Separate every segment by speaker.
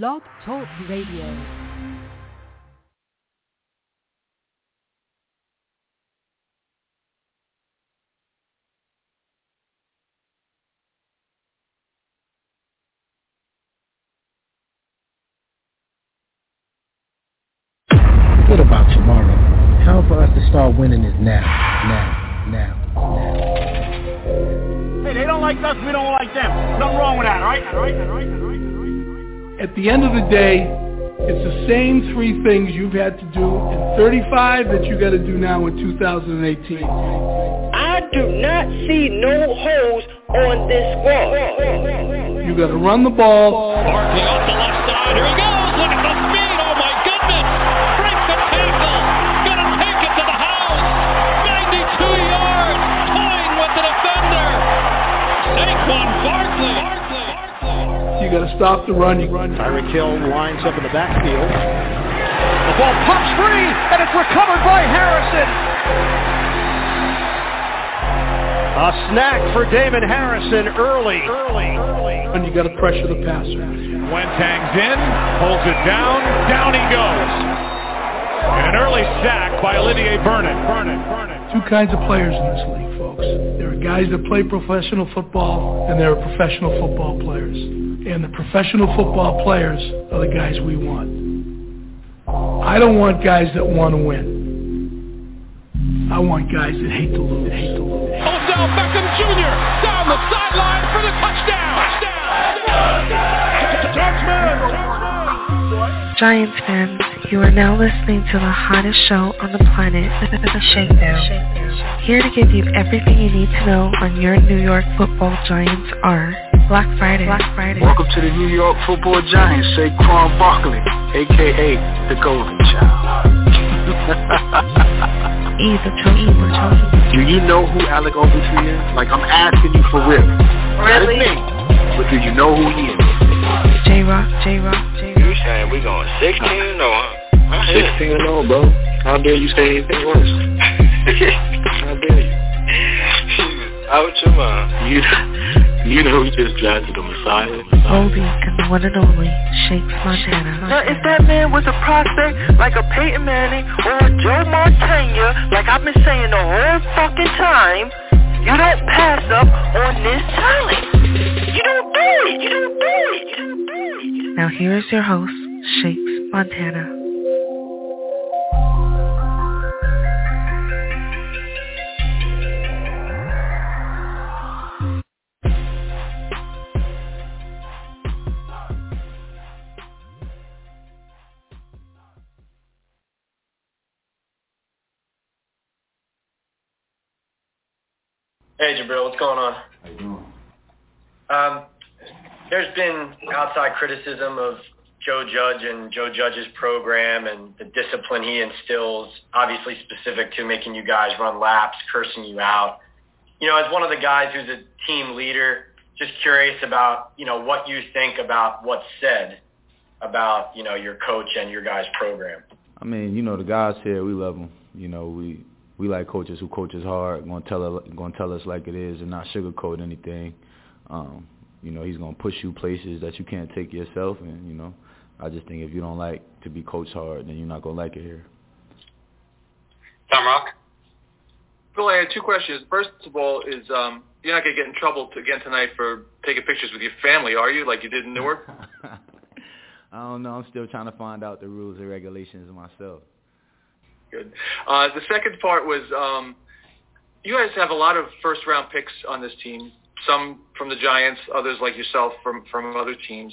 Speaker 1: Blog Talk Radio.
Speaker 2: What about tomorrow? Time for us to start winning is now, now, now, now.
Speaker 3: Hey, they don't like us, we don't like them. Nothing wrong with that, all right? All right, all right, all right.
Speaker 4: At the end of the day, it's the same three things you've had to do in 35 that you got to do now in 2018.
Speaker 5: I do not see no holes on this squad.
Speaker 4: You got to run the ball.
Speaker 6: Barkley off the left side. Here he goes.
Speaker 4: Stop the run. You run.
Speaker 3: Tyreek Hill lines up in the backfield. The ball pops free, and it's recovered by Harrison. A snack for Damon Harrison early. Early. Early.
Speaker 4: And you got to pressure the passer.
Speaker 7: Wentang's in, pulls it down, down he goes. And an early sack by Olivier Vernon. Vernon. Vernon.
Speaker 4: Two kinds of players in this league, folks. There are guys that play professional football, and there are professional football players. And the professional football players are the guys we want. I don't want guys that want to win. I want guys that hate to lose. That hate to lose.
Speaker 6: Odell Beckham Jr. down the sideline for the touchdown.
Speaker 8: Giants fans, you are now listening to the hottest show on the planet, The Shakedown. Here to give you everything you need to know on your New York football Giants are Black Friday. Black Friday.
Speaker 9: Welcome to the New York Football Giants, Saquon Barkley, aka the Golden Child.
Speaker 8: Either Chosen.
Speaker 9: Do you know who Alec Ogletree is? Like I'm asking you for real.
Speaker 8: Really?
Speaker 9: Not me, but do you know who he is?
Speaker 8: J-Rock, J-Rock, J-Rock.
Speaker 10: You saying we going 16 or huh?
Speaker 9: 16 and 0, bro. How dare you say anything worse? How dare you?
Speaker 10: Out your mind.
Speaker 9: You, you know who just drafted the Messiah.
Speaker 8: Goldie and the one and only Shakes Montana.
Speaker 5: Now, if that man was a prospect like a Peyton Manning or a Joe Montana, like I've been saying the whole fucking time, you don't pass up on this talent. You don't do it. You don't do it. You don't do it.
Speaker 8: Now here's your host, Shakes Montana.
Speaker 11: Hey Jabril, what's going on?
Speaker 12: How you doing?
Speaker 11: Um, there's been outside criticism of Joe Judge and Joe Judge's program and the discipline he instills, obviously specific to making you guys run laps, cursing you out. You know, as one of the guys who's a team leader, just curious about, you know, what you think about what's said about, you know, your coach and your guys' program.
Speaker 12: I mean, you know, the guys here, we love them. You know, we we like coaches who coach us hard, going to tell us, going to tell us like it is, and not sugarcoat anything. Um, you know, he's going to push you places that you can't take yourself, and you know, I just think if you don't like to be coached hard, then you're not going to like it here.
Speaker 10: Tom Rock?
Speaker 13: Bill, I had two questions. First of all, is um, you're not going to get in trouble to, again tonight for taking pictures with your family, are you? Like you did in Newark?
Speaker 12: I don't know. I'm still trying to find out the rules and regulations myself.
Speaker 13: Good. Uh, the second part was um, you guys have a lot of first round picks on this team. Some from the Giants, others like yourself from from other teams.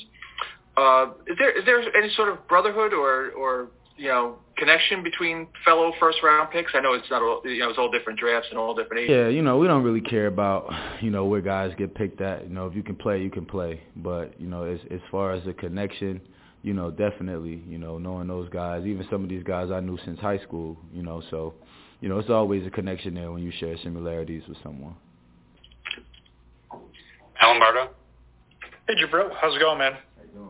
Speaker 13: Uh, is there is there any sort of brotherhood or or you know connection between fellow first round picks? I know it's not all, you know it's all different drafts and all different ages.
Speaker 12: Yeah, you know, we don't really care about, you know, where guys get picked at. You know, if you can play, you can play. But, you know, as as far as the connection, you know, definitely, you know, knowing those guys, even some of these guys I knew since high school, you know, so, you know, it's always a connection there when you share similarities with someone.
Speaker 10: Alan Bardo?
Speaker 14: Hey, Jabril. How's it going, man? How you doing?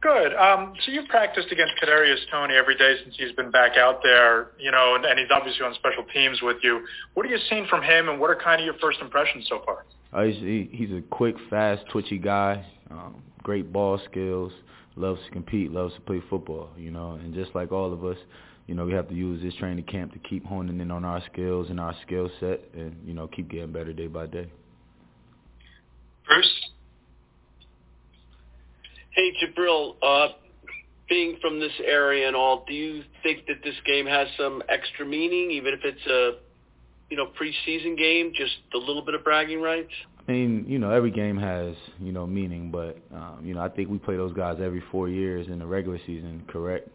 Speaker 14: Good. Um, so you've practiced against Kadarius Toney every day since he's been back out there, you know, and, and he's obviously on special teams with you. What are you seeing from him, and what are kind of your first impressions so far?
Speaker 12: Uh, he's, he, he's a quick, fast, twitchy guy. Um, great ball skills. Loves to compete. Loves to play football. You know, and just like all of us, you know, we have to use this training camp to keep honing in on our skills and our skill set, and you know, keep getting better day by day.
Speaker 13: Bruce.
Speaker 1: Hey, Jabril. Uh, being from this area and all, do you think that this game has some extra meaning, even if it's a, you know, preseason game, just a little bit of bragging rights?
Speaker 12: I mean, you know, every game has, you know, meaning, but um, you know, I think we play those guys every four years in the regular season, correct?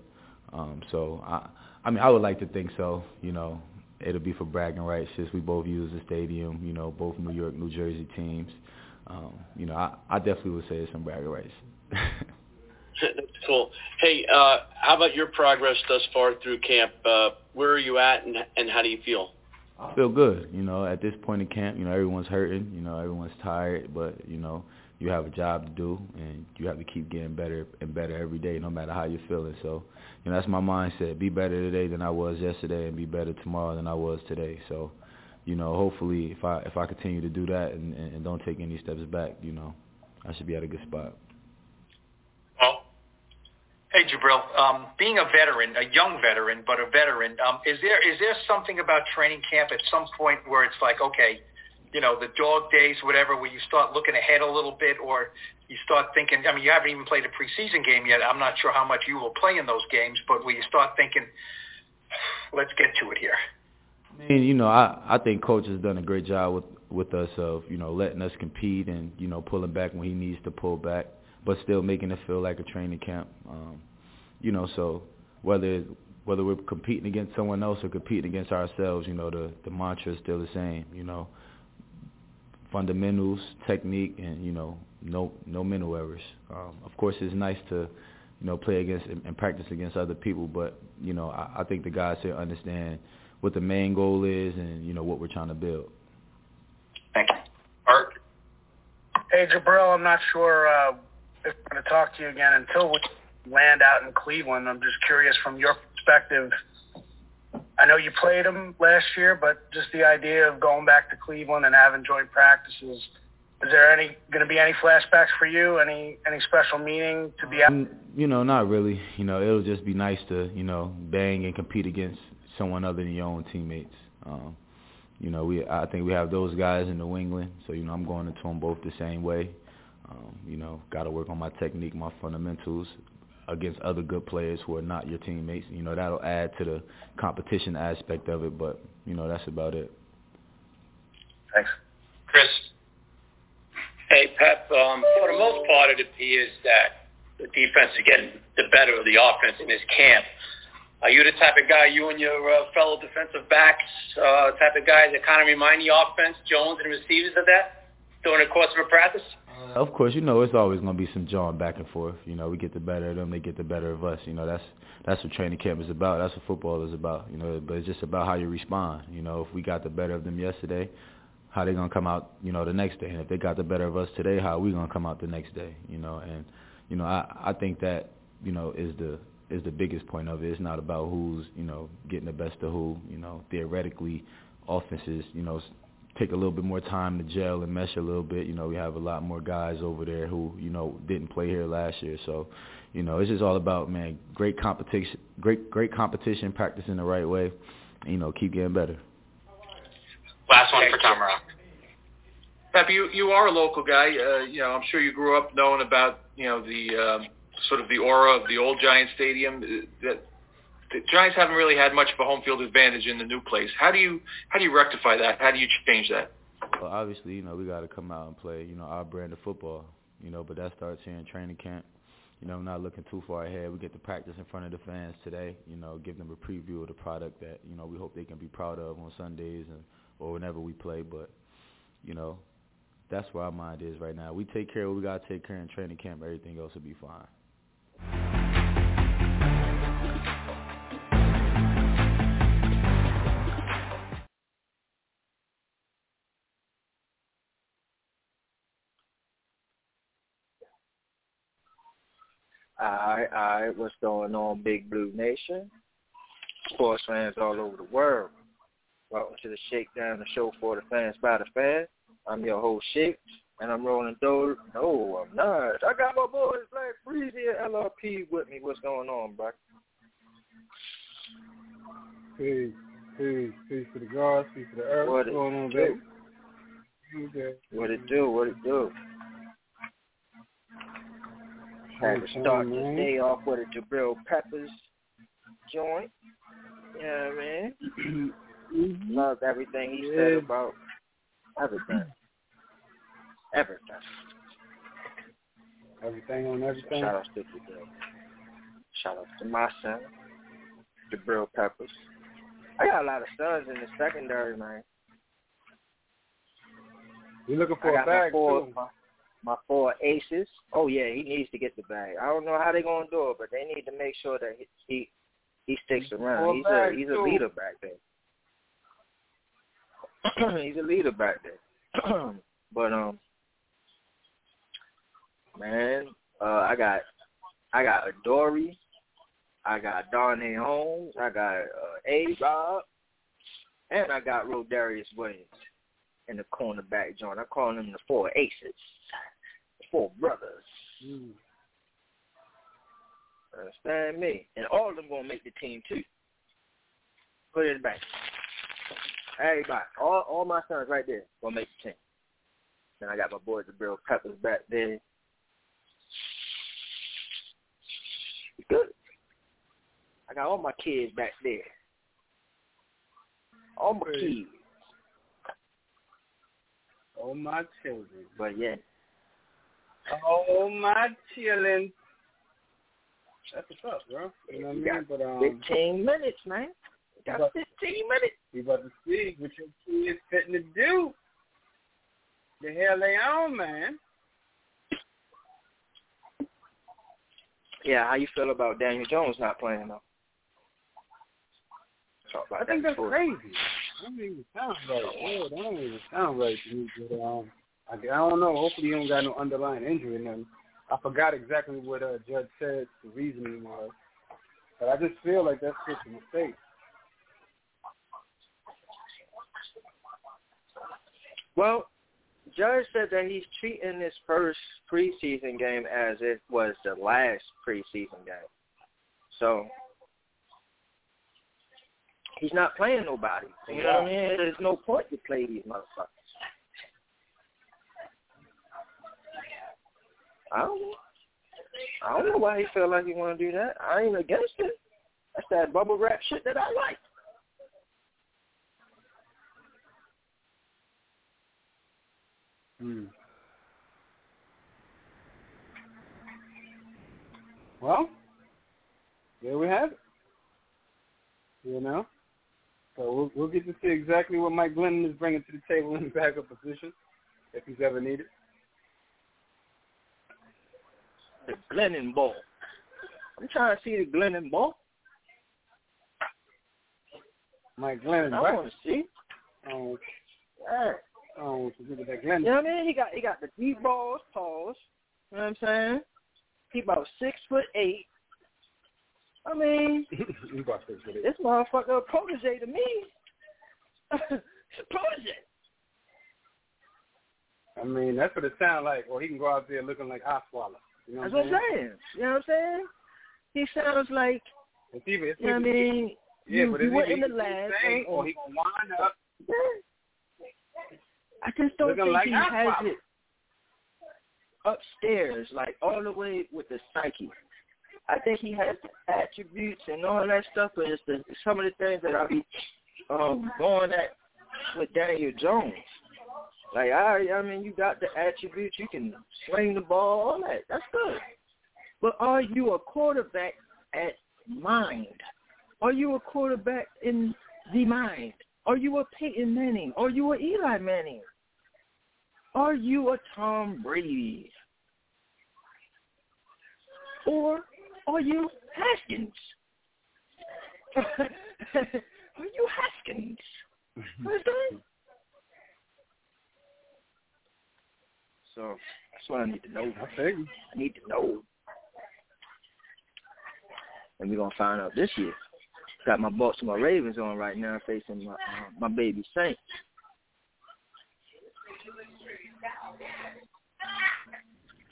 Speaker 12: Um, so I, I mean, I would like to think so. You know, it'll be for bragging rights since we both use the stadium. You know, both New York, New Jersey teams. Um, you know, I, I definitely would say it's some bragging rights.
Speaker 1: Cool. Hey, uh, how about your progress thus far through camp? Uh, where are you at, and and how do you feel?
Speaker 12: I feel good. You know, at this point in camp, you know, everyone's hurting. You know, everyone's tired, but you know, you have a job to do, and you have to keep getting better and better every day, no matter how you're feeling. So, you know, that's my mindset: be better today than I was yesterday, and be better tomorrow than I was today. So, you know, hopefully, if I if I continue to do that and, and don't take any steps back, you know, I should be at a good spot.
Speaker 15: Hey, Jabril. Um, being a veteran, a young veteran, but a veteran, um, is there is there something about training camp at some point where it's like, okay, you know, the dog days, whatever, where you start looking ahead a little bit, or you start thinking. I mean, you haven't even played a preseason game yet. I'm not sure how much you will play in those games, but where you start thinking, let's get to it here.
Speaker 12: I mean, you know, I I think coach has done a great job with with us of you know letting us compete and you know pulling back when he needs to pull back but still making it feel like a training camp. Um, you know, so whether whether we're competing against someone else or competing against ourselves, you know, the the mantra is still the same. You know, fundamentals, technique, and you know, no no mental errors. Um, of course, it's nice to you know play against and practice against other people, but you know, I, I think the guys here understand what the main goal is and you know what we're trying to build.
Speaker 15: Thank you, Art.
Speaker 16: Hey, Jabril, I'm not sure uh, if I'm going to talk to you again until we land out in Cleveland. I'm just curious from your perspective. I know you played them last year, but just the idea of going back to Cleveland and having joint practices. Is there any going to be any flashbacks for you? Any any special meaning to be out?
Speaker 12: You know, not really. You know, it'll just be nice to you know bang and compete against someone other than your own teammates. Um, you know, we I think we have those guys in New England, so you know I'm going into them both the same way. Um, you know, got to work on my technique, my fundamentals against other good players who are not your teammates. You know, that'll add to the competition aspect of it, but, you know, that's about it.
Speaker 15: Thanks.
Speaker 13: Chris?
Speaker 17: Hey, Pep, um, for the most part, it appears that the defense is getting the better of the offense in this camp. Are you the type of guy, you and your uh, fellow defensive backs, uh, type of guys that kind of remind the offense, Jones and receivers of that during the course of a practice?
Speaker 12: Of course, you know it's always going to be some jawing back and forth. You know, we get the better of them, they get the better of us. You know, that's that's what training camp is about. That's what football is about. You know, but it's just about how you respond. You know, if we got the better of them yesterday, how they gonna come out? You know, the next day, and if they got the better of us today, how we gonna come out the next day? You know, and you know, I I think that you know is the is the biggest point of it. It's not about who's you know getting the best of who. You know, theoretically, offenses you know take a little bit more time to gel and mesh a little bit. You know, we have a lot more guys over there who, you know, didn't play here last year. So, you know, it's just all about, man, great competition, great great competition, practicing the right way, and, you know, keep getting better.
Speaker 10: Last one for Tom Rock.
Speaker 13: Pep, you you are a local guy. Uh, you know, I'm sure you grew up knowing about you know the um, sort of the aura of the old Giant Stadium. Uh, that the Giants haven't really had much of a home field advantage in the new place. How do you how do you rectify that? How do you change that?
Speaker 12: Well, obviously, you know, we got to come out and play, you know, our brand of football. You know, but that starts here in training camp. You know, I'm not looking too far ahead. We get to practice in front of the fans today. You know, give them a preview of the product that you know we hope they can be proud of on Sundays and or whenever we play. But you know, that's where our mind is right now. We take care of what we got to take care in training camp. Everything else will be fine.
Speaker 18: All right, all right. What's going on, Big Blue Nation? Sports fans all over the world. Welcome to the Shakedown, the show for the fans by the fans. I'm your host, Shake, and I'm rolling those. No, I'm not. I got my boys Black Breezy and LRP with me. What's going on, bro?
Speaker 19: Peace, peace, peace to the gods, peace to the earth.
Speaker 18: What
Speaker 19: What's going on, baby? Okay.
Speaker 18: What it do? What it do? Had to start the day off with a Jabril Peppers joint. Yeah, man. Loved everything he said about everything. Everything.
Speaker 19: Everything on everything.
Speaker 18: Shout out to Jabril. Shout out to my son, Jabril Peppers. I got a lot of sons in the secondary, man.
Speaker 19: You looking for
Speaker 18: I
Speaker 19: a bag too?
Speaker 18: My, four aces. Oh yeah, he needs to get the bag. I don't know how they're gonna do it, but they need to make sure that he he, he sticks around.
Speaker 19: Four
Speaker 18: He's a he's
Speaker 19: too.
Speaker 18: a leader back there. he's a leader back there. but um, man, uh, I got I got Adoree', I got Darnay Holmes, I got uh, A Rob, and I got Rodarius Williams in the cornerback joint. I call them the four aces, the four brothers.
Speaker 19: Mm.
Speaker 18: Understand me? And all of them gonna make the team too. Put it in the back. Everybody, all all my sons right there gonna make the team. Then I got my boys the Bill Peppers back there. Good. I got all my kids back there. All my kids.
Speaker 19: Oh my children.
Speaker 18: But yeah.
Speaker 19: Oh my children. That's what's up, bro. You know what I
Speaker 18: You
Speaker 19: mean?
Speaker 18: got
Speaker 19: But um,
Speaker 18: Fifteen minutes, man. You got fifteen minutes.
Speaker 19: we about to see what your kids fitting to do. The hell they on, man.
Speaker 18: Yeah, how you feel about Daniel Jones not playing though? Talk about
Speaker 19: I think
Speaker 18: that
Speaker 19: that's
Speaker 18: before.
Speaker 19: crazy. That don't even sound right. Yeah, that don't even sound right to me. But um, I, I don't know. Hopefully, he don't got no underlying injury. And I forgot exactly what uh, Judge said the reasoning was. But I just feel like that's just a mistake.
Speaker 18: Well, Judge said that he's treating this first preseason game as it was the last preseason game. So he's not playing nobody. You know what I mean? There's no point to play these motherfuckers. I don't know. I don't know why he felt like he want to do that. I ain't against it. That's that bubble wrap shit that I like.
Speaker 19: Hmm. Well, there we have it. You know, so we'll we'll get to see exactly what Mike Glennon is bringing to the table in the backup position, if he's ever needed.
Speaker 18: The Glennon ball. I'm trying to see the Glennon ball.
Speaker 19: Mike Glennon,
Speaker 18: I
Speaker 19: right?
Speaker 18: want to see.
Speaker 19: Oh,
Speaker 18: Yeah.
Speaker 19: forget that Glennon.
Speaker 18: You know what I mean? He got he got the deep balls, paws. You know what I'm saying? He about six foot eight. I mean,
Speaker 19: You about to forget it.
Speaker 18: this motherfucker a protege to me. Protege.
Speaker 19: I mean, that's what it sounds like. Or he can go out there looking like Osweiler. You know
Speaker 18: That's
Speaker 19: what
Speaker 18: what I'm saying. You know what I'm saying? He sounds like
Speaker 19: It's either, it's
Speaker 18: you know what I mean.
Speaker 19: Yeah,
Speaker 18: you,
Speaker 19: but
Speaker 18: you
Speaker 19: either
Speaker 18: in the
Speaker 19: he
Speaker 18: lab.
Speaker 19: sing or he can wind up
Speaker 18: I just don't think
Speaker 19: like
Speaker 18: he has it upstairs, like all the way with the psyche. I think he has attributes and all that stuff, but it's the some of the things that I be um going at with Daniel Jones. Like I I mean you got the attributes, you can swing the ball, all that. That's good. But are you a quarterback at mind? Are you a quarterback in the mind? Are you a Peyton Manning? Are you a Eli Manning? Are you a Tom Brady? Or are you Haskins? are you Haskins? Understand? So that's what I need to know.
Speaker 19: I.
Speaker 18: I need to know. And we're gonna find out this year. Got my my Ravens on right now, facing my uh, my baby Saints.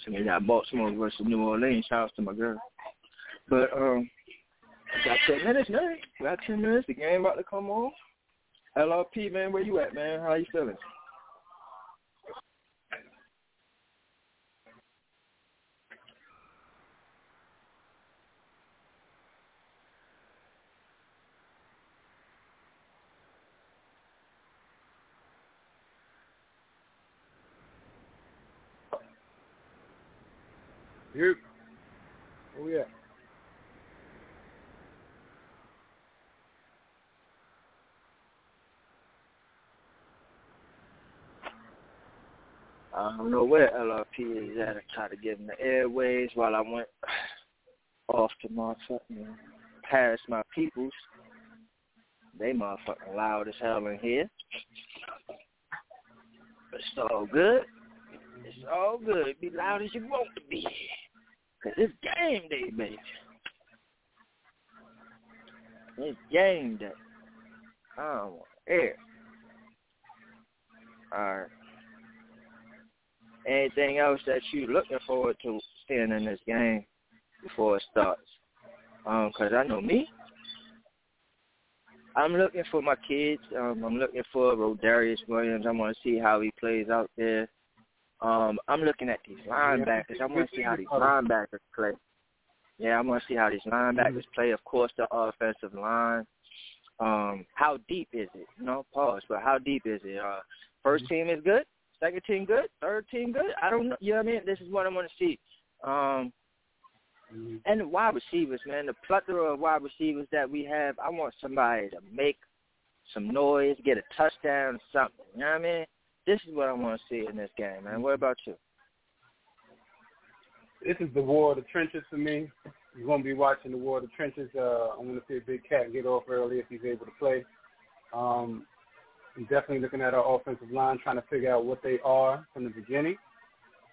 Speaker 18: And they got Baltimore versus New Orleans. Shout out to my girl. But um, got ten minutes, man. Got ten minutes. The game about to come on. LRP, man, where you at, man? How you feeling?
Speaker 19: You. Oh yeah.
Speaker 18: I don't know where LRP is at. I tried to give him the airways while I went off to my fucking past my peoples. They motherfucking loud as hell in here. It's all good. It's all good. Be loud as you want to be. Cause it's game day, baby. It's game day. I don't want air. Alright. Anything else that you looking forward to seeing in this game before it starts? Um, cause I know me. I'm looking for my kids. Um, I'm looking for Rodarius Williams. I want to see how he plays out there. Um, I'm looking at these linebackers. I want to see how these linebackers play. Yeah, I want to see how these linebackers play. Of course, the offensive line. Um, how deep is it? No pause, but how deep is it? Uh, first team is good. Second team good. Third team good. I don't know. You know what I mean? This is what I want to see. Um, and the wide receivers, man, the plethora of wide receivers that we have. I want somebody to make some noise, get a touchdown, something. You know what I mean? This is what I want to see in this game, man. What about you?
Speaker 19: This is the war of the trenches for me. You're going to be watching the war of the trenches. Uh, I'm going to see a Big Cat get off early if he's able to play. Um, I'm definitely looking at our offensive line, trying to figure out what they are from the beginning.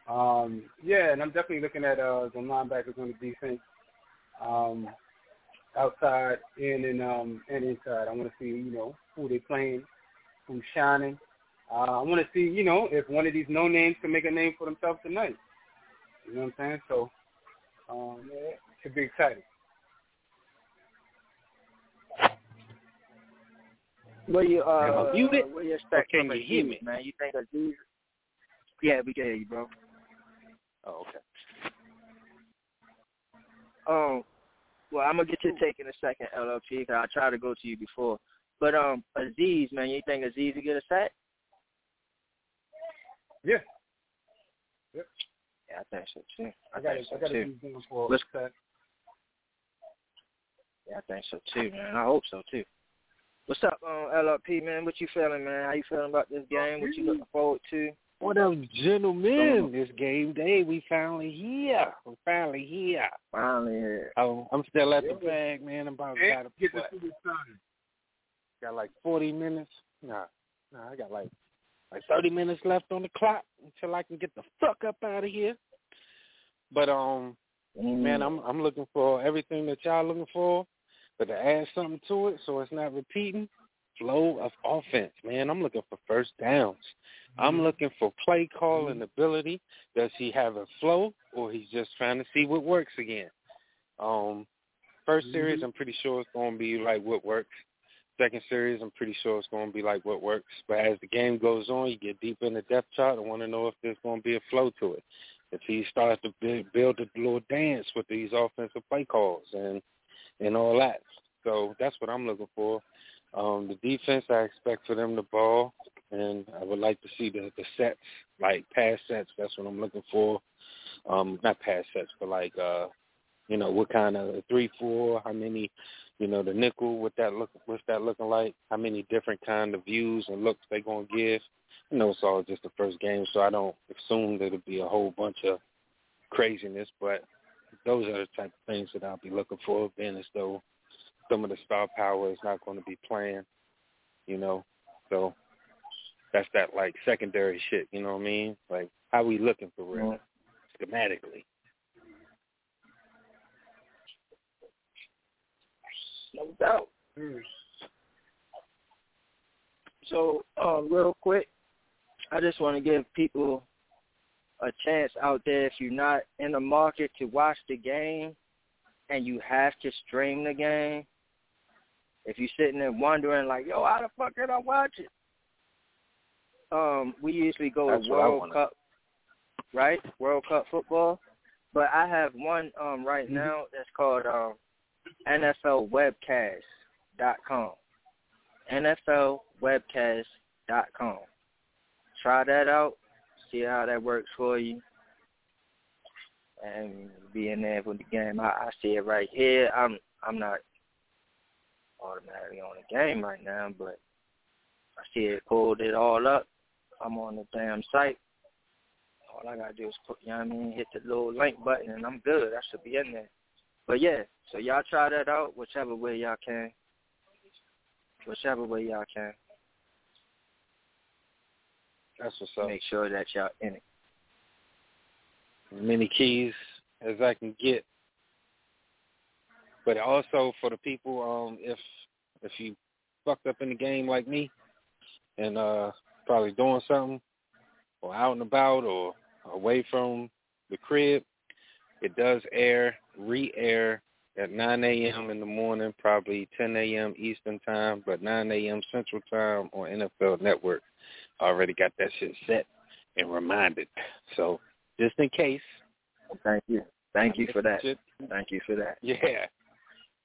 Speaker 19: Um, yeah, and I'm definitely looking at uh, the linebackers on the defense, um, outside, in and um, and inside. I want to see you know who they playing, who's shining. Uh, I want to see you know if one of these no names can make a name for themselves tonight. You know what I'm saying? So, um, yeah, it should be exciting.
Speaker 18: What you uh,
Speaker 19: Am I muted?
Speaker 18: what you expect
Speaker 19: can you hear me?
Speaker 18: man? You think Azeez? Yeah, we can hear you, bro.
Speaker 19: Oh, okay.
Speaker 18: Um, well, I'm gonna get your take in a second, LRP. Cause I tried to go to you before, but um, Azeez, man, you think Azeez will get a sack?
Speaker 19: Yeah. Yep.
Speaker 18: Yeah, I think so too. I,
Speaker 19: I got
Speaker 18: think
Speaker 19: it.
Speaker 18: so
Speaker 19: I got
Speaker 18: too.
Speaker 19: it going for
Speaker 18: Let's-
Speaker 19: that.
Speaker 18: Yeah, I think so too, man. I hope so too. What's up, um, LRP, man? What you feeling, man? How you feeling about this game? What you looking forward to?
Speaker 20: What up, gentlemen? This game day. We finally here. We're finally here.
Speaker 18: Finally here.
Speaker 20: Oh, I'm still at the bag, man. I'm about
Speaker 19: Yeah,
Speaker 20: to
Speaker 19: get
Speaker 20: what,
Speaker 19: to the time.
Speaker 20: got like 40 minutes. Nah, nah, I got like like 30 minutes left on the clock until I can get the fuck up out of here. But um, man, I'm I'm looking for everything that y'all looking for, but to add something to it so it's not repeating. Flow of offense, man. I'm looking for first downs. I'm mm-hmm. looking for play calling mm-hmm. ability. Does he have a flow, or he's just trying to see what works again? Um, first series, mm-hmm. I'm pretty sure it's going to be like what works. Second series, I'm pretty sure it's going to be like what works. But as the game goes on, you get deeper in the depth chart. I want to know if there's going to be a flow to it. If he starts to build, build a little dance with these offensive play calls and and all that. So that's what I'm looking for. Um, the defense, I expect for them to ball, and I would like to see the, the sets, like pass sets. That's what I'm looking for. Um, not pass sets, but like, uh, you know, what kind of three, four, how many, you know, the nickel, what that look, what's that looking like? How many different kind of views and looks they gonna give? I know, it's all just the first game, so I don't assume that it'll be a whole bunch of craziness, but those are the type of things that I'll be looking for, being as though some of the star power is not going to be playing, you know. So that's that like secondary shit, you know what I mean? Like how we looking for real, schematically.
Speaker 18: No doubt. So, um, real quick, I just want to give people a chance out there if you're not in the market to watch the game and you have to stream the game, if you're sitting there wondering like, yo, how the fuck can I watch it? Um, we usually go
Speaker 20: That's
Speaker 18: to World Cup, right? World Cup football. But I have one um right
Speaker 20: Mm-hmm.
Speaker 18: now that's called um NFLwebcast.com. NFLwebcast.com. Try that out. See how that works for you. And be in there with the game. I, I see it right here. I'm I'm not automatically on the game right now, but I see it pulled it all up. I'm on the damn site. All I gotta do is put, you know what I mean, hit the little link button and I'm good. I should be in there. But yeah, so y'all try that out whichever way y'all can. Whichever way y'all can.
Speaker 20: That's what's up.
Speaker 18: Make sure that y'all in it.
Speaker 20: As many keys as I can get. But also for the people, um, if if you fucked up in the game like me and uh probably doing something or out and about or away from the crib, it does air, re-air at 9 a.m. in the morning, probably 10 a.m. Eastern time, but 9 a.m. Central time on NFL Network. Already got that shit set and reminded. So just in case.
Speaker 18: Thank you. Thank you for that.
Speaker 20: Shit.
Speaker 18: Thank you for that.
Speaker 20: Yeah.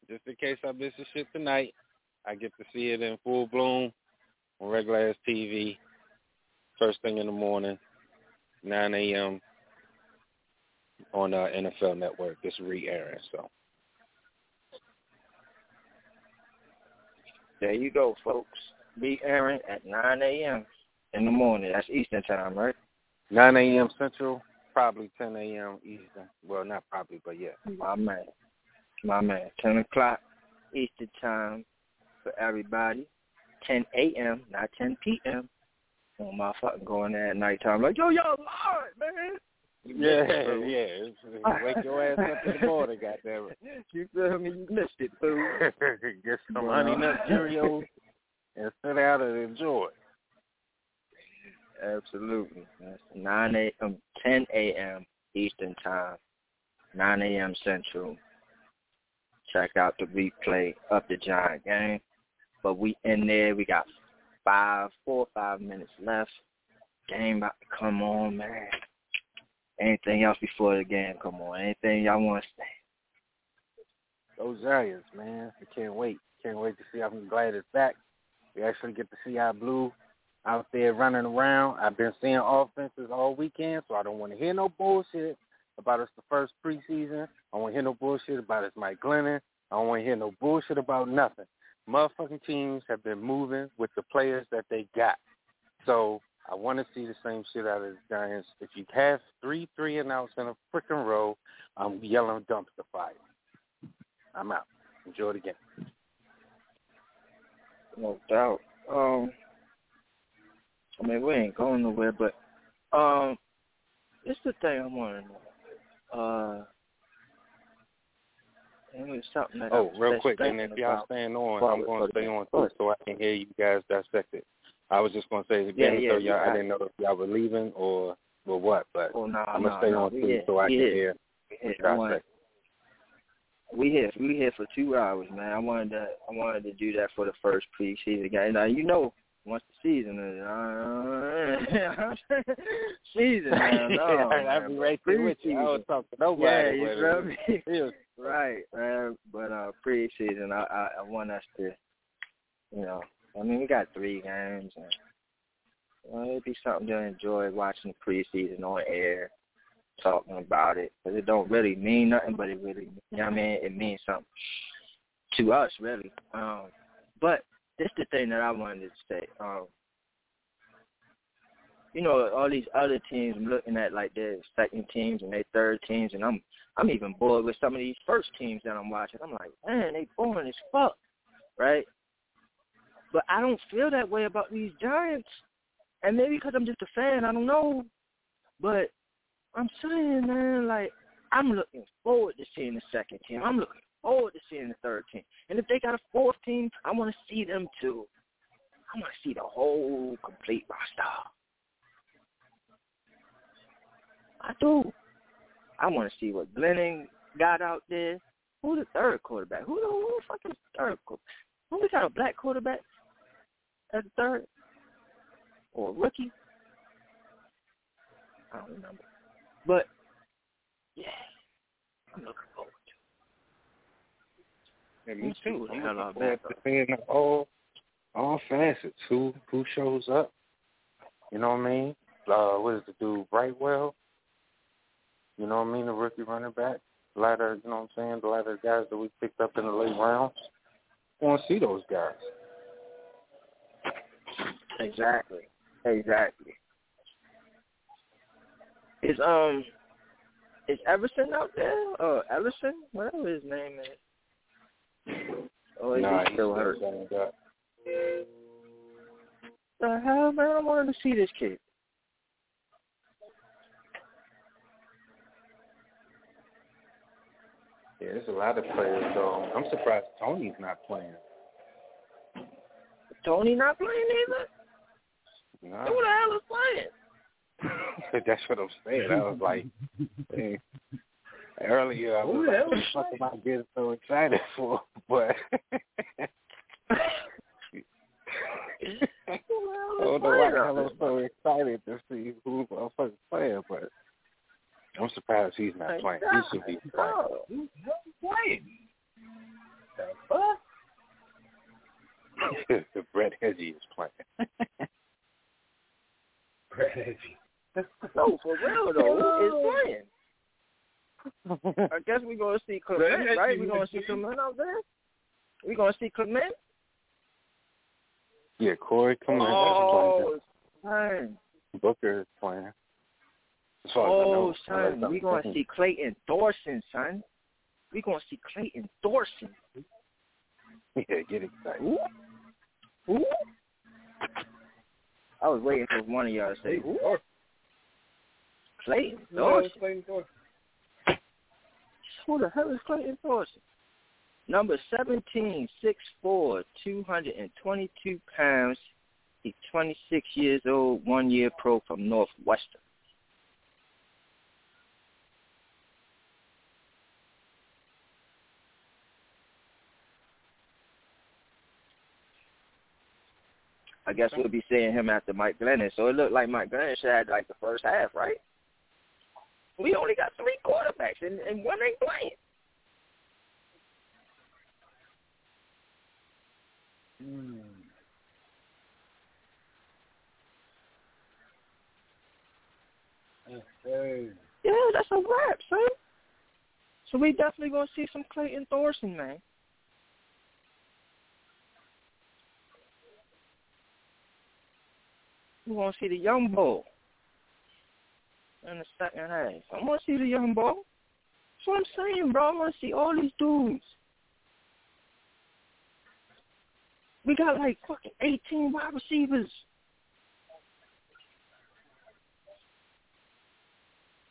Speaker 20: Just in case I miss the shit tonight, I get to see it in full bloom on regular ass TV, first thing in the morning, 9 a.m. on uh, NFL Network. It's re-airing, so.
Speaker 18: There you go, folks. Be airing at 9 a.m. in the morning. That's Eastern time, right?
Speaker 20: 9 a.m. Central, probably 10 a.m. Eastern. Well, not probably, but yeah.
Speaker 18: My man. My man. 10 o'clock Eastern time for everybody. 10 a.m., not 10 p.m. Oh, motherfucking going there at nighttime like, yo, y'all live, man.
Speaker 20: Yeah,
Speaker 18: missed it, fool.
Speaker 20: yeah. Wake your ass up in the morning, goddamn it.
Speaker 18: You feel me? You missed it, fool.
Speaker 20: Get some honey nut Cheerios and sit down and enjoy.
Speaker 18: Absolutely. That's 9 a um, 10 a.m. Eastern time, 9 a.m. Central. Check out the replay of the Giant game. But we in there. We got five, four five minutes left. Game about to come on, man. Anything else before the game come on? Anything y'all want to say?
Speaker 20: Those Giants, man. I can't wait. Can't wait to see. I'm glad it's back. We actually get to see our blue out there running around. I've been seeing offenses all weekend, so I don't want to hear no bullshit about it's the first preseason. I don't want to hear no bullshit about it's Mike Glennon. I don't want to hear no bullshit about nothing. Motherfucking teams have been moving with the players that they got. So I want to see the same shit out of the Giants. If you have three three and outs in a freaking row, I'm yelling dumpster fire. I'm out. Enjoy the game.
Speaker 18: No doubt. Um, I mean, we ain't going nowhere, but um, it's the thing I want to know. Uh, and it something that I
Speaker 20: Oh, real quick, and if y'all staying on, I'm going to stay on too, so I can hear you guys dissect it. I was just going to say it
Speaker 18: Yeah,
Speaker 20: again,
Speaker 18: yeah,
Speaker 20: so y'all,
Speaker 18: yeah,
Speaker 20: I didn't know if y'all were leaving or or what, but
Speaker 18: Oh no,
Speaker 20: I'm gonna stay
Speaker 18: no.
Speaker 20: on too,
Speaker 18: here.
Speaker 20: so I can hear.
Speaker 18: We here.
Speaker 20: what
Speaker 18: I
Speaker 20: y'all
Speaker 18: wanted,
Speaker 20: say.
Speaker 18: we here. We here for two hours, man. I wanted to. I wanted to do that for the first preseason game. Now you know, once the season is uh, season, man. No,
Speaker 20: I'll
Speaker 18: man,
Speaker 20: be right there with you. I don't talk to nobody.
Speaker 18: Yeah, you feel me? right, man. But uh preseason, I, I I want us to, you know, I mean, we got three games, and well, it'd be something to enjoy watching the preseason on air, talking about it, because it don't really mean nothing, but it really, you know what I mean? It means something to us, really. Um, but this the thing that I wanted to say. Um, you know, all these other teams, I'm looking at like their second teams and their third teams, and I'm I'm even bored with some of these first teams that I'm watching. I'm like, man, they boring as fuck, right? But I don't feel that way about these Giants, and maybe because I'm just a fan, I don't know. But I'm saying, man, like I'm looking forward to seeing the second team. I'm looking forward to seeing the third team, and if they got a fourth team, I want to see them too. I want to see the whole complete roster. I do. I want to see what Glennon got out there. Who the third quarterback? Who the, who the fucking third quarterback? Who we got a black quarterback as the third? Or a rookie? I don't remember. But, yeah, I'm looking forward.
Speaker 20: Yeah, me too. I'm
Speaker 18: looking
Speaker 20: forward to seeing all, all facets. Who, who shows up? You know what I mean? Uh, what is the dude, Brightwell? You know what I mean? The rookie running back. A lot of, you know what I'm saying? A lot of guys that we picked up in the late rounds. I want to see those guys.
Speaker 18: Exactly. Exactly. Is um is Everson out there? Or Everson? Whatever his name is. Oh, or is
Speaker 20: nah,
Speaker 18: still hurt?
Speaker 20: Up.
Speaker 18: The hell, man! I wanted to see this kid.
Speaker 20: Yeah, there's a lot of players though. I'm surprised Toney's not playing.
Speaker 18: Tony not playing either.
Speaker 20: No.
Speaker 18: Who the hell is playing?
Speaker 20: That's what I'm saying. I was like, hey, earlier I was
Speaker 18: Who the
Speaker 20: like, what
Speaker 18: is
Speaker 20: the fuck am I getting so excited for? But I don't know why the hell I'm so excited to see who's motherfucking playing, but I'm surprised he's not playing. He should be playing.
Speaker 18: Who's playing? The fuck?
Speaker 20: Brett Heggie is playing.
Speaker 19: Brett Heggie.
Speaker 18: No, for real though, who is playing? I guess we're gonna see Clement, right? We're gonna see Clement out there. We're gonna see Clement.
Speaker 20: Yeah, Corey Clement
Speaker 18: Oh,
Speaker 20: is
Speaker 18: son.
Speaker 20: playing. Booker is playing. As far as I
Speaker 18: Oh,
Speaker 20: know.
Speaker 18: son, we gonna see Clayton Thorson, son. We're gonna see Clayton Thorson.
Speaker 20: Yeah, get excited.
Speaker 18: Who? Who? I was waiting for one of y'all to say oh. who. Clayton Thorson. Who the hell is Clayton Thorson? Number 17, 6'4", 222 pounds. He's 26 years old, one year pro from Northwestern. I guess we'll be seeing him after Mike Glennon. So it looked like Mike Glennon have like the first half, right? We only got three quarterbacks and, and one ain't playing.
Speaker 19: Mm. Okay.
Speaker 18: Yeah, that's a wrap, son. So we definitely gonna see some Clayton Thorson, man. We gonna see the young bull in the second half. I wanna see the young bull. That's what I'm saying, bro. I wanna see all these dudes. We got like fucking 18 wide receivers.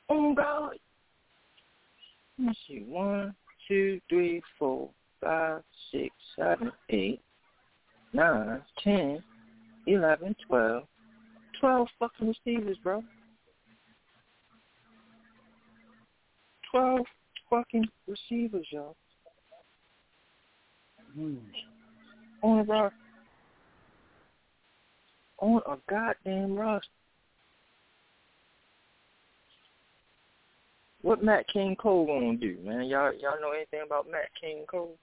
Speaker 18: Oh God. Let me see. One, two, three, four, five, six, seven, eight, nine, ten, eleven, twelve. Twelve fucking receivers, bro. Twelve fucking receivers, y'all.
Speaker 19: Mm.
Speaker 18: On our on a goddamn roster. What Matt King Cole gonna do, man? Y'all y'all know anything about Matt King Cole?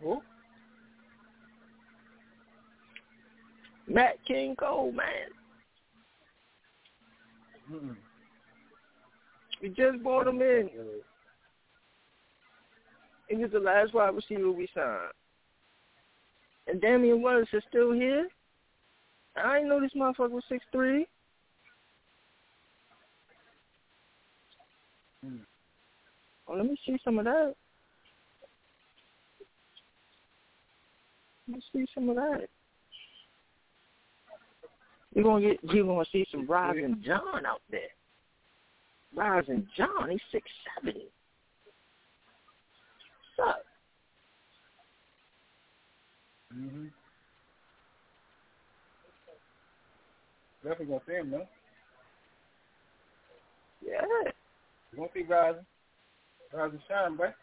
Speaker 19: Who?
Speaker 18: Matt King Cole, man.
Speaker 19: Mm.
Speaker 18: We just bought him in. He was the last wide receiver we signed. And Damion Willis is still here. I didn't know this motherfucker was six three.
Speaker 19: Mm.
Speaker 18: Oh, let me see some of that. Let me see some of that. You're gonna get you're gonna see some Rysen John out there rising John. He's six seventy. So.
Speaker 19: Mm-hmm. Definitely gonna see him though. Yeah. You gonna see rising, rising shine, boy. What's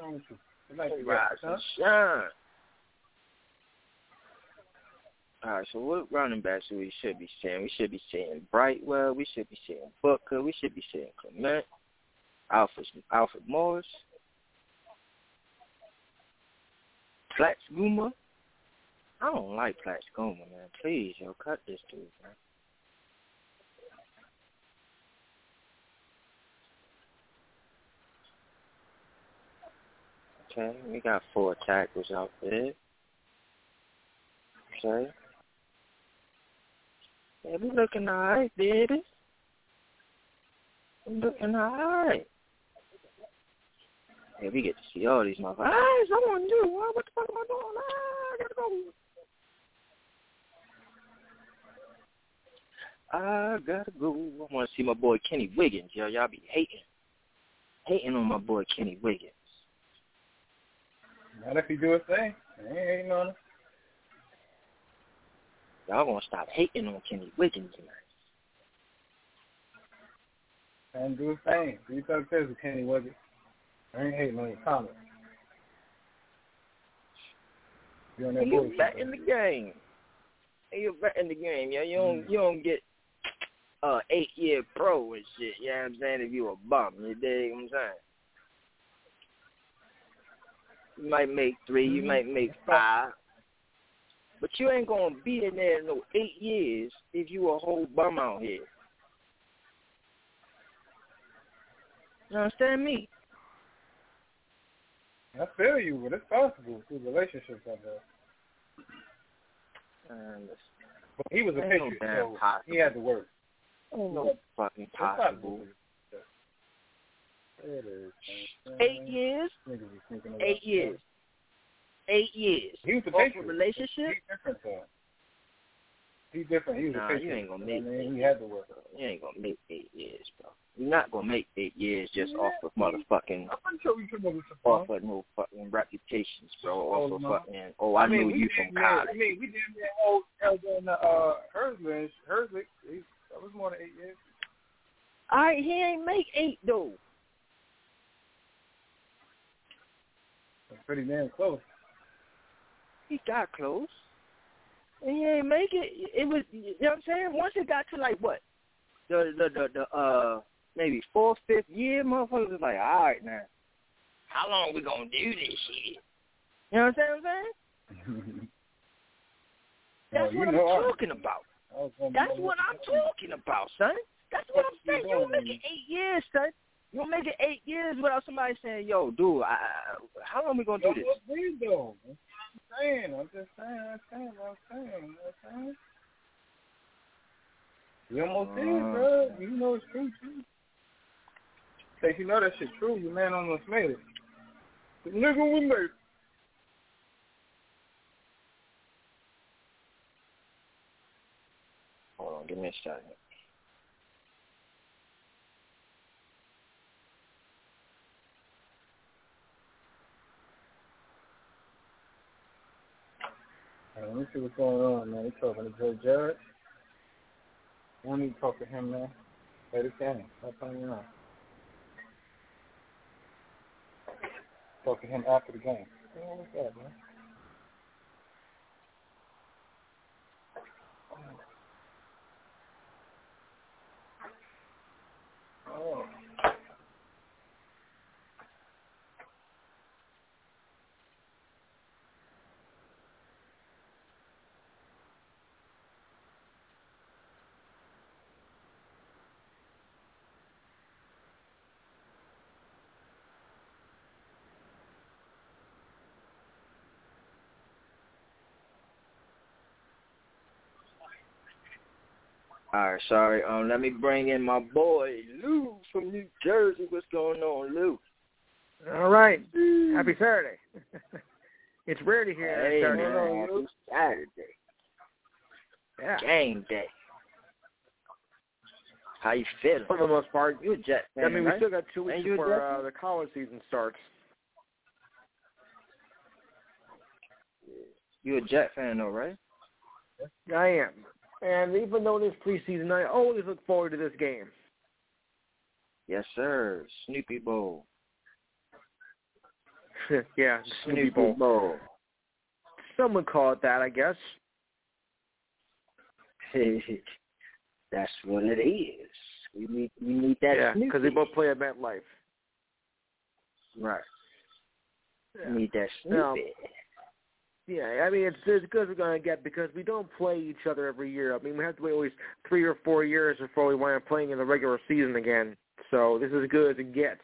Speaker 19: wrong with you? Like
Speaker 18: rising
Speaker 19: huh?
Speaker 18: shine. All right, so what running backs we should be saying? We should be saying Brightwell. We should be saying Booker. We should be saying Clement. Alfred Alfred Morris. Platts Guma. I don't like Platts Guma, man. Please, yo, cut this dude, man. Okay, we got four tackles out there. Okay. Yeah, we looking alright, baby. We looking alright. Yeah, we get to see all these motherfuckers. Hey, someone new. What, what the fuck am I doing? Ah, I gotta go. I gotta go. I want to see my boy Kenny Wiggins, yo. Y'all be hating, hating on my boy Kenny Wiggins.
Speaker 19: Not if he do his thing. I ain't hating on him.
Speaker 18: Y'all gonna stop hating on Kenny Wiggins tonight.
Speaker 19: And do the same. Do you this with Kenny Wiggins? I ain't hating on your comment. You on that
Speaker 18: you
Speaker 19: bullshit.
Speaker 18: in the game. Hey, you bet in the game, yo. You don't you don't get uh eight year pro and shit. You know what I'm saying? If you a bum, you dig what I'm saying? You might make 3 you might make five. But you ain't gonna be in there no eight years if you a whole bum out here. You understand me?
Speaker 19: I feel you, but it's possible through relationships like that.
Speaker 18: And
Speaker 19: But he was a
Speaker 18: Ain't no
Speaker 19: so
Speaker 18: possible.
Speaker 19: he had to work.
Speaker 18: ain't no fucking
Speaker 19: It's
Speaker 18: possible.
Speaker 19: It is.
Speaker 18: Eight years?
Speaker 19: Niggas be sneaking it
Speaker 18: Eight
Speaker 19: up.
Speaker 18: years. Eight years.
Speaker 19: He was a Patriot.
Speaker 18: relationship?
Speaker 19: He's different, though. He's different. He was
Speaker 18: Nah,
Speaker 19: a Patriot.
Speaker 18: you ain't gonna make
Speaker 19: I mean? He had to work.
Speaker 18: You ain't gonna make eight years, bro. You're not gonna make eight years just off of motherfucking
Speaker 19: I'm sure could
Speaker 18: off of no fucking reputations, bro. Off of
Speaker 19: no.
Speaker 18: fucking oh I,
Speaker 19: mean,
Speaker 18: knew you from college.
Speaker 19: I mean, we did that whole Elder and uh, Herzlich. Herzlich, that was more than eight years.
Speaker 18: Alright, he ain't make eight though.
Speaker 19: That's pretty damn close.
Speaker 18: He got close. And he ain't make it. It was you know what I'm saying? Once it got to like what? The the the, the uh maybe fourth, fifth year, motherfuckers was like, Alright now. How long we gonna do this shit? You know what I'm saying? That's
Speaker 19: Oh,
Speaker 18: what I'm
Speaker 19: I-
Speaker 18: talking about.
Speaker 19: I was gonna
Speaker 18: That's what I'm talking about, son. That's what I'm saying. You don't make it eight years, son. You don't make it eight years without somebody saying, "Yo, dude, I, how long we gonna do this?"
Speaker 19: What's weird though? That's what I'm saying. I'm just saying. I'm saying. I'm saying. You know what I'm saying? You almost did,
Speaker 18: Uh.
Speaker 19: bro. You know it's true too. Say you know that shit true. Your man almost made it. The nigga we made. it.
Speaker 18: Hold on, give me a second.
Speaker 19: All right, let me see what's going on, man. We talking to Joe Judge. We need to talk to him, man. Play this game. Stop playing around. Talk to him after the game. What's that, man? Oh.
Speaker 18: All right, sorry. Um, let me bring in my boy Lou from New Jersey. What's going on, Lou?
Speaker 21: All right. Happy Saturday. it's rare to hear
Speaker 18: Hey,
Speaker 21: Saturday.
Speaker 18: man, happy Saturday.
Speaker 21: Yeah.
Speaker 18: Game day. How you feeling?
Speaker 21: For the most part.
Speaker 18: You a Jet fan,
Speaker 21: I mean, we
Speaker 18: right?
Speaker 21: still got two weeks
Speaker 18: Ain't
Speaker 21: before uh, the college season starts.
Speaker 18: You a Jet fan, though, right?
Speaker 21: I am. And even though this preseason, I always look forward to this game.
Speaker 18: Yes, sir. Snoopy Bowl.
Speaker 21: yeah, Snoopy, Bowl.
Speaker 18: Bowl.
Speaker 21: Some would call it that, I guess.
Speaker 18: That's what it is. We need we need that
Speaker 21: yeah,
Speaker 18: Snoopy.
Speaker 21: because they both play at MetLife.
Speaker 18: Right.
Speaker 21: Yeah.
Speaker 18: We need that Snoopy.
Speaker 21: Now, yeah, I mean it's as good as we're gonna get because we don't play each other every year. I mean we have to wait always three or four years before we wind up playing in the regular season again. So this is as good as it gets.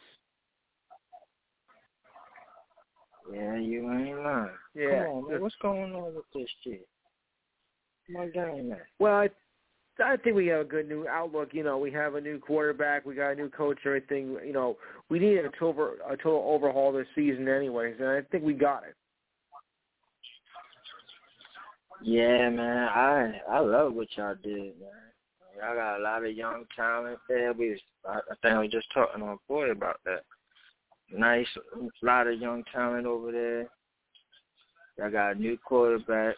Speaker 18: Yeah, you ain't lying.
Speaker 21: Yeah.
Speaker 18: Come on, man. What's going on with this shit? My game, man.
Speaker 21: Well, I, I think we have a good new outlook. You know, we have a new quarterback, we got a new coach, everything. You know, we need a total a total overhaul this season, anyways, and I think we got it.
Speaker 18: Yeah, man. I I love what y'all did, man. Y'all got a lot of young talent there. We was, I, I think we just talking on boy about that. Nice, lot of young talent over there. Y'all got a new quarterback.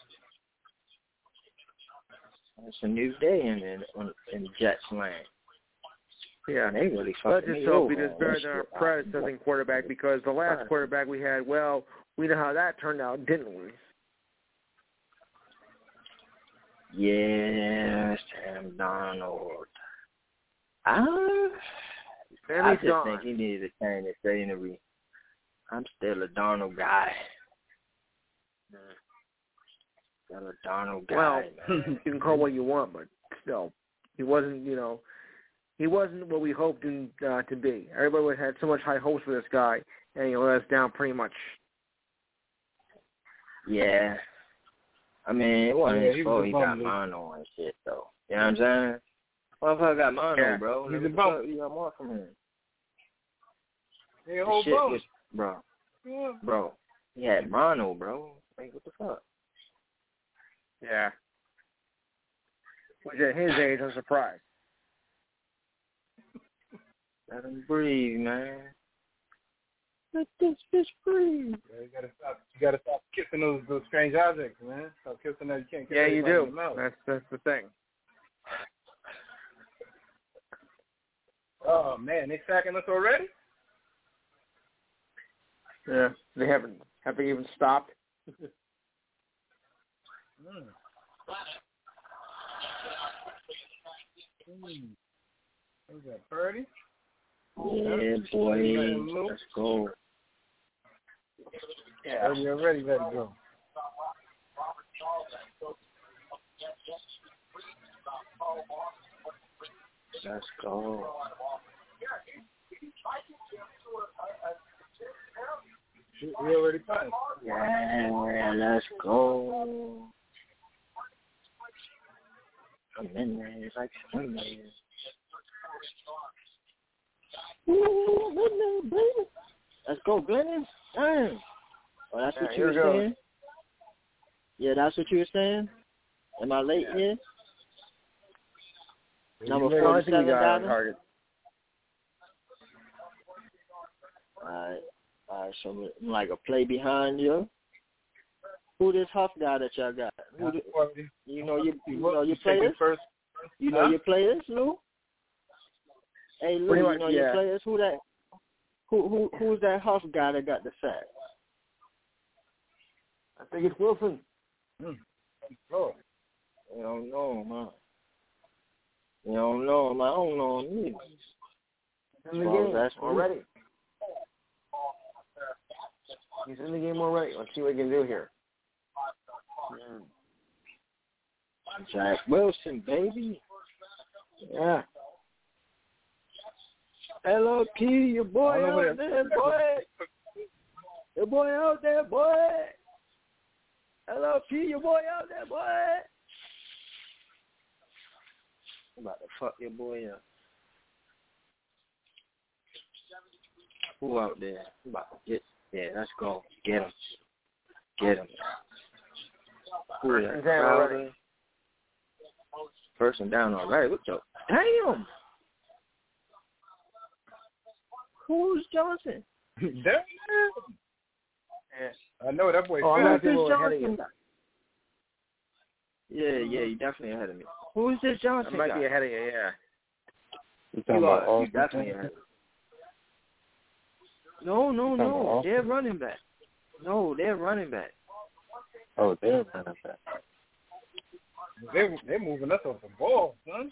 Speaker 18: It's a new day in in, in Jets land.
Speaker 21: Yeah,
Speaker 18: they really fucking.
Speaker 21: Let's
Speaker 18: just
Speaker 21: hope he does better than our predecessor quarterback because the last quarterback we had, well, we know how that turned out, didn't we?
Speaker 18: Yeah, Sam
Speaker 21: Darnold.
Speaker 18: I
Speaker 21: he's
Speaker 18: just
Speaker 21: gone.
Speaker 18: think he needed to change his scenery. I'm still a Darnold guy. Still a Darnold guy,
Speaker 21: Well,
Speaker 18: man.
Speaker 21: you can call what you want, but still, he wasn't. You know, he wasn't what we hoped him uh, to be. Everybody had so much high hopes for this guy, and he let us down pretty much.
Speaker 18: Yeah. I mean, it wasn't
Speaker 22: Yeah,
Speaker 18: his
Speaker 22: he was
Speaker 18: fault he got mono and shit, though. You know what I'm saying? Motherfucker got mono,
Speaker 22: Yeah,
Speaker 18: bro.
Speaker 22: he's a bum.
Speaker 18: fuck you got more from him?
Speaker 22: Hey, whole
Speaker 18: shit
Speaker 22: bum.
Speaker 18: was, bro,
Speaker 22: Yeah.
Speaker 18: bro. He had mono, bro. Like, what the fuck?
Speaker 21: Yeah. Which at his age, I'm surprised.
Speaker 18: Let him breathe, man. Let this bitch breathe.
Speaker 22: Yeah, you gotta stop. You gotta stop kissing those those strange objects, man. Stop kissing that. You can't kiss
Speaker 21: Yeah, you
Speaker 22: everybody in
Speaker 21: do.
Speaker 22: the mouth.
Speaker 21: That's that's the thing.
Speaker 22: Oh man, they sacking us already?
Speaker 21: Yeah, they haven't haven't even stopped.
Speaker 22: Mm. Mm. Who's that, Purdy?
Speaker 18: Yeah, boy. Let's go.
Speaker 22: Yeah. Purdy already ready to go.
Speaker 18: Let's go.
Speaker 22: We already passed.
Speaker 18: Yeah, let's go. I'm in there. It's like I'm. In there. Let's go, Glennon. Damn. Oh, that's what
Speaker 21: Yeah,
Speaker 18: you
Speaker 21: here
Speaker 18: were
Speaker 21: we
Speaker 18: saying? Yeah, that's what you were saying? Am I late here? Number
Speaker 21: Yeah, I think we
Speaker 18: 47
Speaker 21: got it on
Speaker 18: Dallas?
Speaker 21: target.
Speaker 18: Alright. Alright, so I'm like a play behind you. Who this Huff guy that y'all got? Who the, you know you you know your
Speaker 22: Second,
Speaker 18: players?
Speaker 22: first.
Speaker 18: You know
Speaker 22: Huh?
Speaker 18: your players, Lou? Hey Lou, you
Speaker 21: much,
Speaker 18: know your
Speaker 21: yeah.
Speaker 18: players? Who that who who who's that Huff guy that got the sack?
Speaker 21: I think it's Wilson. Hmm.
Speaker 22: Oh.
Speaker 18: You don't know, man. You don't know, man. I don't know him either.
Speaker 21: in the
Speaker 18: Well,
Speaker 21: game
Speaker 18: that's me.
Speaker 21: already. He's in the game already. Let's see what he can do here.
Speaker 18: Zach Wilson, baby.
Speaker 21: Yeah.
Speaker 18: LRP, your boy
Speaker 22: I don't know
Speaker 18: out
Speaker 22: where-
Speaker 18: there, boy. Your boy out there, boy. LRP, your boy out there, boy. I'm about to fuck your boy up. Who out there? I'm about to get, yeah, let's go. Get him. Get him. Who is that?
Speaker 21: First and down already.
Speaker 18: Crowder? First down already. What the? Damn. Who's Johnson?
Speaker 22: Damn.
Speaker 21: Yeah.
Speaker 22: I know that boy.
Speaker 21: Oh, I'm
Speaker 22: fast.
Speaker 21: not getting a little ahead of you.
Speaker 18: Yeah, yeah, you definitely ahead of me. Who is this Johnson?
Speaker 21: I might
Speaker 18: guy?
Speaker 21: be ahead of you, yeah.
Speaker 22: You
Speaker 18: You are. You definitely ahead. No, no, no. They're running back. No, they're running back.
Speaker 22: Oh, they're running back. They they're moving us off the ball, son.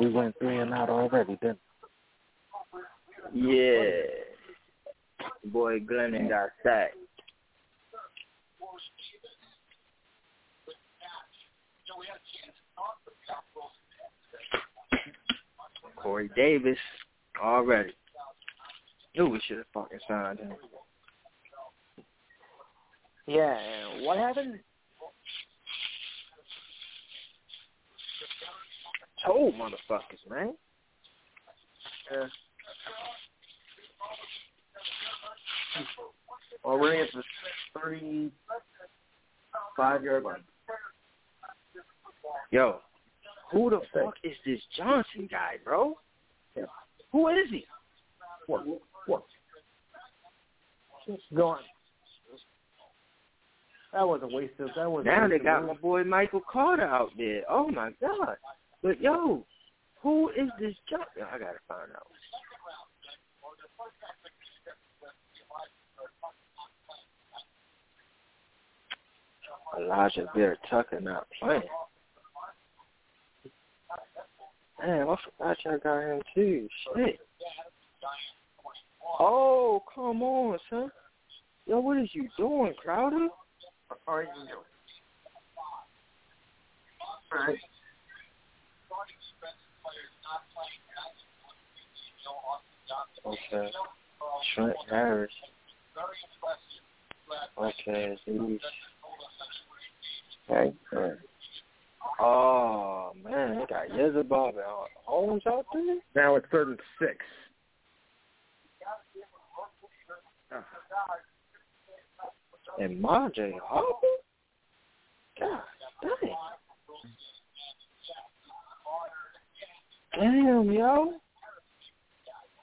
Speaker 22: We went three and out already, didn't
Speaker 18: Yeah. Boy, Glennon got sacked. Corey Davis already. Knew we should have fucking signed him. Yeah, what happened? Told motherfuckers, man. Yeah. Already at the thirty-five yard line. Yo, who the fuck is this Johnson guy, bro? Who is he?
Speaker 21: What? What? Go on. That was a waste of. That was.
Speaker 18: Now they got my boy Michael Carter out there. Oh my god! But yo, who is this Johnson? I gotta find out. Elijah Bear Tucker not playing. Damn, I forgot y'all got him too. Shit. Oh, come on, son. Yo, what is you doing, Crowder?
Speaker 21: All right, you doing? All right.
Speaker 18: Okay. Trent Harris. Okay, these. Okay. Oh man, they got Jezebel and Holmes out there.
Speaker 21: Now it's third and six.
Speaker 18: Uh, and Marjay Harper. God dang. Damn, yo.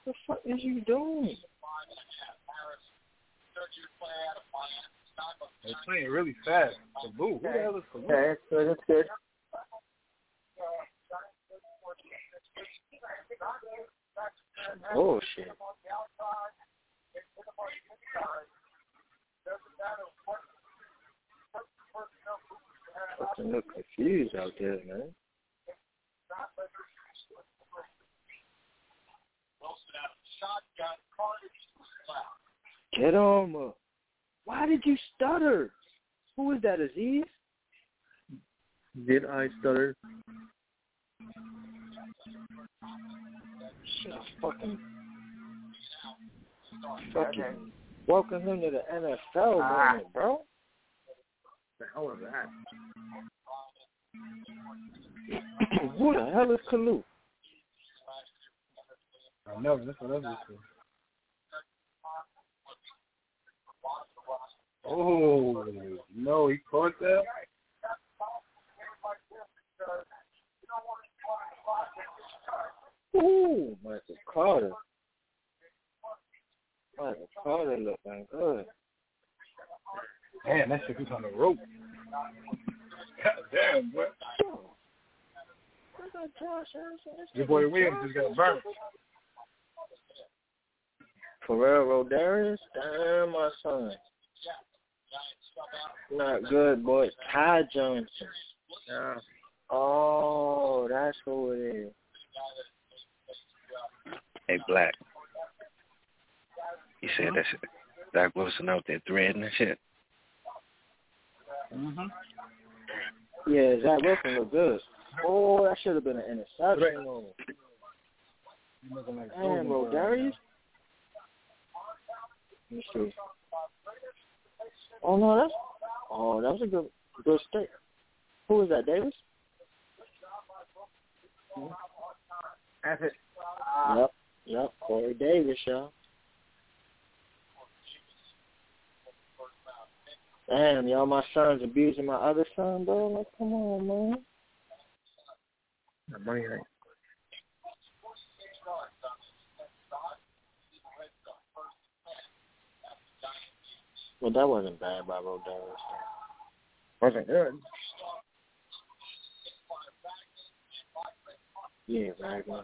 Speaker 18: What the fuck is you doing?
Speaker 22: They're playing really fast. Kalu. Who the hell is Kalu?
Speaker 18: Okay, that's good. That's good. Oh shit. Fucking look confused out there, man. Get on, uh, why did you stutter? Who is that, Azeez?
Speaker 21: Did I stutter?
Speaker 18: Shit, fucking, fucking, welcome him to the NFL,
Speaker 21: Ah.
Speaker 18: moment, bro.
Speaker 21: The hell was that?
Speaker 18: Who the hell is Kalu?
Speaker 22: I know. That's what I was saying. Oh no, he caught that.
Speaker 18: Ooh, Michael Carter. Michael Carter looking good.
Speaker 22: Man, that shit was on the rope. God damn, boy. Your boy Williams just got burnt.
Speaker 18: Pharrell Rodarius, damn my son. Not good, boy. Ty Johnson.
Speaker 21: Yeah.
Speaker 18: Oh, that's who it is.
Speaker 20: Hey, Black. You said that's Zach Wilson out there threading and shit.
Speaker 22: Mm-hmm.
Speaker 18: Yeah, Zach Wilson look good. Oh, that should have been an interception. on him.
Speaker 22: You looking like
Speaker 18: Damn, Rodarius. Let me see. Oh no, that's oh that was a good good stick. Who is that, Davis?
Speaker 21: That's it.
Speaker 18: Yep, yep, Corey Davis, y'all. Damn, y'all, my son's abusing my other son, bro. Like, come on, man.
Speaker 21: The money right.
Speaker 18: Well, that wasn't bad by Rodez.
Speaker 21: Wasn't good.
Speaker 18: Yeah, exactly.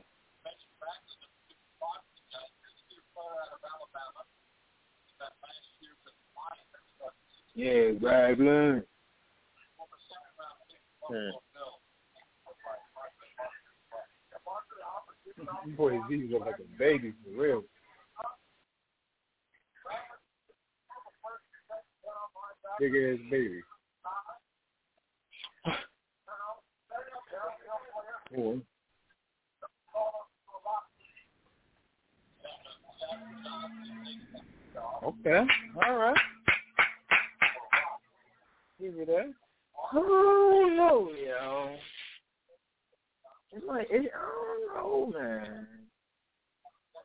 Speaker 18: Yeah, Raglan. Yeah. Hmm.
Speaker 22: Boy, these look like a baby for real. Big ass baby. Boy. Okay. All right. Give it that.
Speaker 18: Oh no, yo. It's like it, I don't know, man.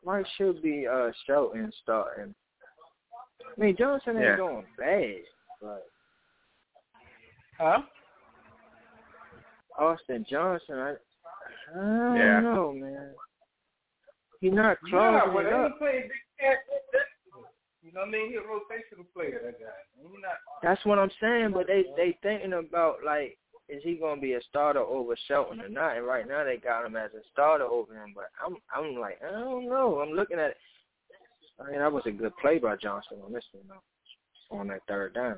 Speaker 18: Mike should be uh Shelton starting. I mean Johnson ain't
Speaker 22: Yeah.
Speaker 18: going bad,
Speaker 22: Huh?
Speaker 18: Austin Johnson, I, I don't
Speaker 22: Yeah.
Speaker 18: know, man. He's not
Speaker 22: Yeah,
Speaker 18: clogging
Speaker 22: but
Speaker 18: it up.
Speaker 22: big cat. You know what I mean? He's a rotational player, that guy. He not
Speaker 18: That's what I'm saying, but they they thinking about like, is he gonna be a starter over Shelton or not? And right now they got him as a starter over him, but I'm I'm like I don't know. I'm looking at it. I mean, that was a good play by Johnson on this one though, on that third down.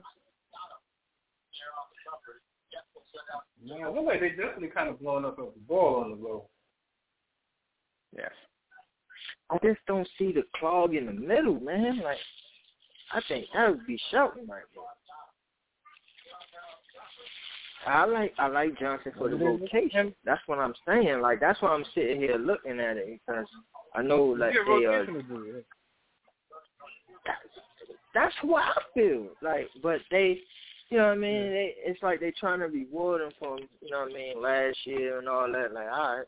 Speaker 22: Yeah, it look like they definitely kind of blowing up the ball on the road.
Speaker 18: Yes. I just don't see the clog in the middle, man. Like, I think that would be Shelton right there. I like I like Johnson for the rotation. That's what I'm saying. Like that's why I'm sitting here looking at it because I know like they are. That's what I feel like. But they, you know what I mean? They, it's like they trying to reward him from you know what I mean last year and all that. Like all right.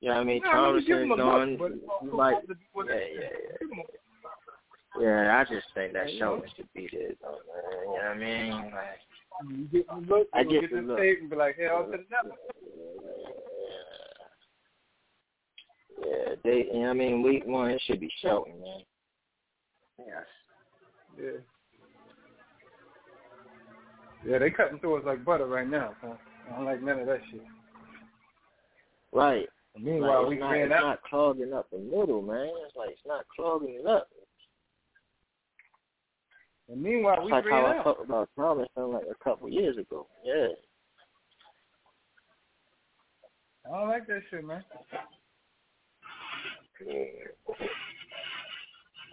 Speaker 18: You know what I mean?
Speaker 22: Yeah, I mean, give him
Speaker 18: Thompson's
Speaker 22: a look,
Speaker 18: doing
Speaker 22: but-
Speaker 18: you might yeah, yeah, yeah. Yeah, I just think that Shelton should be there though, man. You know what I mean? Like mm,
Speaker 22: You get the look,
Speaker 18: I get
Speaker 22: get
Speaker 18: the
Speaker 22: the
Speaker 18: look.
Speaker 22: and be like, hey, I'll send it
Speaker 18: Yeah, they. You know what I mean, week one it should be Shelton, man.
Speaker 22: Yes. Yeah. Yeah, they cutting through us like butter right now. Huh? I don't like none of that shit.
Speaker 18: Right.
Speaker 22: Meanwhile,
Speaker 18: like,
Speaker 22: we
Speaker 18: not, it's
Speaker 22: out.
Speaker 18: not clogging up the middle, man. It's like it's not clogging it up.
Speaker 22: And meanwhile,
Speaker 18: It's
Speaker 22: we
Speaker 18: like how I
Speaker 22: out.
Speaker 18: talked about Thomas like a couple years ago. Yeah.
Speaker 22: I don't like that shit, man.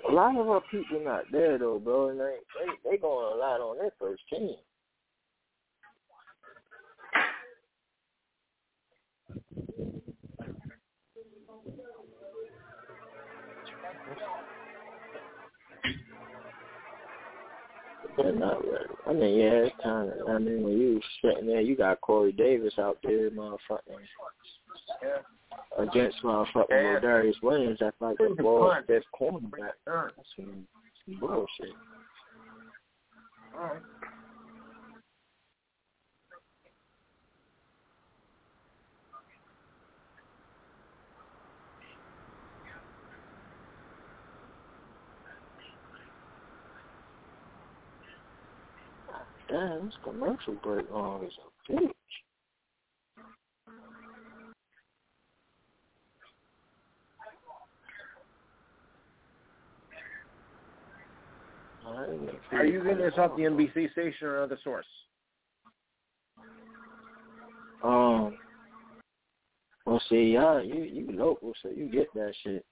Speaker 18: A lot of our people not there though, bro, and they they, they going a lot on their first team. Not ready. I mean, yeah, it's kind of. I mean, when you sitting there, you got Corey Davis out there, motherfucking against motherfucking
Speaker 22: Yeah.
Speaker 18: Darius Williams. That's like
Speaker 22: the
Speaker 18: ball fifth cornerback. That's bullshit.
Speaker 22: All right.
Speaker 18: Damn, this commercial break long as a bitch.
Speaker 21: Are you getting this off the NBC station or another source?
Speaker 18: Um. Well, see, y'all, you you local, so you get that shit.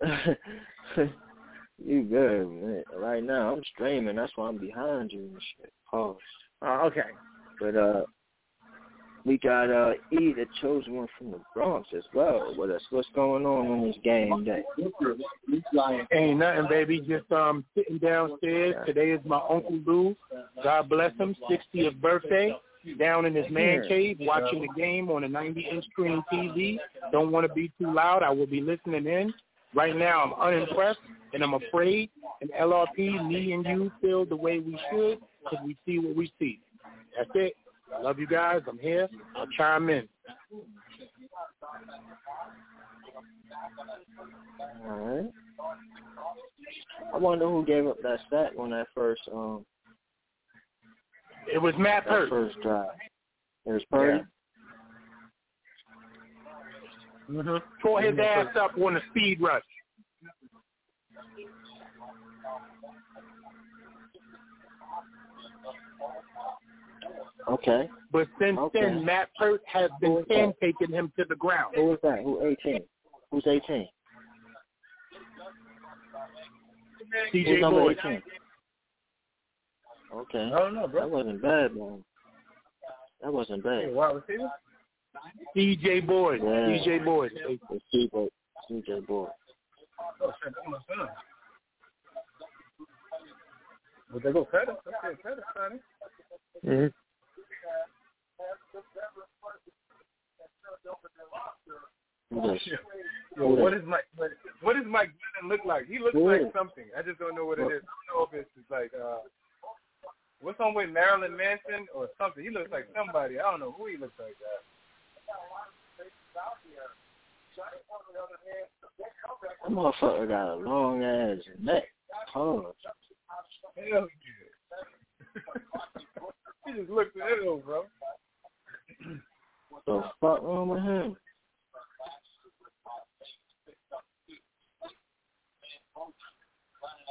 Speaker 18: you good, man. Right now, I'm streaming. That's why I'm behind you and shit. Pause.
Speaker 21: Oh, okay.
Speaker 18: But uh, we got uh E, the chosen one from the Bronx as well with us. What's going on on this game day?
Speaker 23: Ain't nothing, baby. Just um sitting downstairs. Today is my Uncle Lou. God bless him. 60th birthday. Down in his man cave, watching the game on a 90-inch screen TV. Don't want to be too loud. I will be listening in. Right now, I'm unimpressed and I'm afraid. And LRP, me and you feel the way we should because we see what we see. That's it. I love you guys. I'm here. I'll chime in.
Speaker 18: All right. I wonder who gave up that sack on that first um
Speaker 23: It was Matt Peart.
Speaker 18: first drive. It was Purdy.
Speaker 23: Mm-hmm. Tore his ass up on the speed rush.
Speaker 18: Okay.
Speaker 23: But since
Speaker 18: Okay.
Speaker 23: then, Matt Peart has been
Speaker 18: Who is that?
Speaker 23: him to the ground.
Speaker 18: Who is that? Who 18? Who's 18?
Speaker 23: CJ
Speaker 18: Who's number
Speaker 23: Board.
Speaker 18: 18? Okay.
Speaker 19: I don't know, bro.
Speaker 18: That wasn't bad, man. That wasn't
Speaker 19: Hey,
Speaker 18: bad.
Speaker 19: wide receiver?
Speaker 23: CJ Board.
Speaker 18: Yeah.
Speaker 23: CJ Board.
Speaker 18: It's CJ, CJ Board.
Speaker 19: Oh, shit, that's my son. Would they go Pettis? Okay, Pettis, Sonny.
Speaker 18: Mm-hmm.
Speaker 19: Yo,
Speaker 18: Who
Speaker 19: what is Mike? What, what does Mike Glennon look like? He looks like something. I just don't know what it is. I don't know if it's just like uh, what's on with Marilyn Manson or something. He looks like somebody. I don't know who he looks like. That.
Speaker 18: That motherfucker got a long ass neck.
Speaker 19: Hell yeah. he just looks ill, bro.
Speaker 18: What the fuck wrong with him?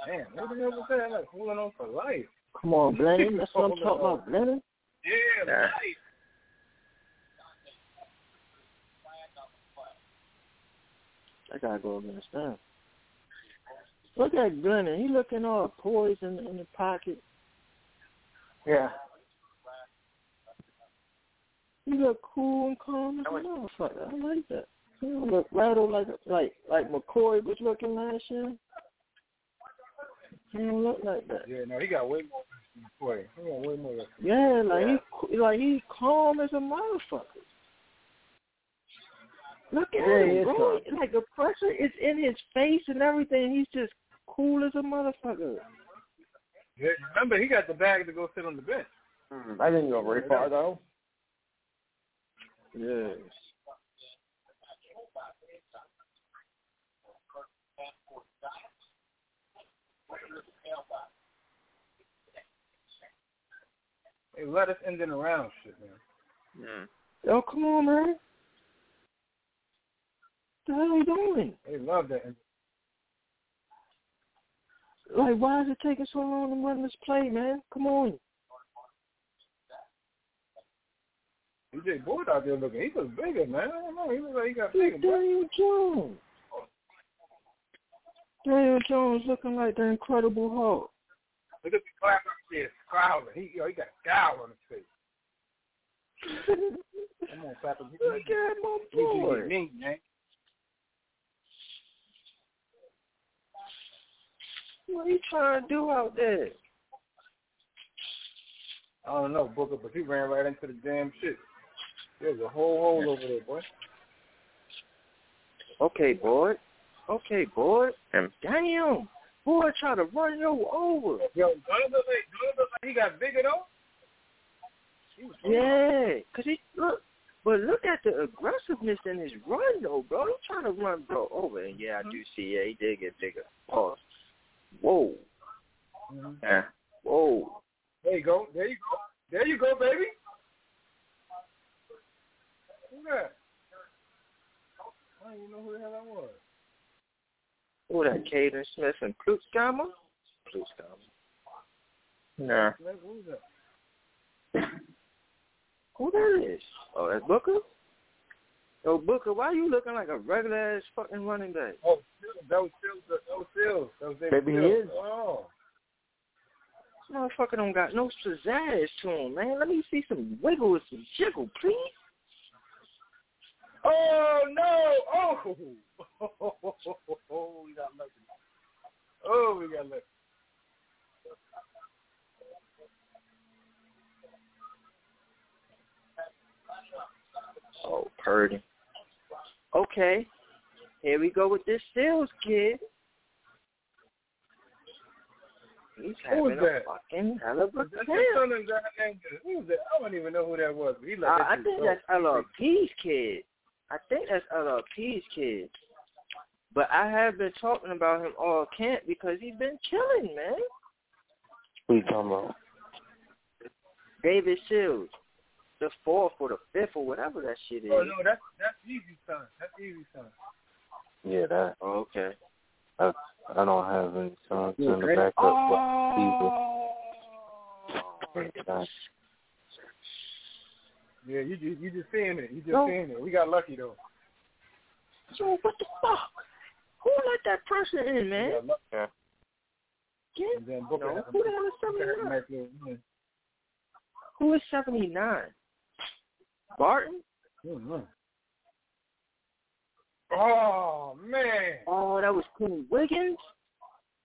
Speaker 19: Man, what the hell was that? Like holding on for life.
Speaker 18: Come on, Blenny. That's what I'm talking about, Blenny.
Speaker 19: Yeah,
Speaker 18: Nah.
Speaker 19: life.
Speaker 18: I gotta go against them. Look at Glennon. He looking all poised in, in the pocket.
Speaker 19: Yeah.
Speaker 18: He look cool and calm as a motherfucker. I like that. He don't look rattled like like like McCoy was looking last year. He don't look like that.
Speaker 19: Yeah, no, he got way more than Boy, he got way more.
Speaker 18: Yeah, like
Speaker 19: Yeah.
Speaker 18: he like he calm as a motherfucker. Look at
Speaker 19: Yeah,
Speaker 18: him, bro.
Speaker 19: calm.
Speaker 18: Like the pressure is in his face and everything. He's just cool as a motherfucker.
Speaker 19: Yeah, remember he got the bag to go sit on the bench.
Speaker 20: Hmm, I didn't go very far though.
Speaker 18: Yes.
Speaker 19: Hey, let us end it around shit, man. Mm.
Speaker 18: Yo, come on, man. What the hell are you doing?
Speaker 19: They love that.
Speaker 18: Like, why is it taking so long to run this play, man? Come on.
Speaker 19: CJ Board out there looking. He looks bigger, man. I don't know. He looks like he got bigger.
Speaker 18: Daniel Jones. Daniel Jones looking like the Incredible Hulk.
Speaker 19: Look at the clap there, scowling. He, yo, he got a scowl on his face. Come on, Papa.
Speaker 18: Look at my boy.
Speaker 19: Me, man.
Speaker 18: What are you trying to do out there?
Speaker 19: I don't know, Booker, but he ran right into the damn shit. There's a whole hole over there, boy.
Speaker 18: Okay, boy. Okay, boy. And Damn. Boy, try to run you over.
Speaker 19: Yo, don't like, don't it look like he got bigger though?
Speaker 18: Yeah, cause he look, but look at the aggressiveness in his run though, bro. He's trying to run bro over, and yeah, I do see. Yeah, he did get bigger. Pause. Whoa,
Speaker 19: Mhm.
Speaker 18: yeah. whoa.
Speaker 19: There you go. There you go. There you go, baby. That? I don't even know who the hell that was.
Speaker 18: Who that? Caden Smith and Platzgummer? Platzgummer. Nah.
Speaker 19: Who's that?
Speaker 18: Who that is? Oh, that's Booker. Yo, Booker, why are you looking like a regular ass fucking running back?
Speaker 19: Oh, that was Sills. That was Sills. That was David
Speaker 18: Maybe he is.
Speaker 19: Oh.
Speaker 18: This motherfucker don't got no pizzazz to him, man. Let me see some wiggle and some jiggle, please.
Speaker 19: Oh no! Oh, oh, we got lucky. Oh, we got lucky.
Speaker 18: Oh, Purdy. Okay. Here we go with this Sills kid. He's
Speaker 19: Who was
Speaker 18: having a
Speaker 19: that?
Speaker 18: fucking hell of a
Speaker 19: That's son of that. Who was that? I don't even know who that was. But he
Speaker 18: Uh,
Speaker 19: like
Speaker 18: I think that's LRP's kid. I think that's uh, LRP's kid. But I have been talking about him all camp because he's been killing, man.
Speaker 20: Who you talking about?
Speaker 18: David Sills, the fourth or the fifth or whatever that shit oh, is.
Speaker 19: Oh no, that's that's easy son. That's easy son.
Speaker 20: Yeah, that.
Speaker 18: Oh, okay.
Speaker 20: I, I don't have any sons
Speaker 18: You
Speaker 20: in the
Speaker 18: ready?
Speaker 20: backup
Speaker 18: Oh.
Speaker 20: either.
Speaker 19: Yeah, you just you just seeing it. You just
Speaker 18: No.
Speaker 19: seeing it. We got lucky though.
Speaker 18: Yo, what the fuck? Who let that person in, man?
Speaker 19: Yeah.
Speaker 18: Get,
Speaker 19: And then Booker
Speaker 18: no,
Speaker 19: had
Speaker 18: who the hell is
Speaker 19: Booker had a
Speaker 18: 79?
Speaker 19: nice little win.
Speaker 18: Who is 79? Barton?
Speaker 19: Mm-hmm. Oh man!
Speaker 18: Oh, that was Quinn Wiggins?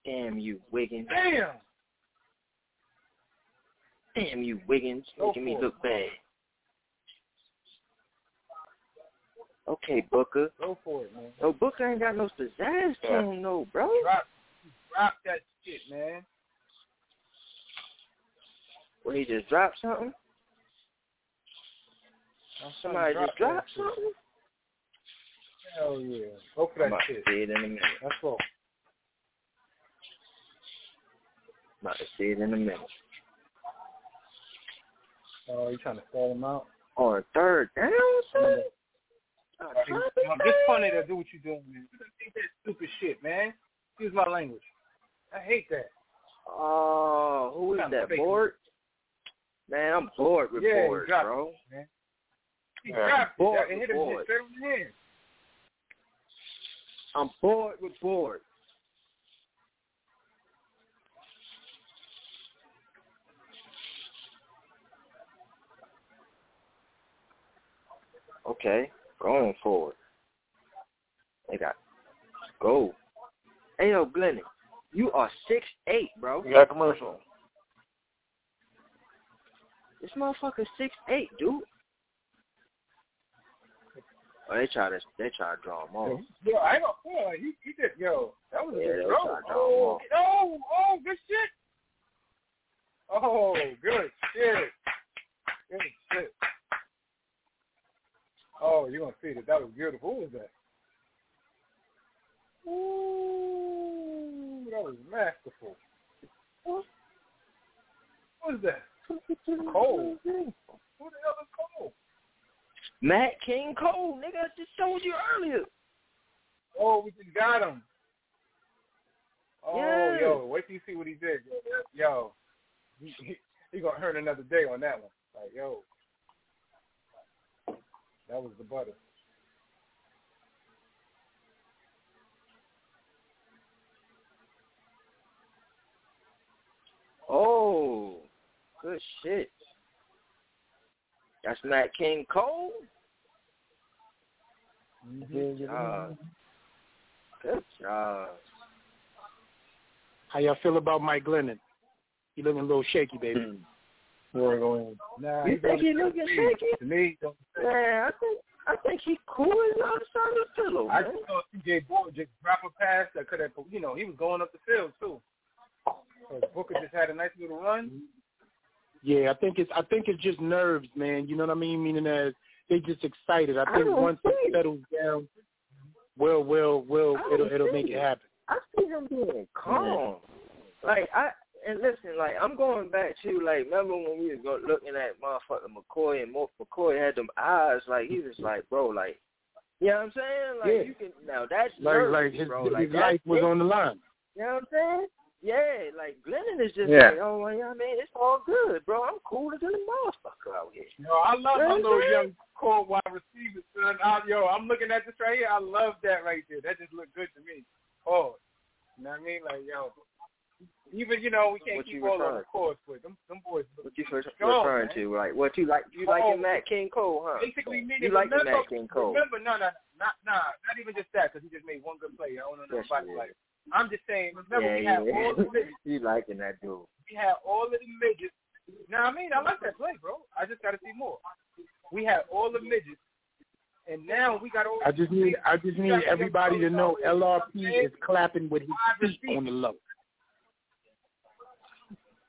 Speaker 18: Damn you, Wiggins.
Speaker 19: Damn!
Speaker 18: Damn you, Wiggins.
Speaker 19: Go
Speaker 18: Making me look bad. Okay, Booker.
Speaker 19: Go for it, man.
Speaker 18: No, Booker ain't got no pizzazz to him, no, bro.
Speaker 19: Drop, drop that shit, man.
Speaker 18: Well, he just dropped something?
Speaker 19: I'm
Speaker 18: Somebody
Speaker 19: to
Speaker 18: just dropped
Speaker 19: shit.
Speaker 18: something?
Speaker 19: Hell yeah. Go for
Speaker 18: I'm
Speaker 19: that
Speaker 18: about
Speaker 19: shit.
Speaker 18: to see it in a minute.
Speaker 19: Let's go.
Speaker 18: about to see it in a minute.
Speaker 19: Oh, you trying to stall him out?
Speaker 18: On third down, son?
Speaker 19: I'm just funny to do what you're doing, man. You think that stupid shit, man. Excuse my language. I hate that.
Speaker 18: Oh, who is
Speaker 19: Kinda
Speaker 18: that?
Speaker 19: fake.
Speaker 18: Board? Man, I'm bored with
Speaker 19: Yeah, he dropped
Speaker 18: bro.
Speaker 19: it, man. He
Speaker 18: Yeah.
Speaker 19: dropped it.
Speaker 18: Bored
Speaker 19: That- and
Speaker 18: with
Speaker 19: hit him
Speaker 18: boards.
Speaker 19: straight on the head.
Speaker 18: I'm bored with board. Okay, going forward. They got go. Hey yo, Glennon, you are six eight, bro.
Speaker 19: You got commercial.
Speaker 18: This motherfucker six eight, dude. Oh, they try to they try to draw him off.
Speaker 19: Yo, I ain't gonna yeah, he, he did. Yo, that was a
Speaker 18: Yeah,
Speaker 19: good
Speaker 18: they
Speaker 19: throw.
Speaker 18: tried to draw him
Speaker 19: Oh, oh, oh, good shit. Oh, good shit. Good shit. Oh, you're gonna see that. That was beautiful. Who was that? Ooh, that was masterful. What was that? Cole. Who the hell is Cole?
Speaker 18: Matt King Cole, nigga, I just told you earlier.
Speaker 19: Oh, we just got him. Oh,
Speaker 18: Yeah.
Speaker 19: yo, wait till you see what he did. Yo, he, he, he gonna earn another day on that one. Like, yo, that was the butter.
Speaker 18: Oh, good shit. That's Matt King Cole. Mm-hmm. Good job. Uh, good job.
Speaker 23: How y'all feel about Mike Glennon? He looking a little shaky, baby.
Speaker 18: Hmm.
Speaker 19: We're going. Nah,
Speaker 18: You
Speaker 19: he's
Speaker 18: think
Speaker 19: gonna-
Speaker 18: he looking shaky?
Speaker 19: To me, don't
Speaker 18: Man, I think I think he cool as the other side of the pillow,
Speaker 19: I
Speaker 18: man.
Speaker 19: just saw CJ Board just drop a pass that could have, you know, he was going up the field too. So Booker just had a nice little run.
Speaker 23: Yeah, I think it's I think it's just nerves, man. You know what I mean? Meaning that they just excited. I
Speaker 18: I
Speaker 23: think
Speaker 18: don't
Speaker 23: once
Speaker 18: see
Speaker 23: it
Speaker 18: it.
Speaker 23: settles down, well, well, well, it'll it'll make it
Speaker 18: it.
Speaker 23: happen.
Speaker 18: I see him being calm. Like I and listen, like I'm going back to like remember when we was go, looking at motherfucking McCoy and McCoy had them eyes like he was like, bro, like you know what I'm saying? Like
Speaker 23: Yeah.
Speaker 18: you can now that's
Speaker 23: Like
Speaker 18: nervous,
Speaker 23: like his
Speaker 18: bro.
Speaker 23: his
Speaker 18: Like
Speaker 23: life was
Speaker 18: it.
Speaker 23: on the line.
Speaker 18: You know what I'm saying? Yeah, like Glennon is just
Speaker 19: Yeah.
Speaker 18: like, oh, well, yeah, I mean, it's all good, bro. I'm cooler than a motherfucker out here.
Speaker 19: Yo, I love
Speaker 18: You know
Speaker 19: my little
Speaker 18: I'm
Speaker 19: young core wide receiver, son. I, yo, I'm looking at this right here. I love that right there. That just looked good to me. Oh, you know what I mean? Like, yo, even you know we can't
Speaker 18: What
Speaker 19: keep all on the course, but them them boys.
Speaker 18: What you first
Speaker 19: strong,
Speaker 18: referring
Speaker 19: man.
Speaker 18: to? Like what you like? You like
Speaker 19: Oh,
Speaker 18: your Matt King Cole, huh?
Speaker 19: Basically, meaning
Speaker 18: you like
Speaker 19: remember,
Speaker 18: Matt King Cole?
Speaker 19: Remember, no, no, not nah, not even just that because he just made one good play. I don't know
Speaker 18: Yes,
Speaker 19: nobody like. I'm just saying. Remember,
Speaker 18: yeah,
Speaker 19: we had
Speaker 18: yeah.
Speaker 19: all the midgets.
Speaker 18: you liking that dude?
Speaker 19: We had all of the midgets. Now I mean, I like that play, bro. I just got to see more. We had all the midgets, and now we got all.
Speaker 23: I just need I just need everybody to know LRP is clapping with his feet on the low.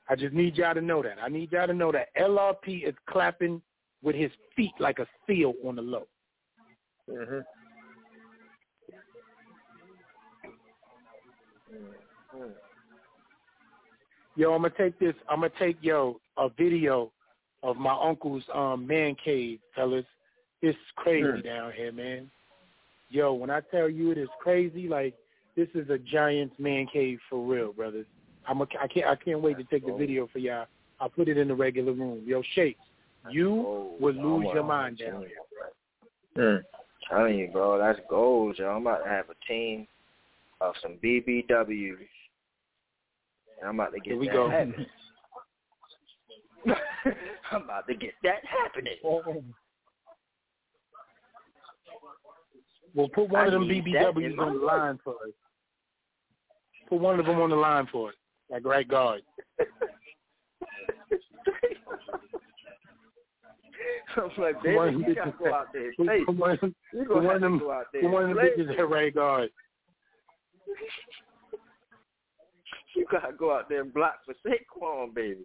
Speaker 23: I just need y'all to know that. I need y'all to know that LRP is clapping with his feet like a seal on the low.
Speaker 18: Mm-hmm.
Speaker 23: Yo, I'm gonna take this. I'm gonna take yo a video of my uncle's um man cave, fellas. It's crazy
Speaker 18: Mm.
Speaker 23: down here, man. Yo, when I tell you it is crazy, like this is a giant's man cave for real, brothers. I'm a, I can't I can't wait to take the video for y'all. I'll put it in the regular room. Yo, Shakes, you would lose your mind down
Speaker 18: there. Mm. Telling you, bro, that's gold, yo. I'm about to have a team of some BBWs. And I'm about to get
Speaker 23: Here we
Speaker 18: that
Speaker 23: go.
Speaker 18: happening. I'm about to get that happening.
Speaker 23: Well, put one
Speaker 18: I
Speaker 23: of them
Speaker 18: need that in
Speaker 23: BBWs on the line for us. Put one of them on the line for us, like right guard.
Speaker 18: I'm like, baby,
Speaker 23: one of them
Speaker 18: you gotta go out there and
Speaker 23: put-
Speaker 18: play.
Speaker 23: put one of them-
Speaker 18: You gonna have
Speaker 23: of
Speaker 18: to go out there
Speaker 23: put one of
Speaker 18: and
Speaker 23: bitches at right guard.
Speaker 18: You gotta go out there and block for Saquon, baby.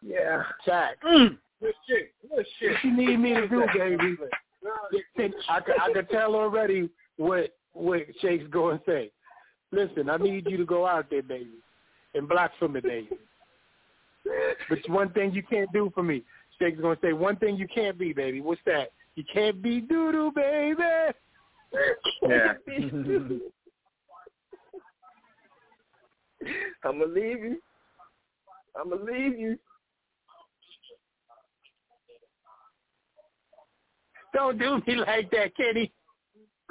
Speaker 23: Yeah, Jack. Mm.
Speaker 19: Good shit. Good shit.
Speaker 23: What you need me to do, baby? I could, I could tell already what what Shake's going to say. Listen, I need you to go out there, baby, and block for me, baby. But one thing you can't do for me, Shake's going to say, one thing you can't be, baby. What's that? You can't be doo-doo, baby.
Speaker 18: Yeah. I'm gonna leave you. I'm gonna leave you.
Speaker 23: Don't do me like that, Kenny.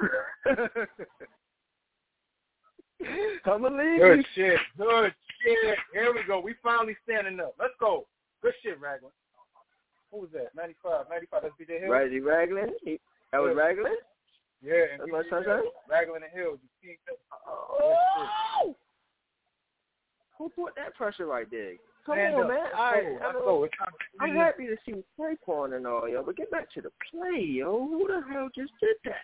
Speaker 18: I'm gonna leave
Speaker 19: Good
Speaker 18: you.
Speaker 19: shit. Good shit. Here we go. We finally standing up. Let's go. Good shit, Ragland. Who was that? 95. 95. That's BJ Hill.
Speaker 18: Reggie Ragland. He- That was
Speaker 19: Yeah.
Speaker 18: Ragland.
Speaker 19: Yeah. And
Speaker 18: That's my
Speaker 19: BJ Hill. Ragland and Hill. You see that?
Speaker 18: Oh! Who put that pressure right there? Come
Speaker 19: Stand
Speaker 18: on,
Speaker 19: up.
Speaker 18: man.
Speaker 19: Let's
Speaker 18: right. I
Speaker 19: Let's
Speaker 18: know-
Speaker 19: go. It's time to
Speaker 18: I'm happy to see Saquon and all, yo, but get back to the play, yo. Who the hell just did that?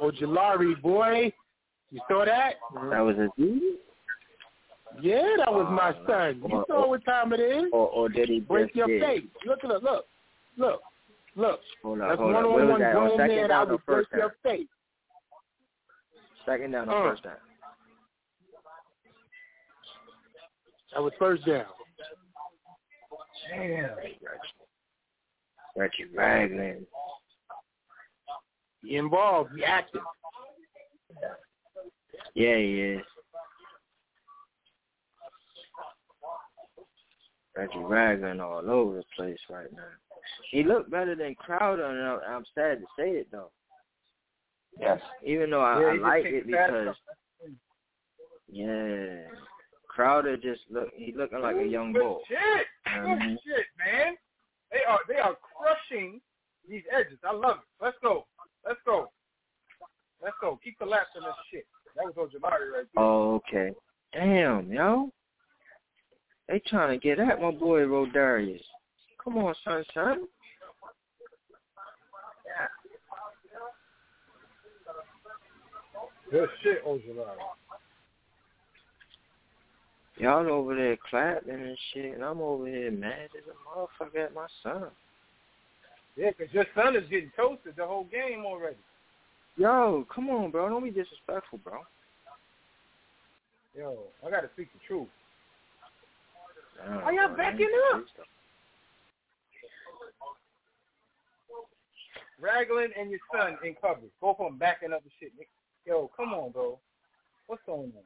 Speaker 23: Oh, Jalari, boy. You saw that?
Speaker 18: That was a dude?
Speaker 23: Yeah, that was my
Speaker 18: Oh,
Speaker 23: son. You
Speaker 18: Or-
Speaker 23: saw
Speaker 18: or-
Speaker 23: what time it is.
Speaker 18: Or, or did he
Speaker 23: Break your
Speaker 18: did?
Speaker 23: face. Look at it. Look. Look. Look.
Speaker 18: Hold on,
Speaker 23: That's
Speaker 18: hold on. Where was
Speaker 23: one-on-one
Speaker 18: that? On
Speaker 23: grown
Speaker 18: second
Speaker 23: man. I
Speaker 18: down or
Speaker 23: would break
Speaker 18: first down?
Speaker 23: your face.
Speaker 18: Second down or
Speaker 23: Uh.
Speaker 18: first down?
Speaker 23: That was first down.
Speaker 19: Damn.
Speaker 18: Reggie Ragland.
Speaker 23: He involved. He active.
Speaker 18: Yeah, he is. Reggie Ragland all over the place right now. He looked better than Crowder, and I- I'm sad to say it though.
Speaker 19: Yes.
Speaker 18: Even though I,
Speaker 19: Yeah,
Speaker 18: I like it because yeah, Crowder just look he looking like a young
Speaker 19: Good
Speaker 18: bull.
Speaker 19: shit.
Speaker 18: Mhm.
Speaker 19: Shit, man. They are they are crushing these edges. I love it. Let's go. Let's go. Let's go. Keep collapsing this shit. That was Ojulari right there.
Speaker 18: Oh, okay. Damn, yo. They trying to get at my boy Rodarius. Come on, son, son.
Speaker 19: Good shit, Ojulari.
Speaker 18: Y'all over there clapping and shit, and I'm over here mad as a motherfucker at my son.
Speaker 19: Yeah, 'cause your son is getting toasted the whole game already.
Speaker 18: Yo, come on, bro. Don't be disrespectful, bro.
Speaker 19: Yo, I gotta speak the truth.
Speaker 18: Damn,
Speaker 19: Why y'all
Speaker 18: bro,
Speaker 19: backing up? Ragland and your son in coverage. Both of them backing up the shit. Yo, come on, bro. What's going on?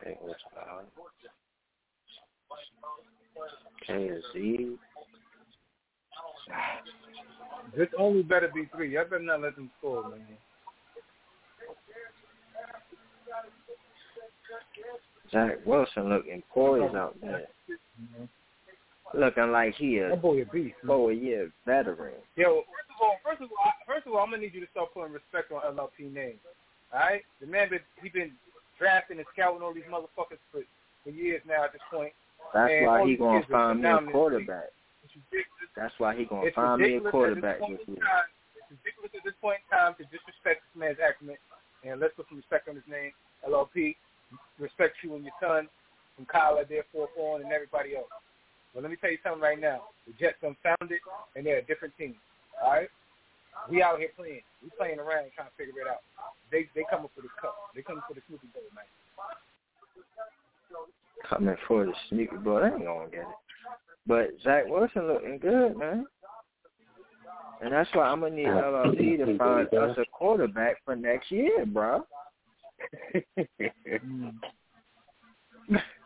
Speaker 18: Okay, what's loud? KZ.
Speaker 19: This only better be three. Y'all better not let them score, man.
Speaker 18: Zach Wilson looking poised out there. Looking like he a
Speaker 19: That boy a beast.
Speaker 18: four year veteran.
Speaker 19: Yo, first of all, first of all, first of all, I'm gonna need you to start putting respect on LRP name. All right, the man been he been drafting and scouting all these motherfuckers for for years now at this point.
Speaker 18: That's
Speaker 19: And
Speaker 18: why he gonna find me a
Speaker 19: phenomenal in this league.
Speaker 18: quarterback. That's why he gonna
Speaker 19: It's
Speaker 18: find me a quarterback
Speaker 19: this
Speaker 18: year.
Speaker 19: It's ridiculous at this point in time to disrespect this man's acumen. And let's put some respect on his name, LRP. Respect you and your son, from Kyle there, four four, and everybody else. But let me tell you something right now. The Jets unfounded, and they're a different team. All right, we out here playing. We playing around trying to figure it out. They they coming for the cup. They coming for the Snoopy Bowl, man.
Speaker 18: Coming for the sneaker boy, they ain't gonna get it. But Zach Wilson looking good, man. And that's why I'm gonna need LRP to find us a quarterback for next year, bro.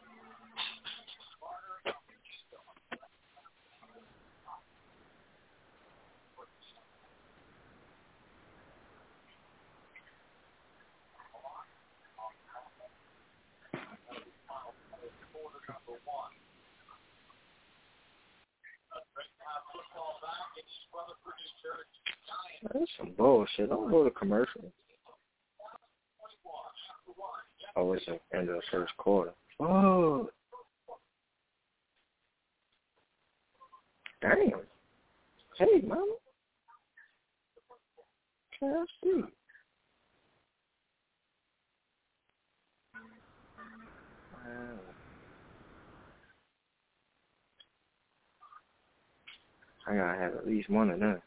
Speaker 18: That's some bullshit. Don't go to commercial. Oh, it's the end of the first quarter. Oh. Damn. Hey, mama. KFC. Wow. I gotta have at least one of them.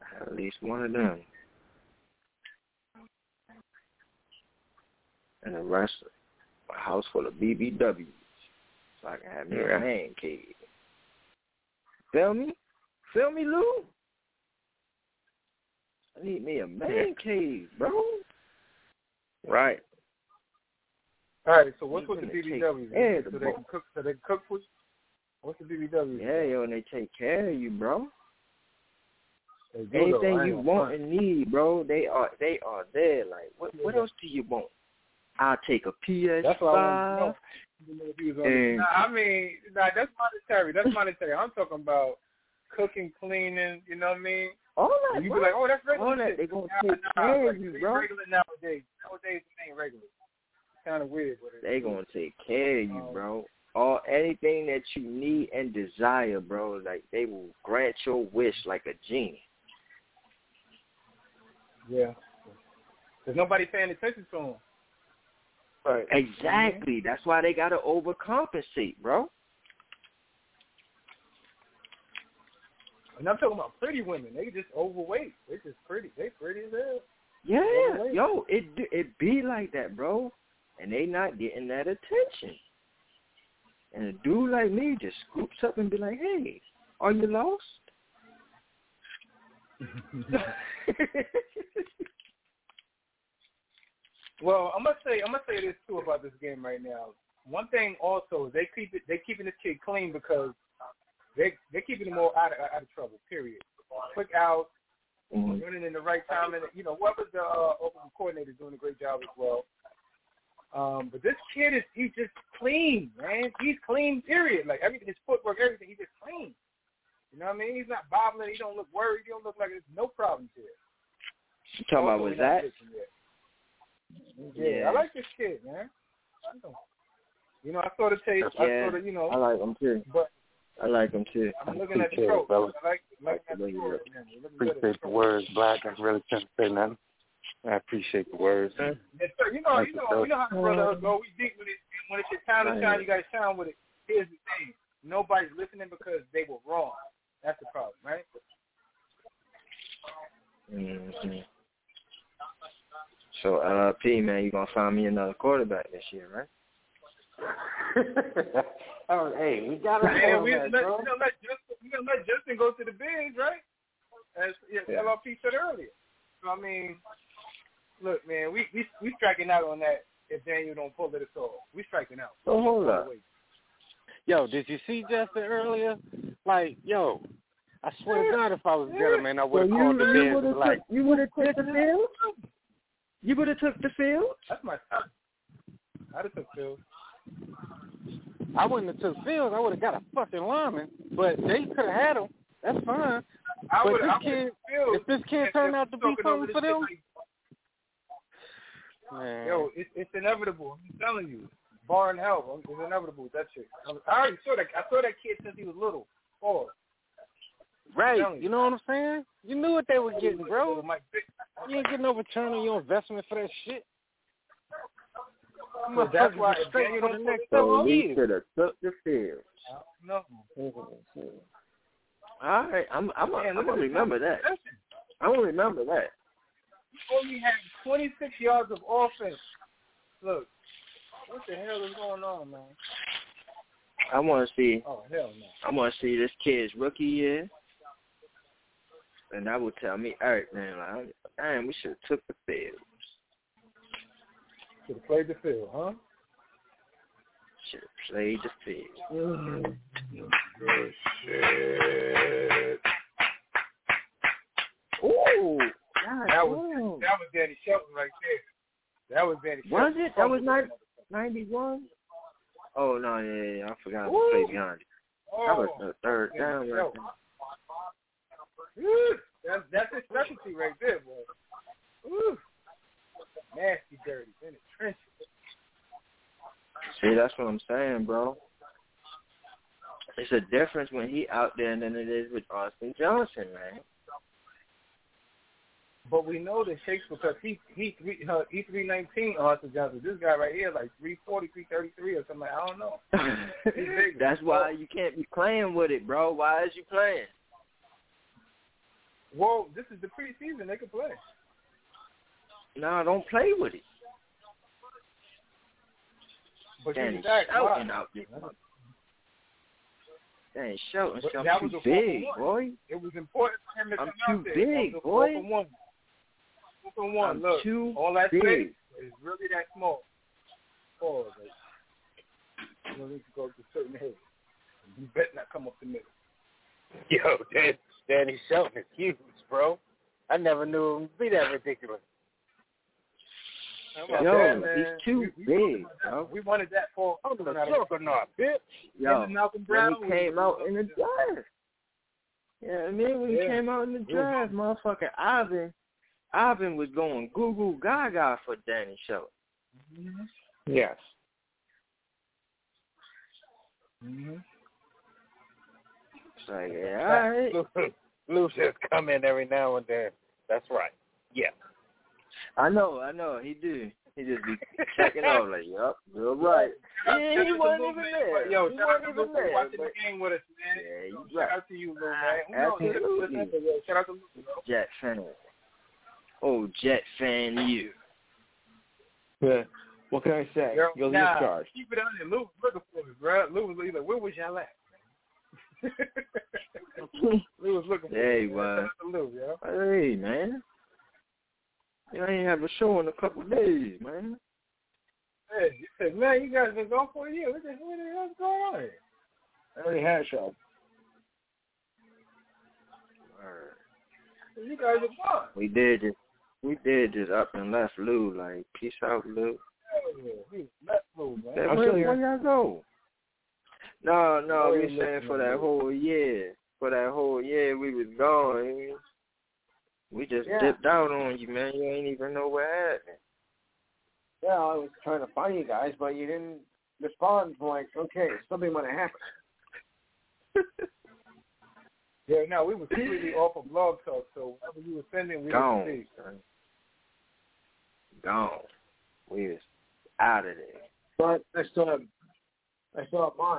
Speaker 18: I have at least one of them. And the rest, a house full of BBWs, so I can have me
Speaker 21: Yeah.
Speaker 18: a man cave. Feel me? Feel me, Lou? I need me a man cave, bro. Right.
Speaker 19: All right, so what's with the
Speaker 18: You're gonna take
Speaker 19: BBWs?
Speaker 18: of
Speaker 19: so
Speaker 18: the
Speaker 19: they can cook. So they can cook for you. What's the BBWs?
Speaker 18: Yeah, yo, and they take care of you, bro.
Speaker 19: They do, though. I
Speaker 18: Anything
Speaker 19: ain't
Speaker 18: you want
Speaker 19: front.
Speaker 18: and need, bro, they are they are there. Like, what what else do you want? I'll take a PS5.
Speaker 19: I want to know. If he was on
Speaker 18: And-
Speaker 19: nah, I mean, nah, that's monetary. That's monetary. I'm talking about cooking, cleaning. You know what I mean?
Speaker 18: All that,
Speaker 19: You
Speaker 18: bro.
Speaker 19: be like, oh, that's regular
Speaker 18: All that, they gonna
Speaker 19: Nah,
Speaker 18: take
Speaker 19: nah,
Speaker 18: care of you, bro.
Speaker 19: Regular nowadays. Nowadays, it ain't regular. It's kind of weird. But
Speaker 18: They gonna take care of you,
Speaker 19: Um,
Speaker 18: bro. All anything that you need and desire, bro. Like they will grant your wish like a genie.
Speaker 19: Yeah. There's nobody paying attention to them. Right.
Speaker 18: Exactly. That's why they gotta overcompensate, bro.
Speaker 19: And I'm talking about pretty women. They just overweight. They just pretty. They pretty as hell.
Speaker 18: Yeah,
Speaker 19: Overweight.
Speaker 18: yo, it it be like that, bro. And they not getting that attention. And a dude like me just scoops up and be like, "Hey, are you lost?"
Speaker 19: Well, I'm gonna say I'm gonna say this too about this game right now. One thing also is they keep it they keeping this kid clean because they they keeping him all out of out of trouble. Period. Quick out,
Speaker 18: Mhm.
Speaker 19: running in the right time, and you know whoever's the uh, open coordinator is doing a great job as well. Um, but this kid is he's just clean, man. He's clean. Period. Like everything, his footwork, everything. He's just clean. You know what I mean? He's not bobbling. He don't look worried. He don't look like there's no problems here.
Speaker 18: You talking about
Speaker 19: Also,
Speaker 18: was that?
Speaker 19: Yeah,
Speaker 18: Yeah.
Speaker 19: I like this kid, man. I don't- You know, I saw the tape. I
Speaker 18: Yeah,
Speaker 19: saw the, you know,
Speaker 18: I like him too.
Speaker 19: but
Speaker 18: I like him too.
Speaker 19: I'm looking at the
Speaker 20: Appreciate it,
Speaker 19: trophy.
Speaker 20: fellas.
Speaker 19: I like, like
Speaker 18: the way you look.
Speaker 19: man. You're looking good at
Speaker 20: Appreciate the words, Black. I really can't say nothing. I appreciate the words.
Speaker 19: Yes, sir. You know,
Speaker 20: That's
Speaker 19: you know,
Speaker 20: what's
Speaker 19: you know how the brotherhood go. We deep with it. When it's your time to shine, you got to shine with it. Here's the thing: nobody's listening because they were wrong. That's the problem, right?
Speaker 18: hmm So, uh, P man, you gonna find me another quarterback this year, right?
Speaker 20: oh, hey, we got
Speaker 19: And
Speaker 20: to
Speaker 19: we
Speaker 20: that,
Speaker 19: let,
Speaker 20: bro.
Speaker 19: we gonna let Justin, we gonna let Justin go to the bigs, right? As yeah,
Speaker 20: Yeah.
Speaker 19: LRP said earlier. So I mean, look, man, we we we striking out on that. If Daniel don't pull it at all, we striking out.
Speaker 18: So hold up.
Speaker 20: Yo, did you see Justin earlier? Like, yo, I swear to God, if I was a gentleman, I would have
Speaker 18: So
Speaker 20: called the
Speaker 18: you, you
Speaker 20: Bears.
Speaker 18: would have
Speaker 20: Like,
Speaker 18: took, you would have took the field. You would have took the field.
Speaker 19: That's my son. I'd have took Phil.
Speaker 20: I wouldn't have took Fields. I would have got a fucking lineman, but they could have had him. That's fine.
Speaker 19: I
Speaker 20: but
Speaker 19: would
Speaker 20: this
Speaker 19: I
Speaker 20: kid,
Speaker 19: would
Speaker 20: if this kid turned out to be something for them,
Speaker 19: shit
Speaker 20: man,
Speaker 19: like, Yo, it's it's inevitable. I'm telling you, barring hell, it's inevitable. That shit. I already saw that. I saw that kid since he was little. Oh,
Speaker 20: right?
Speaker 19: telling
Speaker 20: You know what I'm saying? You knew what they were getting, bro. You ain't getting no return on your investment for that shit.
Speaker 19: So that's why
Speaker 20: straight
Speaker 19: Daniel
Speaker 20: for the next
Speaker 19: it
Speaker 18: So
Speaker 19: off,
Speaker 18: we should have took the field.
Speaker 19: no.
Speaker 18: All right, I'm I'm
Speaker 19: Man,
Speaker 18: I'm
Speaker 19: look
Speaker 18: gonna remember that. I'm gonna remember that.
Speaker 19: He only had 26 yards of offense. Look, what the hell is going on, man?
Speaker 18: I want to see.
Speaker 19: Oh hell no.
Speaker 18: I want to see this kid's rookie year. and that would tell me, all right, man, like, damn, we should have took the field.
Speaker 19: Should have played the field, huh?
Speaker 18: Should have played the field.
Speaker 19: Good shit.
Speaker 18: Ooh,
Speaker 19: that was that was Danny Shelton right there. That was Danny
Speaker 18: Was
Speaker 19: Shelton.
Speaker 18: it? That was not ninety one. Oh no, yeah, yeah, I forgot to
Speaker 19: Ooh.
Speaker 18: play behind it. Oh. That was
Speaker 19: Oh,
Speaker 18: the third down right there.
Speaker 19: That's that's his specialty right there, boy. Nasty dirty in the trenches.
Speaker 18: See, that's what I'm saying, bro. It's a difference when he out there than it is with Austin Johnson, man.
Speaker 19: But we know that Shakespeare, because he he three uh, E three nineteen Arthur Johnson. This guy right here like three forty, three thirty three or something. Like, I don't know.
Speaker 18: That's why you can't be playing with it, bro. Why is you playing?
Speaker 19: Well, this is the preseason. They can play.
Speaker 18: No, don't play with it.
Speaker 19: But
Speaker 18: Danny
Speaker 19: he's back.
Speaker 18: Shelton
Speaker 19: Why?
Speaker 18: out there. Danny I'm
Speaker 19: that
Speaker 18: too
Speaker 19: was a four
Speaker 18: big, boy.
Speaker 19: It was important for him to
Speaker 18: I'm
Speaker 19: come out there.
Speaker 18: big,
Speaker 19: was a four
Speaker 18: boy.
Speaker 19: For one. Four.
Speaker 18: I'm
Speaker 19: Look,
Speaker 18: too
Speaker 19: all that
Speaker 18: big.
Speaker 19: space is really that small. Pause. Like, you don't need to go to certain heads. You better not come up the middle.
Speaker 20: Yo, Dan, Danny Shelton is huge, bro. I never knew him to be that ridiculous.
Speaker 19: How
Speaker 18: Yo,
Speaker 19: that, man?
Speaker 18: he's too
Speaker 19: we, we
Speaker 18: big,
Speaker 19: wanted that.
Speaker 18: bro.
Speaker 19: We wanted that for
Speaker 20: I'm
Speaker 19: coming
Speaker 20: the
Speaker 19: out of-
Speaker 20: juggernaut, bitch.
Speaker 18: Yo,
Speaker 19: Isn't Malcolm
Speaker 18: when
Speaker 19: Brown
Speaker 18: he came out in the draft. Yeah, I mean when he came out in the draft, motherfucker Ivan, Ivan was going goo goo gaga for Danny Shelton.
Speaker 20: Yes.
Speaker 19: Mm-hmm.
Speaker 18: Like, yeah, all right.
Speaker 20: Just come in every now and then. That's right. Yeah.
Speaker 18: I know, I know, he do. He just be checking out like, yup, you're right.
Speaker 19: Shout-
Speaker 18: Yeah, he wasn't even there.
Speaker 19: Yo,
Speaker 18: he
Speaker 19: shout out
Speaker 18: wasn't
Speaker 19: to
Speaker 18: even
Speaker 19: Lou for watching
Speaker 18: but-
Speaker 19: the game with us, man.
Speaker 18: Yeah, you
Speaker 19: Shout
Speaker 18: right.
Speaker 19: out to you, Lou, man. You know,
Speaker 18: Absolutely.
Speaker 19: listen, listen, Shout out to Lou.
Speaker 18: Jet fan. Oh, Jet fan, you.
Speaker 21: Yeah. What can I say?
Speaker 19: Yo,
Speaker 21: You'll
Speaker 19: nah,
Speaker 21: get charged.
Speaker 19: Keep it on there. Lou was looking for me, bro. Lou was like, where was y'all at? Lou was looking for
Speaker 18: There
Speaker 19: me.
Speaker 18: he
Speaker 19: man.
Speaker 18: was.
Speaker 19: Shout out to Lou, yo.
Speaker 18: Hey, man. You ain't have a show in a couple days, man.
Speaker 19: Hey, man, you guys been gone for a year. What the, what the hell's going on here?
Speaker 21: I already had a show.
Speaker 19: You guys are gone.
Speaker 18: We did just, we did just up and left Lou, like, peace out, Lou.
Speaker 19: Yeah. Left Lou, man.
Speaker 18: Where, where y'all go? No, no, we saying for that whole year. For that whole year we was gone. We just
Speaker 21: Yeah.
Speaker 18: dipped out on you, man. You ain't even know what happened.
Speaker 21: Yeah, I was trying to find you guys, but you didn't respond. I'm like, okay, something might have happened.
Speaker 19: Yeah, no, we were completely off of blog talk, so whatever you were sending, we
Speaker 18: Gone.
Speaker 19: didn't see.
Speaker 18: Son. Gone. We was out of there.
Speaker 21: But I still have, I still have mine.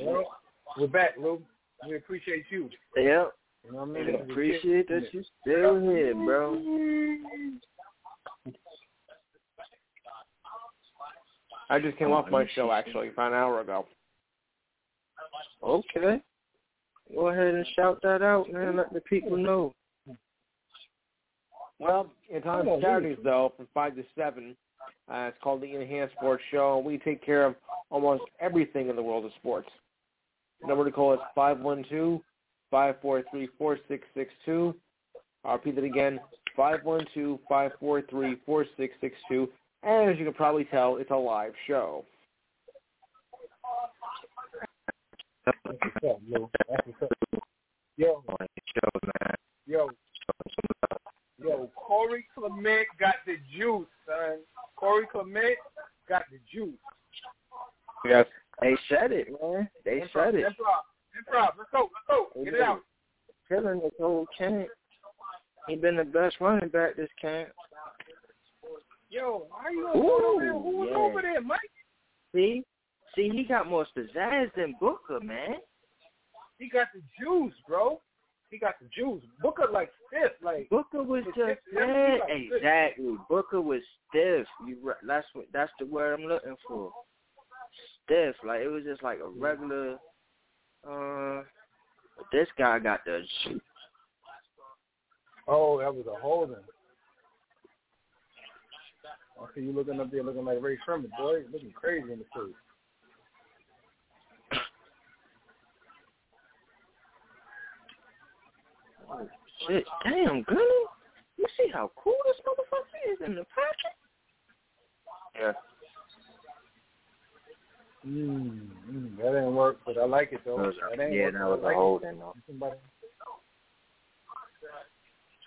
Speaker 19: Well, we're back, Lou. We appreciate you.
Speaker 18: Yep.
Speaker 19: You know what I mean?
Speaker 18: I appreciate that you still here, bro.
Speaker 21: I just came
Speaker 18: Oh,
Speaker 21: off my show actually about an hour ago.
Speaker 18: Okay. Go ahead and shout that out, man. Let the people know.
Speaker 21: Well, it's on
Speaker 19: Come on,
Speaker 21: Saturdays though, from five to seven. Uh, it's called the Enhanced Sports Show. and We take care of almost everything in the world of sports. The number to call is five one two five four three four six six two. I'll repeat it again, five one two five four three four six six two. And as you can probably tell, it's a live show.
Speaker 19: That's what's up, Lou. That's what's up. Yo, yo, yo, Corey Clement got the juice, son. Corey Clement got the juice.
Speaker 21: Yes.
Speaker 18: They said it, man. They
Speaker 19: Improv,
Speaker 18: said it.
Speaker 19: Improv, improv. Let's go, let's go. Get it out.
Speaker 18: Killing this whole camp. He been the best running back this camp.
Speaker 19: Yo, how you
Speaker 18: Ooh,
Speaker 19: over there? Who was
Speaker 18: yeah.
Speaker 19: over there, Mike?
Speaker 18: See? See, he got more pizzazz than Booker, man.
Speaker 19: He got the juice, bro. He got the juice. Booker like stiff, like
Speaker 18: Booker was just
Speaker 19: just- yeah,
Speaker 18: yeah,
Speaker 19: like this.
Speaker 18: exactly. Booker was stiff. You that's what that's the word I'm looking for. Stiff, like it was just like a regular, uh, But this guy got the shoot.
Speaker 19: Oh, that was a holding. I see you looking up there looking like Ray Sherman, boy. Looking crazy in the suit.
Speaker 18: Oh, shit. Damn, Gunny. You see how cool this motherfucker is in the pocket?
Speaker 24: Yeah.
Speaker 19: Mm, mm, that didn't work, but I like it though.
Speaker 18: That was
Speaker 19: that ain't
Speaker 18: yeah,
Speaker 19: work,
Speaker 18: that was
Speaker 19: I
Speaker 18: a
Speaker 19: like
Speaker 18: holding
Speaker 19: it.
Speaker 18: though.
Speaker 19: Somebody,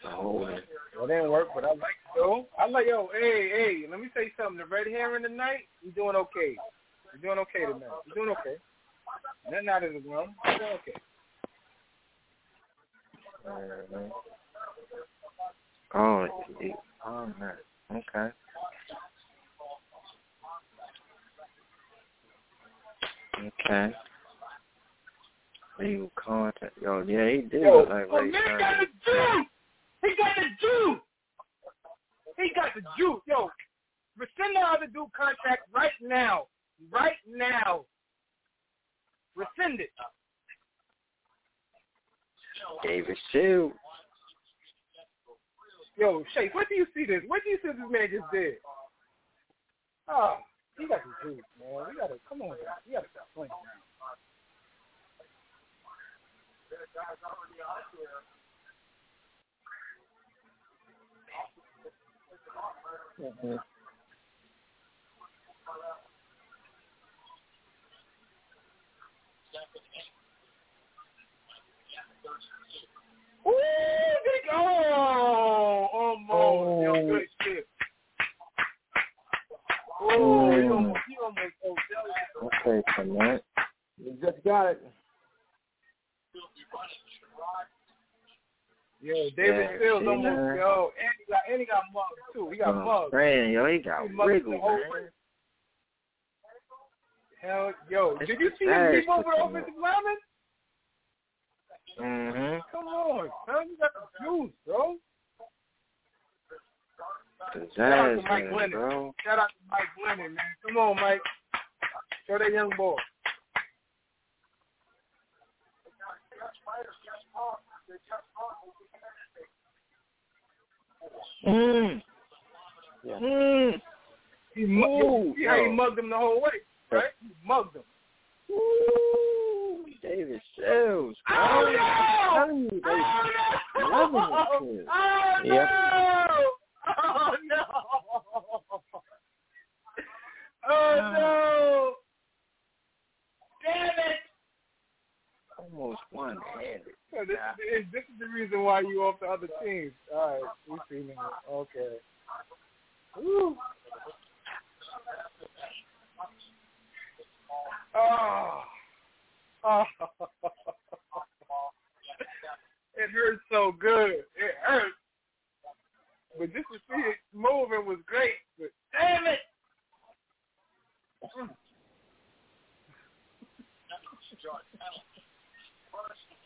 Speaker 18: A holding.
Speaker 19: that didn't work, but I like it though. I like yo, hey, hey, let me tell you something. The red herring tonight, he's doing okay. He's doing okay tonight. He's doing okay. Nothing out of the room. He's doing okay.
Speaker 18: Mhm. Oh, it, oh man. Okay. Okay. Legal content. Yo, yeah, he did look like
Speaker 19: oh,
Speaker 18: Ray
Speaker 19: man got the juice. He got the juice. He got the juice. Yo, rescind the other dude contract right now. Right now. Rescind it.
Speaker 18: David Sills.
Speaker 19: Yo, Shay, where do you see this? Where do you see this man just did? Oh, he got the juice, man. We gotta come on, guys. We gotta stop playing.
Speaker 18: Mm-hmm.
Speaker 19: Ooh, big oh, almost. Oh, oh,
Speaker 18: Okay, tonight.
Speaker 19: You just got it. Yo, David
Speaker 18: Yeah,
Speaker 19: Fields
Speaker 18: man.
Speaker 19: yo, and he got, and he got too. He got
Speaker 18: Oh, man, yo, he got
Speaker 19: He
Speaker 18: man.
Speaker 19: Hell, yo, did you see him leap over the offensive lineman?
Speaker 18: Mm-hmm.
Speaker 19: Come on, son, you got the juice, bro. Shout out to Mike
Speaker 18: Pizzazz,
Speaker 19: Glennon.
Speaker 18: bro.
Speaker 19: Shout out to Mike Glennon, man. Come on, Mike. Show that young boy.
Speaker 18: Mm.
Speaker 24: Yeah.
Speaker 19: Mm. He, mu-
Speaker 18: Ooh,
Speaker 19: see how he
Speaker 18: yo.
Speaker 19: mugged him the whole way, right? He mugged him.
Speaker 18: Ooh, David Sills, bro.
Speaker 19: Oh, no!
Speaker 18: I'm telling you, they
Speaker 19: Oh,
Speaker 18: loving
Speaker 19: oh,
Speaker 18: no! kid.
Speaker 19: Oh,
Speaker 18: Yep.
Speaker 19: no! Oh, no! Oh, no! Damn it!
Speaker 18: Almost one-handed.
Speaker 19: So this, is, this is the reason why you off the other teams. All right, we see now. Okay. Woo. Oh. Oh. it hurts so good. It hurts. But just to see it moving was great. But damn it.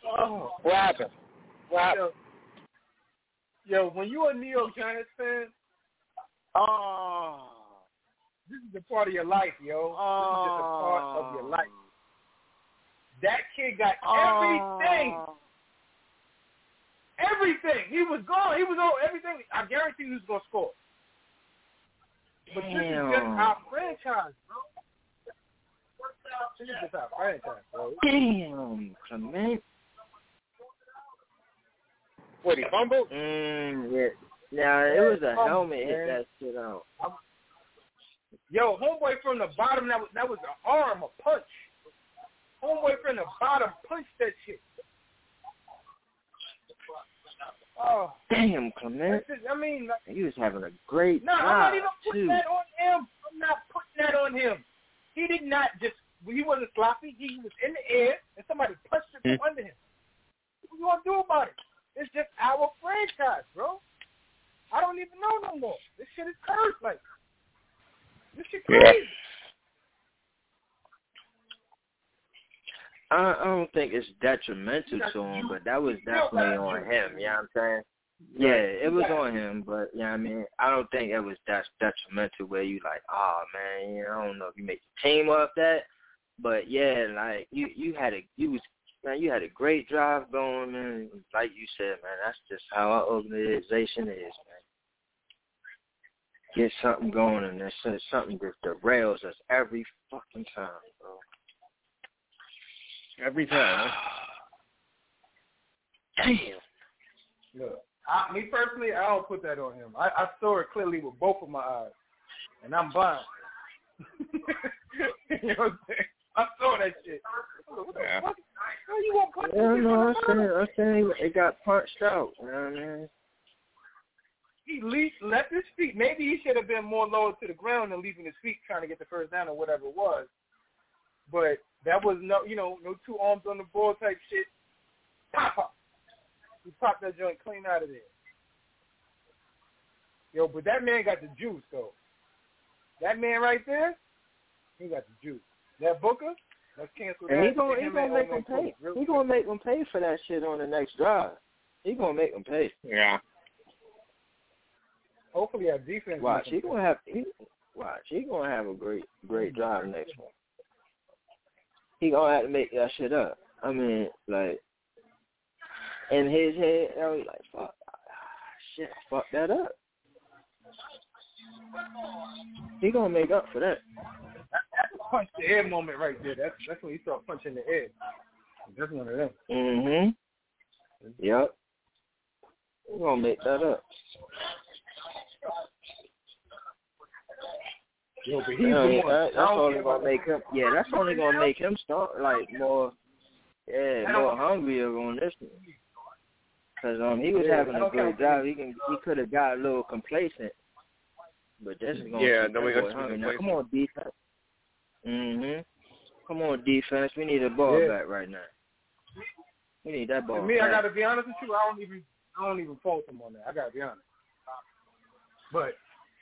Speaker 19: Oh.
Speaker 24: What happened? What happened?
Speaker 19: Yo, yo, when you a New York Giants fan,
Speaker 24: Oh.
Speaker 19: this is a part of your life, yo. This is just a part of your oh. life. That kid got everything.
Speaker 24: Oh.
Speaker 19: Everything. He was gone. He was on everything. I guarantee he was gonna score. But this is just
Speaker 18: Damn.
Speaker 19: our franchise, bro. This is just our franchise, bro.
Speaker 18: Damn, Clement.
Speaker 24: What, he fumbled?
Speaker 18: Mm, yeah. Now, it was a
Speaker 19: Oh,
Speaker 18: helmet hit that shit out.
Speaker 19: Yo, homeboy from the bottom, that was that was an arm, a punch. Homeboy from the bottom punched that shit. Oh,
Speaker 18: Damn, Clement.
Speaker 19: is, I mean, like,
Speaker 18: He was having a great
Speaker 19: no, I'm not even putting
Speaker 18: too.
Speaker 19: that on him. I'm not putting that on him. He did not just, he wasn't sloppy. He was in the air, and somebody punched it hmm. from under him. What you gonna do about it? It's just our franchise, bro. I don't even know no more. This shit is cursed, like. This shit
Speaker 24: Yeah.
Speaker 18: I, I don't think it's detrimental to him, but that was definitely on him. You know what I'm saying? Yeah, it was on him, but yeah, you know I mean, I don't think it was that detrimental where you like, oh man, you know, I don't know if you make the team off that, but yeah, like you you had a you was man, you had a great drive going, man. Like you said, man, that's just how our organization is, man. Get something going, and there's something that derails us every fucking time, bro. Every time. Damn.
Speaker 19: Look, I, me personally, I don't put that on him. I, I saw it clearly with both of my eyes, and I'm blind. you know what I'm saying? I saw that shit. What the
Speaker 18: Yeah.
Speaker 19: fuck? How you want punch
Speaker 18: Yeah, no, I'm saying, I'm saying it got punched out. You know what I mean?
Speaker 19: He leaped, left his feet. Maybe he should have been more lower to the ground than leaving his feet trying to get the first down or whatever it was. But that was no, you know, no two arms on the ball type shit. Pop up. He popped that joint clean out of there. Yo, but that man got the juice though. That man right there, he got the juice. That Booker, let's cancel that.
Speaker 18: And he gonna he gonna make them pay.
Speaker 19: Real
Speaker 18: He gonna make them pay for that shit on the next drive. He gonna make them pay.
Speaker 20: Yeah.
Speaker 19: Hopefully our defense.
Speaker 18: Watch,
Speaker 19: make
Speaker 18: he
Speaker 19: 'em
Speaker 18: gonna have he watch, he gonna have a great great drive next one. He gonna have to make that shit up. I mean, like in his head, I was like, fuck shit, I fucked that up. He gonna make up for that.
Speaker 19: That's a punch the air moment right there. That's that's when you start punching the air. That's one of them.
Speaker 18: Mhm. Yep. He gonna make that up.
Speaker 19: Yo, but he's
Speaker 18: Yeah,
Speaker 19: the one.
Speaker 18: that- that's only gonna make him. Yeah, that's only gonna make him start like more, yeah, more
Speaker 19: don't-
Speaker 18: hungrier on this one. Cause um, he was
Speaker 19: Yeah,
Speaker 18: having
Speaker 19: I
Speaker 18: a
Speaker 19: don't
Speaker 18: great
Speaker 19: count-
Speaker 18: drive. He can, he could have got a little complacent, but this is gonna.
Speaker 20: Yeah,
Speaker 18: keep
Speaker 20: then we
Speaker 18: that
Speaker 20: got to
Speaker 18: hungry. Now, come on, defense. Mhm. Come on, defense. We need the ball
Speaker 19: Yeah.
Speaker 18: back right now. We need that ball.
Speaker 19: To me, I gotta be honest with you. I don't even I don't even fault him on that. I gotta be honest. But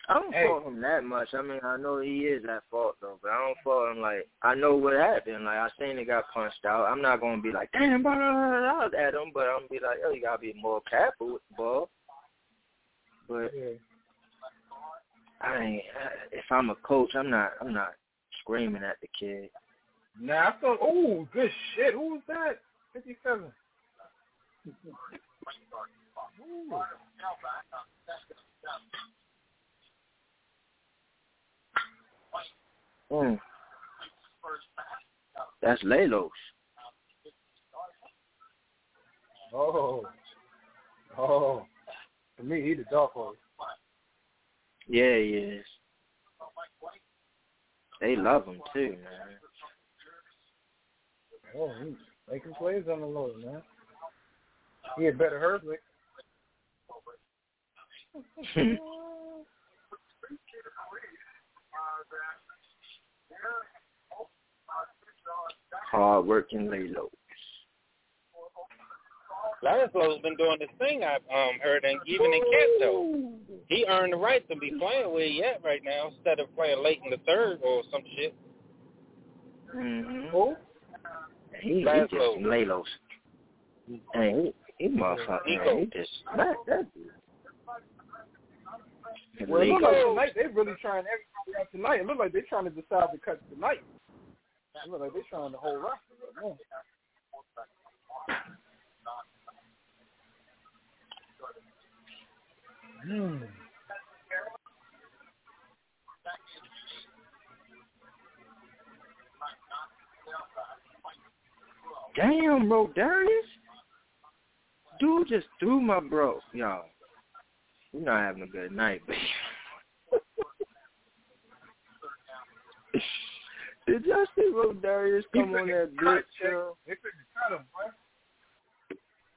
Speaker 18: I don't
Speaker 19: Hey.
Speaker 18: fault him that much. I mean, I know he is at fault though, but I don't fault him like I know what happened. Like I seen it got punched out. I'm not gonna be like, damn, blah, blah, blah, blah, at him, but I'm gonna be like, oh, you gotta be more careful with the ball. But
Speaker 19: yeah.
Speaker 18: I ain't. If I'm a coach, I'm not. I'm not screaming at the kid.
Speaker 19: Now I thought, oh, good shit. Who was that? Fifty-seven. Ooh.
Speaker 18: Mm. That's Lelos.
Speaker 19: Oh, oh. For me, he the dark horse.
Speaker 18: Yeah, he is. They love him too, man.
Speaker 19: Oh, he making plays on the low, man. He had better Herbert.
Speaker 18: Hard working Lelos.
Speaker 25: Ladislaw's been doing this thing I've um, heard, and even in though, he earned the right to be playing where he at right now instead of playing late in the third or some shit.
Speaker 18: Mm-hmm.
Speaker 19: Who?
Speaker 18: He, he just Lelos. Hey, he, he motherfucker. Man, he just that dude.
Speaker 19: Well, it look like tonight they're really trying everything out tonight. It look like they're trying to decide to cut tonight. It look like they're trying the whole roster. right. Hmm.
Speaker 18: Damn, bro, Darius. Dude just threw my bro. Yo, you're not having a good night, baby. Did y'all see bro Darius come on that blitz, yo?
Speaker 19: They couldn't cut him, boy.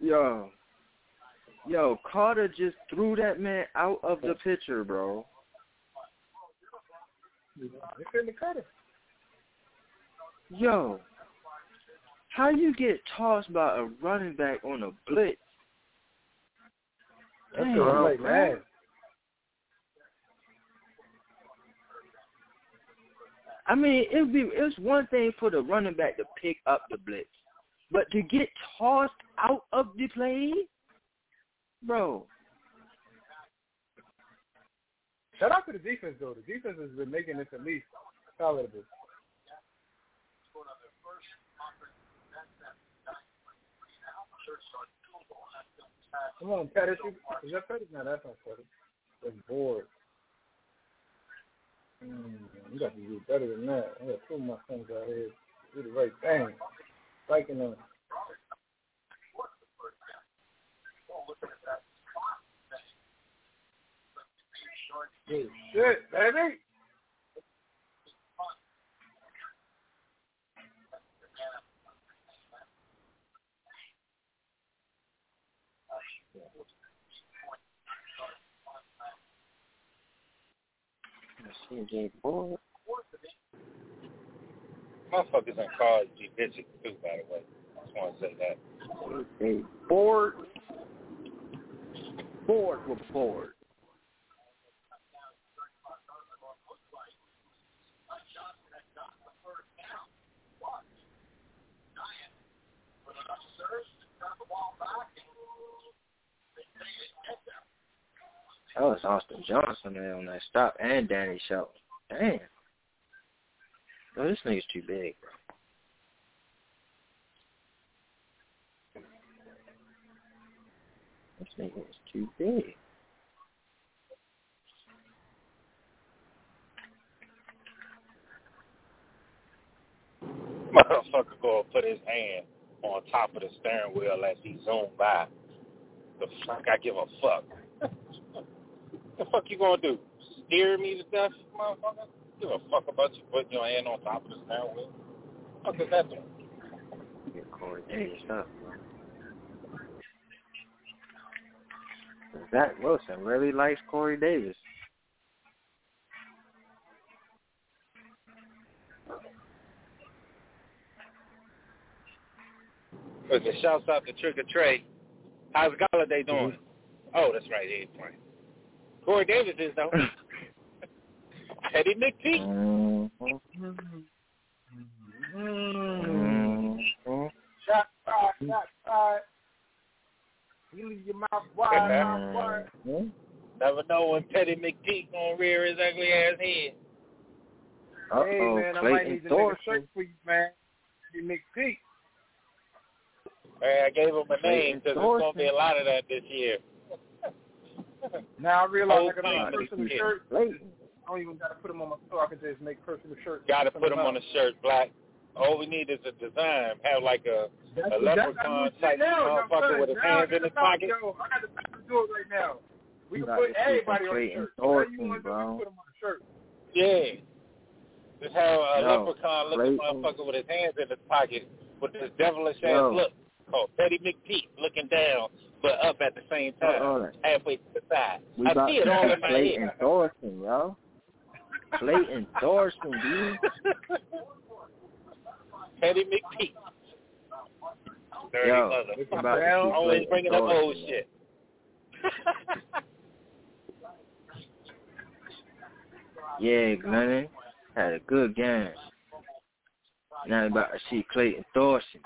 Speaker 18: Yo. Yo, Carter just threw that man out of the picture, bro.
Speaker 19: They couldn't cut him.
Speaker 18: Yo. How you get tossed by a running back on a blitz?
Speaker 19: That's
Speaker 18: Damn,
Speaker 19: the right
Speaker 18: bro.
Speaker 19: man.
Speaker 18: I mean, it would be it's one thing for the running back to pick up the blitz, but to get tossed out of the play, bro.
Speaker 19: Shout out to the defense though. The defense has been making this at least palatable. Come on, Pettis. Is that Pettis? No, that's not Pettis. That's Board. Mm, you got to do better than that. I got two of my sons out here. Do the right thing. Liking them. Good shit, baby.
Speaker 18: CJ Board.
Speaker 20: Motherfuckers in cars be bitching too, by the way. I just want to say that.
Speaker 18: CJ Board. Board with board. That was Austin Johnson there on that stop and Danny Shelton. Damn. Oh, this nigga's too big, bro. This nigga is too big.
Speaker 20: Motherfucker go and put his hand on top of the steering wheel as he zoomed by. The fuck I give a fuck. the fuck you gonna do? Steer me to death, motherfucker? Give a fuck about you putting your hand on top of the steering wheel? What is that doing?
Speaker 18: Davis up, bro. Zach Wilson really likes Corey Davis.
Speaker 20: Listen, shouts out to Trigger Trey. How's Golladay doing? Mm-hmm. Oh, that's right, he ain't playing. Corey Davis is though. Teddy McPeak.
Speaker 19: Shot fired, shot fired. You leave your mouth wide, mouth wide.
Speaker 20: Never know when Teddy McPeak gonna rear his ugly ass head.
Speaker 19: Hey man, I might need to make a shirt for you, man. You McPeak.
Speaker 20: Hey, I gave him a name because there's gonna be a lot of that this year.
Speaker 19: Now I realize
Speaker 20: Whole
Speaker 19: I can make
Speaker 20: thing.
Speaker 19: personal
Speaker 20: Yeah.
Speaker 19: shirts. I don't even gotta put them on my store. I can just make personal shirts.
Speaker 20: Got to put them on a shirt, black. All we need is a design. Have like a,
Speaker 19: That's
Speaker 20: a leprechaun type
Speaker 19: now, yo,
Speaker 20: motherfucker
Speaker 19: son.
Speaker 20: with his
Speaker 19: Now
Speaker 20: hands in his pocket.
Speaker 19: Yo, I got the time to do it right now. We
Speaker 18: You
Speaker 19: can put
Speaker 18: to see
Speaker 19: everybody on the
Speaker 18: Clayton
Speaker 19: shirt. Whatever you want to
Speaker 18: bro.
Speaker 19: put them on the shirt.
Speaker 20: Yeah. Just have a
Speaker 18: Yo,
Speaker 20: leprechaun looking motherfucker with his hands in his pocket with this devilish ass
Speaker 18: Yo.
Speaker 20: look called Petty McPeak looking down but up at the same oh, time, oh,
Speaker 18: Hold on.
Speaker 20: halfway to the side.
Speaker 18: We
Speaker 20: I
Speaker 18: about
Speaker 20: see it
Speaker 18: to
Speaker 20: all in my
Speaker 18: Clayton
Speaker 20: head.
Speaker 18: Thorson, yo. Clayton Thorson, dude.
Speaker 20: Petty McPeak. Dirty
Speaker 18: Yo,
Speaker 20: mother.
Speaker 18: it's about to
Speaker 20: Always
Speaker 18: Clayton
Speaker 20: bringing up old
Speaker 18: yo.
Speaker 20: shit.
Speaker 18: Yeah, Glennon had a good game. Now about to see Clayton Thorson.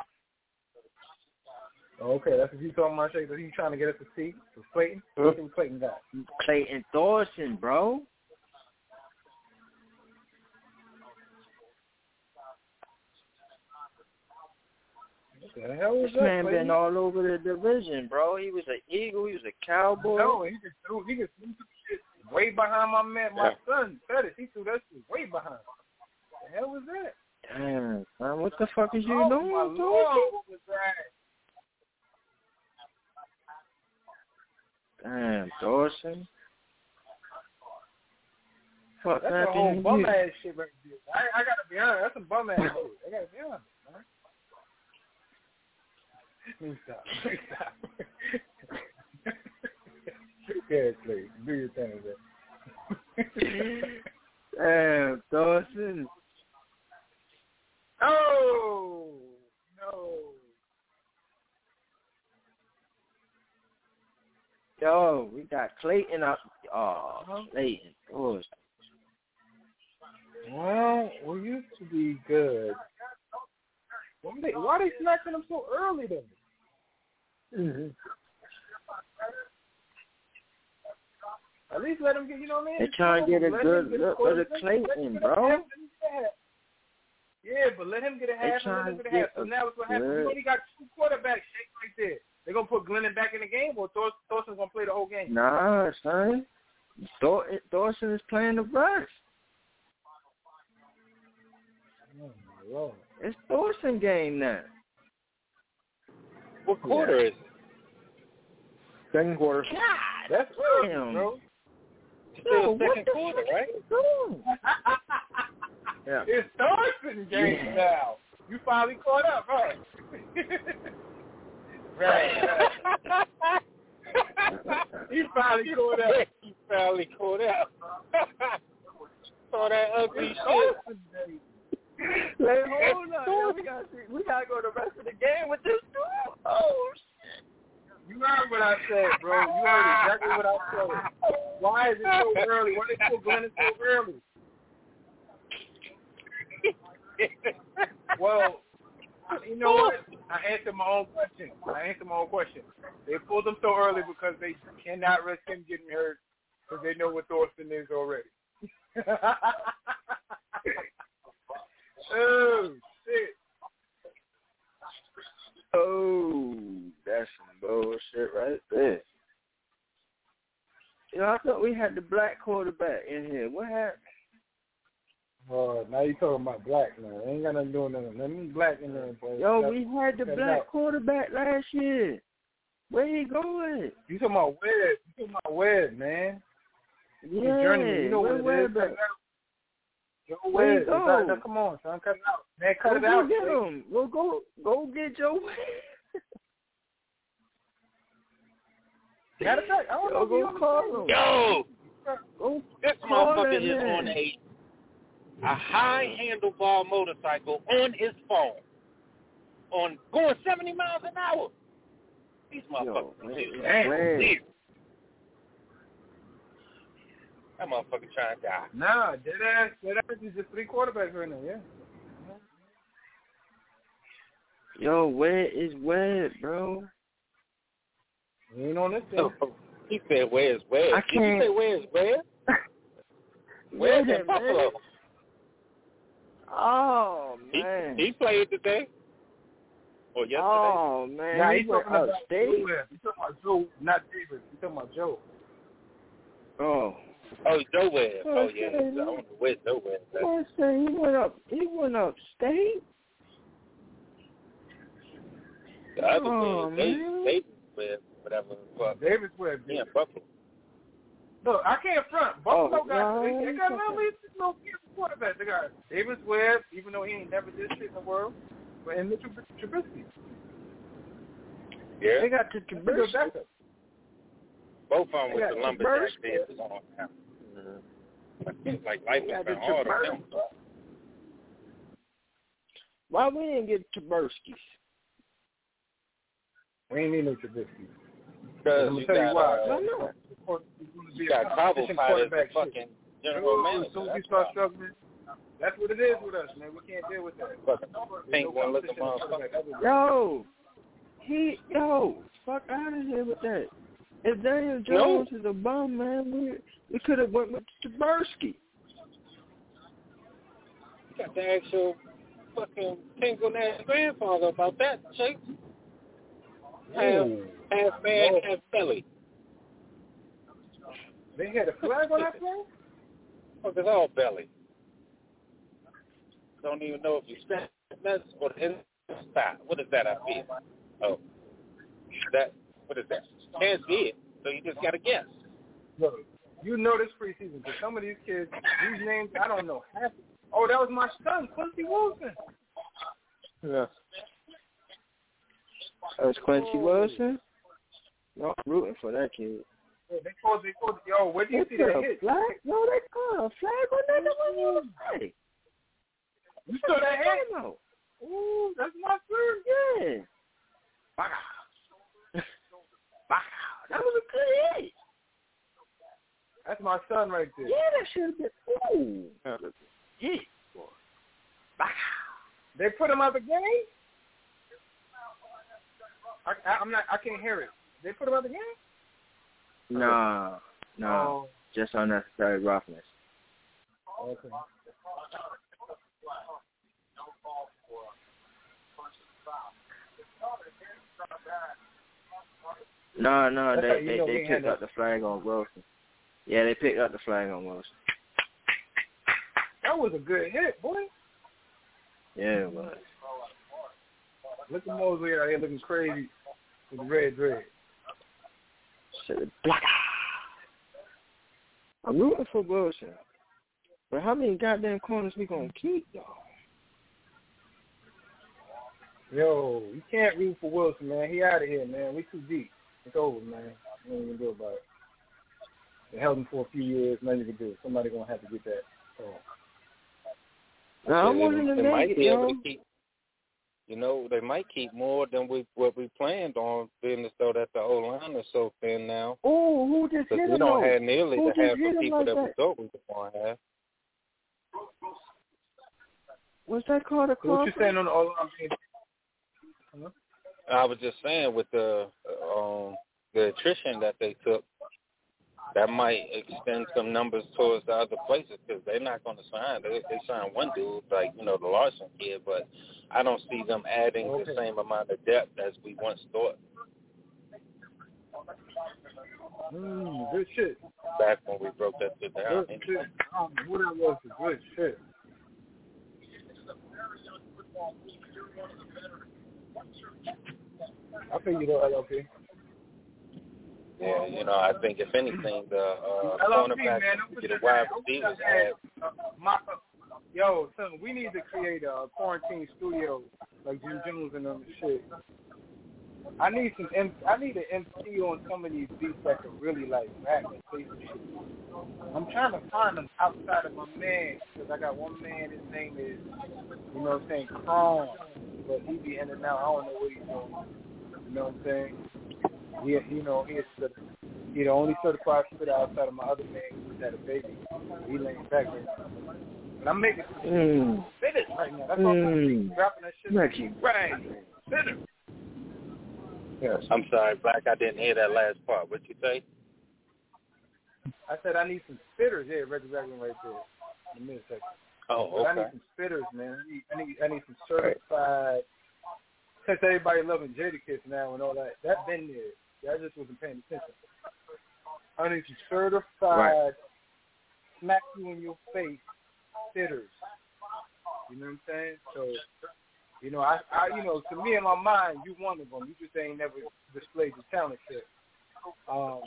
Speaker 19: Okay, that's what you talking about, Shay. That he trying to get us to see for Clayton. Let's see what Clayton got.
Speaker 18: Clayton Thorson, bro.
Speaker 19: What the hell was
Speaker 18: This
Speaker 19: that?
Speaker 18: man
Speaker 19: Clayton?
Speaker 18: been all over the division, bro. He was an Eagle. He was a Cowboy.
Speaker 19: No, he just threw. He just threw some shit way behind my man, my
Speaker 18: Yeah.
Speaker 19: son. Pettis. He threw that shit way behind. What the hell was that?
Speaker 18: Damn, son, what the fuck is you
Speaker 19: oh
Speaker 18: doing,
Speaker 19: my lord, what was that?
Speaker 18: Damn, Dawson. Fuck
Speaker 19: That's
Speaker 18: that
Speaker 19: a whole bum ass shit right there. I, I gotta be honest. That's some bum ass shit. I gotta be honest, man. Let stop. Let me stop. yeah, please. Do your thing, man.
Speaker 18: Damn, Thorson.
Speaker 19: Oh no.
Speaker 18: Yo, we got Clayton up. Oh, Clayton Thorson.
Speaker 19: Well, we used to be good. Why they, why they snatching them so early then?
Speaker 18: Mm-hmm.
Speaker 19: At least let him get, you know what I mean?
Speaker 18: They trying to get a
Speaker 19: Let
Speaker 18: good
Speaker 19: get
Speaker 18: look at Clayton,
Speaker 19: let him get a
Speaker 18: bro.
Speaker 19: half and a half. Yeah, but let him get a half and let
Speaker 18: trying
Speaker 19: him
Speaker 18: to
Speaker 19: get a half.
Speaker 18: get
Speaker 19: So now it's what happens. You only got two quarterbacks shake right there. They're gonna put Glennon back in the game, or Thor- Thorson's gonna play the whole game?
Speaker 18: Nah, son. Thor- Thorson is playing the brush.
Speaker 19: Oh my lord.
Speaker 18: It's Thorson game now.
Speaker 20: What quarter is it?
Speaker 18: Second quarter.
Speaker 19: God, That's
Speaker 18: Damn.
Speaker 19: early, bro.
Speaker 20: Still
Speaker 18: what
Speaker 20: second
Speaker 18: the
Speaker 20: quarter,
Speaker 18: fuck
Speaker 20: right?
Speaker 18: is? Yeah.
Speaker 19: It's Thorson game
Speaker 18: Yeah.
Speaker 19: now. You finally caught up, huh? right. he finally caught up.
Speaker 20: he finally caught up. Saw that ugly shit.
Speaker 18: Wait, hold on. We gotta we gotta go the rest of the game with this dude. Oh shit.
Speaker 19: You heard what I said, bro. You heard exactly what I said. Why is it so early? Why they put Glennon so early? well, you know what? I answered my own question. I answered my own question. They pulled him so early because they cannot risk him getting hurt because they know what Thorson is already. oh, shit.
Speaker 18: Oh, that's some bullshit right there. You know, I thought we had the black quarterback in here. What happened?
Speaker 19: Oh, now you talking about black now. Ain't got nothing to do with nothing. Nothing black in there, boy.
Speaker 18: Yo,
Speaker 19: Cut-
Speaker 18: we had the black
Speaker 19: out.
Speaker 18: quarterback last year. Where he going?
Speaker 19: You talking about Webb? You talking about Webb, man? He's a
Speaker 18: Yeah,
Speaker 19: journeyman. You know
Speaker 18: where
Speaker 19: what it is.
Speaker 18: Webb
Speaker 19: Cut
Speaker 18: at?
Speaker 19: it out. Joe
Speaker 18: Where he
Speaker 19: Webb.
Speaker 18: go?
Speaker 19: Exactly. Now, Come on, son. Cut it out. Man, cut
Speaker 18: Go
Speaker 19: it out.
Speaker 18: get
Speaker 19: man.
Speaker 18: him. Go go go get Joe.
Speaker 19: Matter of fact, I don't know if he
Speaker 18: go call
Speaker 19: phone.
Speaker 18: him.
Speaker 20: Yo,
Speaker 18: Go
Speaker 20: this motherfucker
Speaker 18: that
Speaker 20: is
Speaker 18: man.
Speaker 20: on a a high handlebar motorcycle on his phone, on going 70 miles an hour. These motherfuckers
Speaker 18: Yo,
Speaker 20: is
Speaker 18: man, man.
Speaker 20: weird. That motherfucker trying to die.
Speaker 19: Nah, dead ass. Dead ass is just three quarterbacks right now. Yeah.
Speaker 18: Yo, where is Webb, bro?
Speaker 19: He ain't on this thing.
Speaker 20: Oh, he said, "Where's Webb?"
Speaker 18: I
Speaker 20: Did you
Speaker 18: can't-
Speaker 20: say, "Where's Webb?" Where's
Speaker 18: Yeah,
Speaker 20: in Buffalo?
Speaker 18: Man. Oh
Speaker 20: He,
Speaker 18: man.
Speaker 20: he played today. Or yesterday.
Speaker 18: Oh man.
Speaker 19: Nah,
Speaker 18: he
Speaker 19: he's
Speaker 18: went
Speaker 19: talking about
Speaker 18: upstate.
Speaker 19: Joe Webb. He's talking about Joe, not Davis. He's talking about Joe.
Speaker 18: Oh.
Speaker 20: Oh, Joe Webb.
Speaker 18: Oh,
Speaker 20: Oh, yeah.
Speaker 18: okay,
Speaker 20: I don't know where's Joe Webb. at.
Speaker 18: I he went up. He went upstate.
Speaker 20: The other
Speaker 18: Oh,
Speaker 20: Webb, they,
Speaker 18: man.
Speaker 20: they Webb, whatever the.
Speaker 19: Davis Webb.
Speaker 20: Yeah, Buffalo.
Speaker 19: Look, I can't front. Buffalo
Speaker 18: Oh,
Speaker 19: got
Speaker 18: no,
Speaker 19: they, they got no least no quarterback. They got Davis Webb, even though he ain't never did shit in the world, but and Mitchell Trubisky.
Speaker 20: Yeah.
Speaker 18: They got the
Speaker 19: That's a good
Speaker 18: Trubisky.
Speaker 20: Both of them with the lumberjack
Speaker 18: Trubisky.
Speaker 20: dances on now. It's like life
Speaker 18: They
Speaker 20: has
Speaker 18: got the
Speaker 20: been hard on them.
Speaker 18: Why we didn't get Trubisky's?
Speaker 19: We ain't need no Trubisky.
Speaker 20: Because
Speaker 19: I'm
Speaker 20: you
Speaker 19: gonna tell you
Speaker 20: got,
Speaker 19: why.
Speaker 20: uh,
Speaker 18: Why not?
Speaker 20: you got Cabo Fight as the fucking general
Speaker 19: As soon as we
Speaker 20: That's
Speaker 19: start struggling, that's what it is with us, man. We can't deal with that.
Speaker 20: Fucking pink
Speaker 19: no
Speaker 20: one looking
Speaker 19: competition
Speaker 20: motherfucker.
Speaker 18: Yo, he yo, fuck out of here with that. If Daniel Jones is a bum, man, we we could have went with Trubisky.
Speaker 20: You got to ask your fucking Tingle Nash grandfather about that, Chase. Half,
Speaker 19: Ooh.
Speaker 20: half man,
Speaker 19: Whoa.
Speaker 20: half belly.
Speaker 19: They had a flag on that play?
Speaker 20: Fuck, it's all belly. Don't even know if you spent that's or the inside. What is that I feel? Oh. That what is that? Can't see it. So you just gotta guess.
Speaker 19: Look, you know this preseason because some of these kids, these names, I don't know. Half, oh, that was my son, Quincy Wilson.
Speaker 18: Yeah. That oh. was Quincy Wilson. No, I'm rooting for that kid.
Speaker 19: Yeah, they called, they called, yo, where do you see that hit?
Speaker 18: flag? No, they put a flag on that. That wasn't even a flag.
Speaker 19: You saw that hit?
Speaker 18: No.
Speaker 19: Ooh, that's my son.
Speaker 18: Yeah. That was a good hit.
Speaker 19: That's my son right there.
Speaker 18: Yeah, that should have been. Ooh. A hit.
Speaker 19: They put him out the game? I, I, I'm not, I can't hear it. They put him out the game?
Speaker 18: Nah, nah.
Speaker 19: Oh,
Speaker 18: Just unnecessary roughness.
Speaker 19: okay.
Speaker 18: No, no, they they, they picked up the flag on Wilson. Yeah, they picked up the flag on Wilson.
Speaker 19: That was a good hit, boy.
Speaker 18: Yeah, it was.
Speaker 19: Look at Mosley out here looking crazy with the red dread.
Speaker 18: Shit, black. I'm rooting for Wilson. But how many goddamn corners we gonna keep though?
Speaker 19: Yo, you can't root for Wilson, man. He out of here, man. We too deep. It's over, man. Nothing you can do about it. They held him for a few years. Nothing you can do. Somebody gonna have to get that. Oh. So.
Speaker 18: Now, I'm
Speaker 20: They-
Speaker 18: wanting to
Speaker 20: they
Speaker 18: make
Speaker 20: might
Speaker 18: it,
Speaker 20: be able
Speaker 18: yo.
Speaker 20: to keep. You know, they might keep more than we what we planned on, being as though that the O line is so thin now.
Speaker 18: Oh, who just
Speaker 20: Because
Speaker 18: hit
Speaker 20: we
Speaker 18: him?
Speaker 20: don't
Speaker 18: though?
Speaker 20: have nearly
Speaker 18: Who
Speaker 20: the half
Speaker 18: hit
Speaker 20: of people
Speaker 18: like
Speaker 20: that we thought we were going to have.
Speaker 18: Was that called a
Speaker 19: So what you saying on the all I'm? Huh?
Speaker 20: I was just saying with the um the attrition that they took, that might extend some numbers towards the other places because they're not going to sign. They they signed one dude like you know the Larson kid, but I don't see them adding the same amount of depth as we once thought
Speaker 19: Mm, good shit.
Speaker 20: back when we broke that shit down.
Speaker 19: Good shit. I don't who that was. but Good shit. I feel you though, LRP.
Speaker 20: Yeah, you know, I think if anything, the uh,
Speaker 19: LRP,
Speaker 20: cornerback get a wide
Speaker 19: don't put
Speaker 20: receivers
Speaker 19: that
Speaker 20: add.
Speaker 19: uh, my, Yo, son, we need to create a quarantine studio like Jim Jones and them shit. I need some M- I need an MC on some of these beats that can really like rap and say some shit. I'm trying to find them outside of my man because I got one man. His name is you know what I'm saying Chrome, but he be in and out. I don't know what he's doing. You know what I'm saying? He you know he's the he the only certified spitter outside of my other man who had a baby. He laying back right now. But I'm making some
Speaker 18: Mm.
Speaker 19: spitters right now. That's all I'm
Speaker 18: Mm.
Speaker 19: dropping that shit.
Speaker 18: Reggie
Speaker 19: Right. Spitter.
Speaker 20: Yes. I'm sorry, Black. I didn't hear that last part. What you say?
Speaker 19: I said I need some spitters. Yeah, Reggie Ragland right there. In a minute second.
Speaker 20: Oh,
Speaker 19: But I need some spitters, man. I need I need, I need some certified. Since everybody loving Jadakiss now and all that, that been there. I just wasn't paying attention. I need some certified, smack you in your face spitters. You know what I'm saying? So, you know, I, I, you know, to me in my mind, you one of them. You just ain't never displayed your talent yet. Um,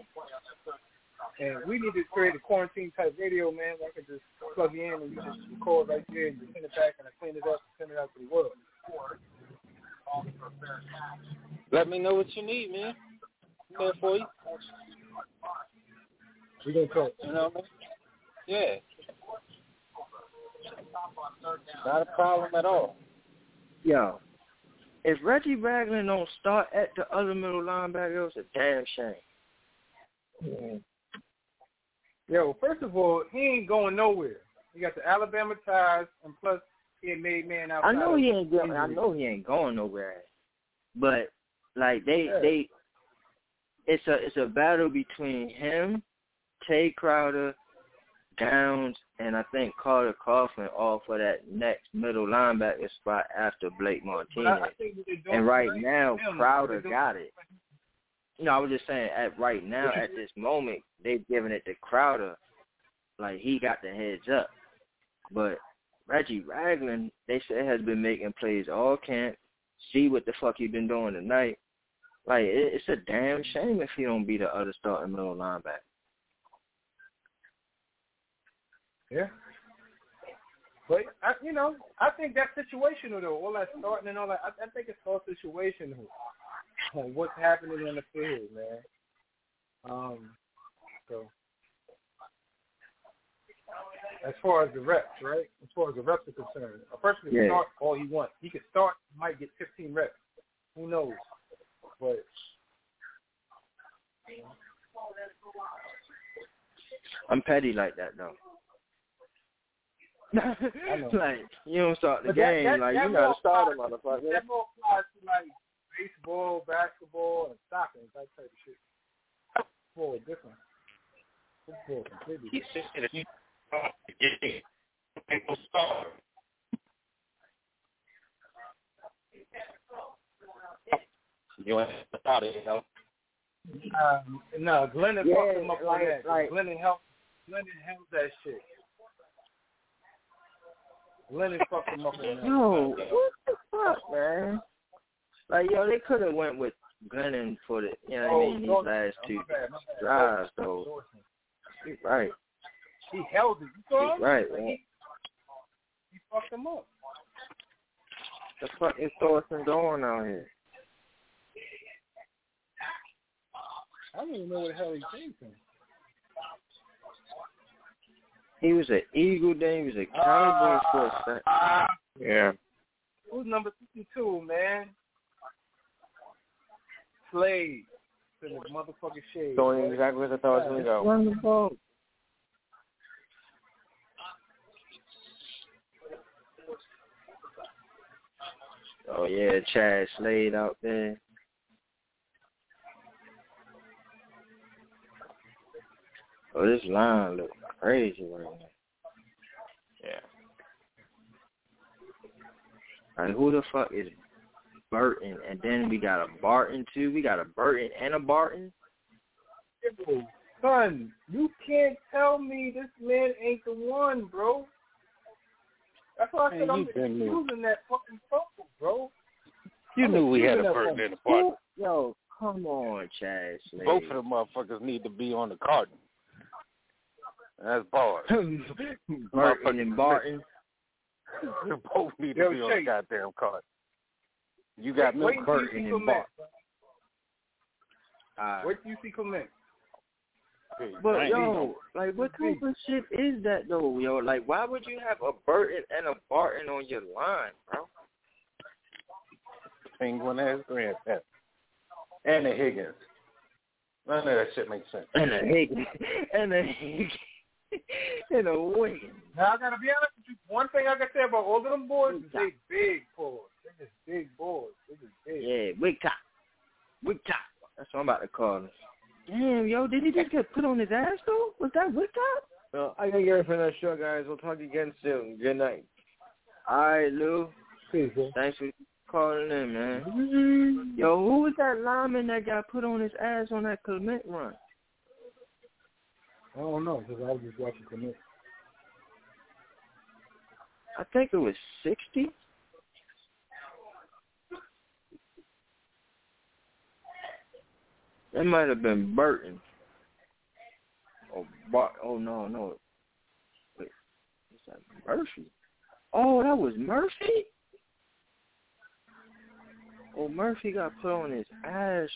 Speaker 19: and we need to create a quarantine type radio, man. Where I can just plug you in and you just record right there and you send it back and I clean it up and send it out to the world.
Speaker 20: Let me know what you need, man. I'm there for you.
Speaker 19: We gonna talk.
Speaker 20: You know what I mean? Yeah. Not a problem at all.
Speaker 18: Yo, if Reggie Ragland don't start at the other middle linebacker, it's a damn shame.
Speaker 19: Yo, first of all, he ain't going nowhere. He got the Alabama ties, and plus he ain't made man outside.
Speaker 18: I know he ain't going. I know he ain't going nowhere. But like they
Speaker 19: Yeah.
Speaker 18: they, it's a it's a battle between him, Tae Crowder, Downs, and I think Carter Coughlin all for that next middle linebacker spot after Blake
Speaker 19: But I, I
Speaker 18: Martinez.
Speaker 19: think what they're doing
Speaker 18: And right now, Crowder got it. No, I was just saying at right now at this moment they've given it to Crowder, like he got the heads up. But Reggie Ragland, they say has been making plays all camp. See what the fuck he been doing tonight. Like it, it's a damn shame if he don't be the other starting middle linebacker.
Speaker 19: Yeah. But I, you know, I think that's situational though. All that starting and all that. I, I think it's all situational. on What's happening in the field, man. Um. So, as far as the reps, right? As far as the reps are concerned, a person can
Speaker 18: Yeah.
Speaker 19: start all he wants. He can start, might get 15 reps. Who knows? But
Speaker 18: I'm petty like that though.
Speaker 19: I know.
Speaker 18: like you don't start the
Speaker 19: But
Speaker 18: game
Speaker 19: that-
Speaker 18: like
Speaker 19: that
Speaker 18: you gotta
Speaker 19: more
Speaker 18: start a
Speaker 19: applies-
Speaker 18: motherfucker.
Speaker 19: That more applies to like baseball, basketball, and soccer, that type of shit. Football is different. Football completely
Speaker 20: He
Speaker 19: different.
Speaker 20: said if you start to get in, people. You ain't out of here, though.
Speaker 19: Um, no, Glennon
Speaker 18: Yeah,
Speaker 19: fucked him up
Speaker 18: like-
Speaker 19: on that.
Speaker 18: like-
Speaker 19: Glennon helped. Glennon held that shit. Glennon fucked him up on that.
Speaker 18: Yo, what the fuck, man? Like, yo, they could have went with Glennon for the, you know what I mean, these
Speaker 19: Oh,
Speaker 18: last two
Speaker 19: my bad, my bad.
Speaker 18: drives, though. Right,
Speaker 19: He held it. You saw him?
Speaker 18: right, man.
Speaker 19: he, he fucked him up.
Speaker 18: The fuck is Thorson doing out here?
Speaker 19: I don't even know what the hell he came from.
Speaker 18: He was an Eagle, then he was a Cowboy ah. for a second. Yeah.
Speaker 19: Who's number 52, man? Slade. In the motherfucking shade.
Speaker 18: Going exactly where I thought it was going to go.
Speaker 19: Wonderful.
Speaker 18: Oh, yeah, Chad Slade out there. Oh, this line look crazy right now. Yeah. Like, who the fuck is Burton? And then we got a Barton, too. We got a Burton and a Barton.
Speaker 19: Yo, Son, you can't tell me this man ain't the one, bro. That's why I said
Speaker 20: Man,
Speaker 19: I'm
Speaker 20: you been there.
Speaker 19: using that fucking fumble, bro.
Speaker 20: You
Speaker 19: I'm
Speaker 20: knew we had a Burton
Speaker 19: fumble.
Speaker 20: in the party.
Speaker 18: Yo, come on, Chad
Speaker 20: Both of them motherfuckers need to be on the Cardinals. That's bars.
Speaker 18: Burton and Barton.
Speaker 20: They both need to
Speaker 19: Yo,
Speaker 20: be on the goddamn card. You got
Speaker 19: Wait,
Speaker 20: me
Speaker 19: wait till you
Speaker 18: Burton
Speaker 19: see
Speaker 18: and
Speaker 19: Clement.
Speaker 18: Barton. Uh,
Speaker 19: Wait till you see Clement.
Speaker 18: But yo, like, what type of shit is that though, yo? Like, why would you have a Burton and a Barton on your line, bro?
Speaker 20: Penguin ass grandparent. And a Higgins. None of that shit makes sense.
Speaker 18: And a Higgins, and a Higgins, and a Wiggins.
Speaker 19: Now I gotta be honest with you. One thing I can say about all of them boys is they big boys. They just big boys. They just big.
Speaker 18: Yeah, wig top, wig top. That's what I'm about to call him. Damn, yo, did he just get put on his ass though? Was that wig top? Well, I gotta get ready for that show, guys. We'll talk again soon. Good night. All right, Lou. Thanks for calling in, man. Mm-hmm. Yo, who was that lineman that got put on his ass on that Clement run?
Speaker 19: I don't know because I was just watching Clement.
Speaker 18: I think it was sixty. That might have been Burton. Oh, Bar- oh no, no. Wait, is that Murphy? Oh, that was Murphy. Oh, Murphy got put on his ass,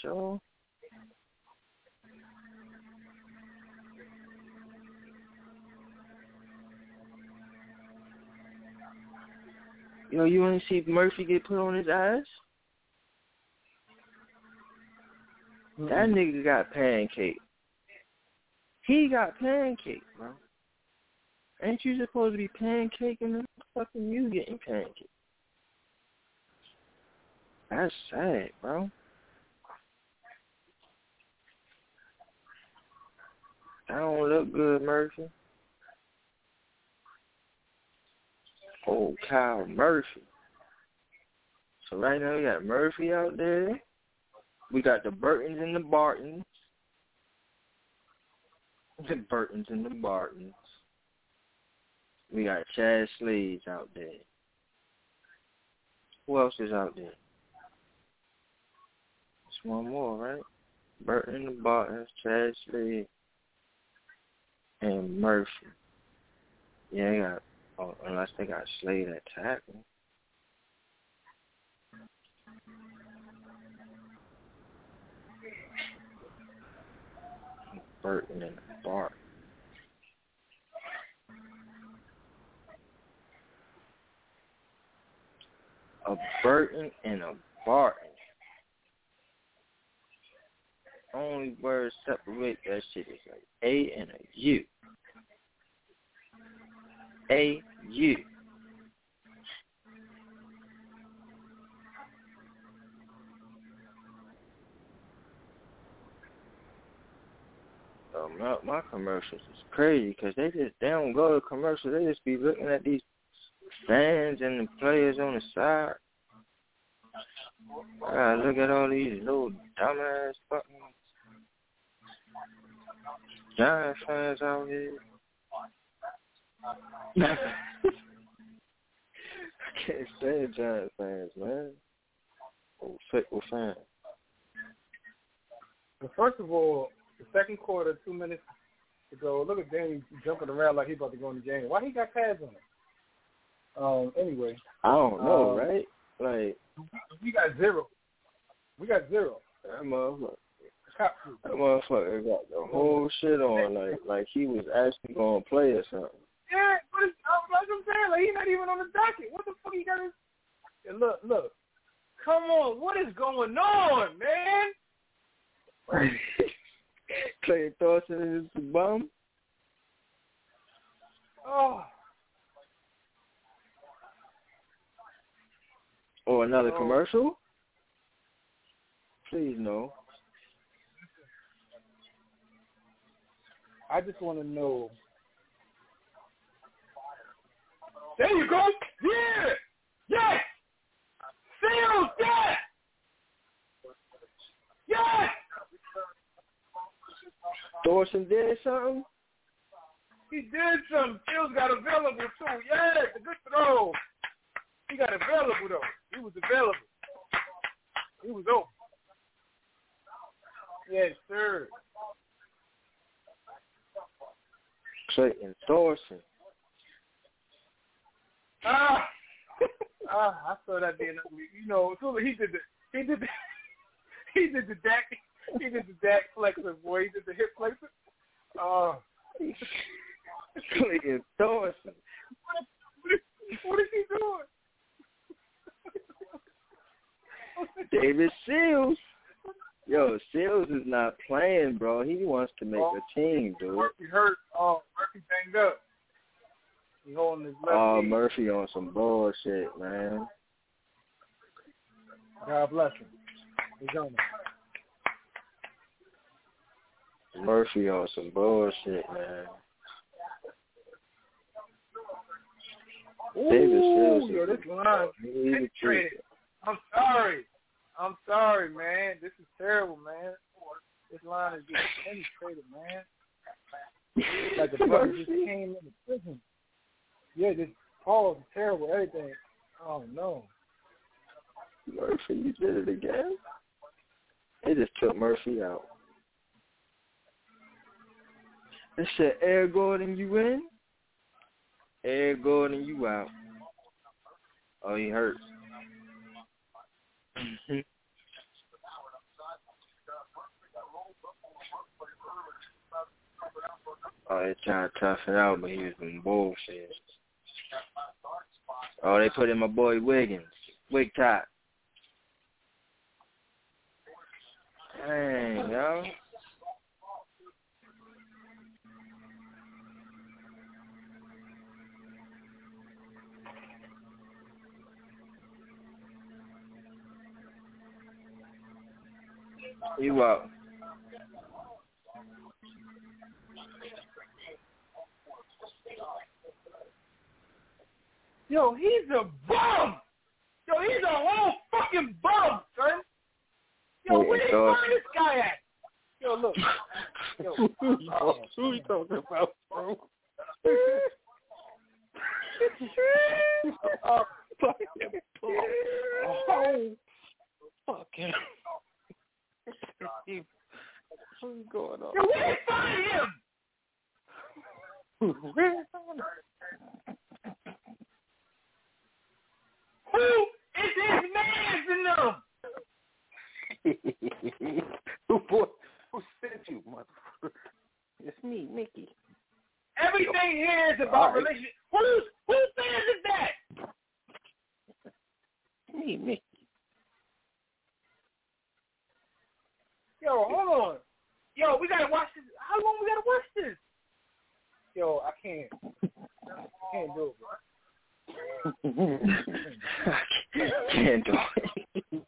Speaker 18: yo. Yo, you want to see Murphy get put on his ass? That nigga got pancake. He got pancake, bro. Ain't you supposed to be pancaking him? Fucking you getting pancake. That's sad, bro. That don't look good, Murphy. Oh, Kyle Murphy. So right now we got Murphy out there. We got the Burtons and the Bartons. The Burtons and the Bartons. We got Chad Slades out there. Who else is out there? Just one more, right? Burton and the Bartons, Chad Slade, and Murphy. Yeah, they got, oh, unless they got Slade at tackle. Burton and Bart. A Burton and a Barton. Only words separate that shit is like A and a U. A U. Oh, my, my commercials is crazy because they just they don't go to commercials. They just be looking at these fans and the players on the side. I look at all these little dumbass fucking Giant fans out here. I can't stand Giants fans, man. Oh, fickle fans.
Speaker 19: But first of all, the second quarter, two minutes to go. Look at Danny jumping around like he about to go in the game. Why he got pads on him? Um. Anyway,
Speaker 18: I don't know,
Speaker 19: Um,
Speaker 18: right? Like
Speaker 19: we got zero. We got zero.
Speaker 18: that motherfucker. That motherfucker got the whole shit on, like like he was actually gonna play or something.
Speaker 19: Yeah, but it's, uh, like I'm saying, like he's not even on the docket. What the fuck he got his? And look, look. Come on, what is going on, man?
Speaker 18: Clay Thorson is the bum.
Speaker 19: Oh,
Speaker 18: Or another
Speaker 19: Oh.
Speaker 18: commercial? Please no.
Speaker 19: I just want to know. There you go. Yeah. Yes. Sills. Yes. Yes.
Speaker 18: Thorson did something?
Speaker 19: He did some. Sills got available too. Yes. A good throw. He got available though. He was available. He was open. Yes, sir.
Speaker 18: Clayton Thorson.
Speaker 19: Ah, ah, I saw that being ugly. You know, so he did the he did the he did the Dak he did the Dak flexor boy. He did the hip flexor. Oh,
Speaker 18: Clayton Thorson.
Speaker 19: what is he doing?
Speaker 18: David Sills. Yo, Sills is not playing, bro. He wants to make a team, dude.
Speaker 19: Murphy hurt. Oh, Murphy banged up. He holding his left
Speaker 18: Oh. Murphy on some bullshit, man.
Speaker 19: God bless him. He's on it.
Speaker 18: Murphy on some bullshit, man. David
Speaker 19: Sills yo, this line penetrated. I'm sorry. I'm sorry, man. This is terrible, man. This line is just penetrated, man. Like the brother just came into prison. Yeah, this Paul is terrible, everything. Oh no.
Speaker 18: Murphy, you did it again? They just took Murphy out. They said, Air Gordon, you in? Air Gordon, you out. Oh, he hurt. oh, they trying to tough it out, but he was doing bullshit. Oh, they put in my boy Wiggins. Wig top. Dang, yo. You up?
Speaker 19: Yo, he's a bum. Yo, he's a whole fucking bum, son. Yo,
Speaker 18: Hey,
Speaker 19: where they find this guy at? Yo, look. Yo, oh,
Speaker 20: Who you talking about, bro?
Speaker 19: uh,
Speaker 20: Fuck him. Oh, fuck him. What's going on?
Speaker 19: yo, where they find him? Who is his mans in them?
Speaker 20: who, boy, who sent you, motherfucker? It's me, Mickey.
Speaker 19: Everything here is about
Speaker 20: right.
Speaker 19: relationship. Who's who fans is that?
Speaker 20: Me, Mickey.
Speaker 19: Yo, hold on. Yo, we gotta watch this. How long we gotta watch this? Yo, I can't. I can't do it, bro.
Speaker 18: Can't do it.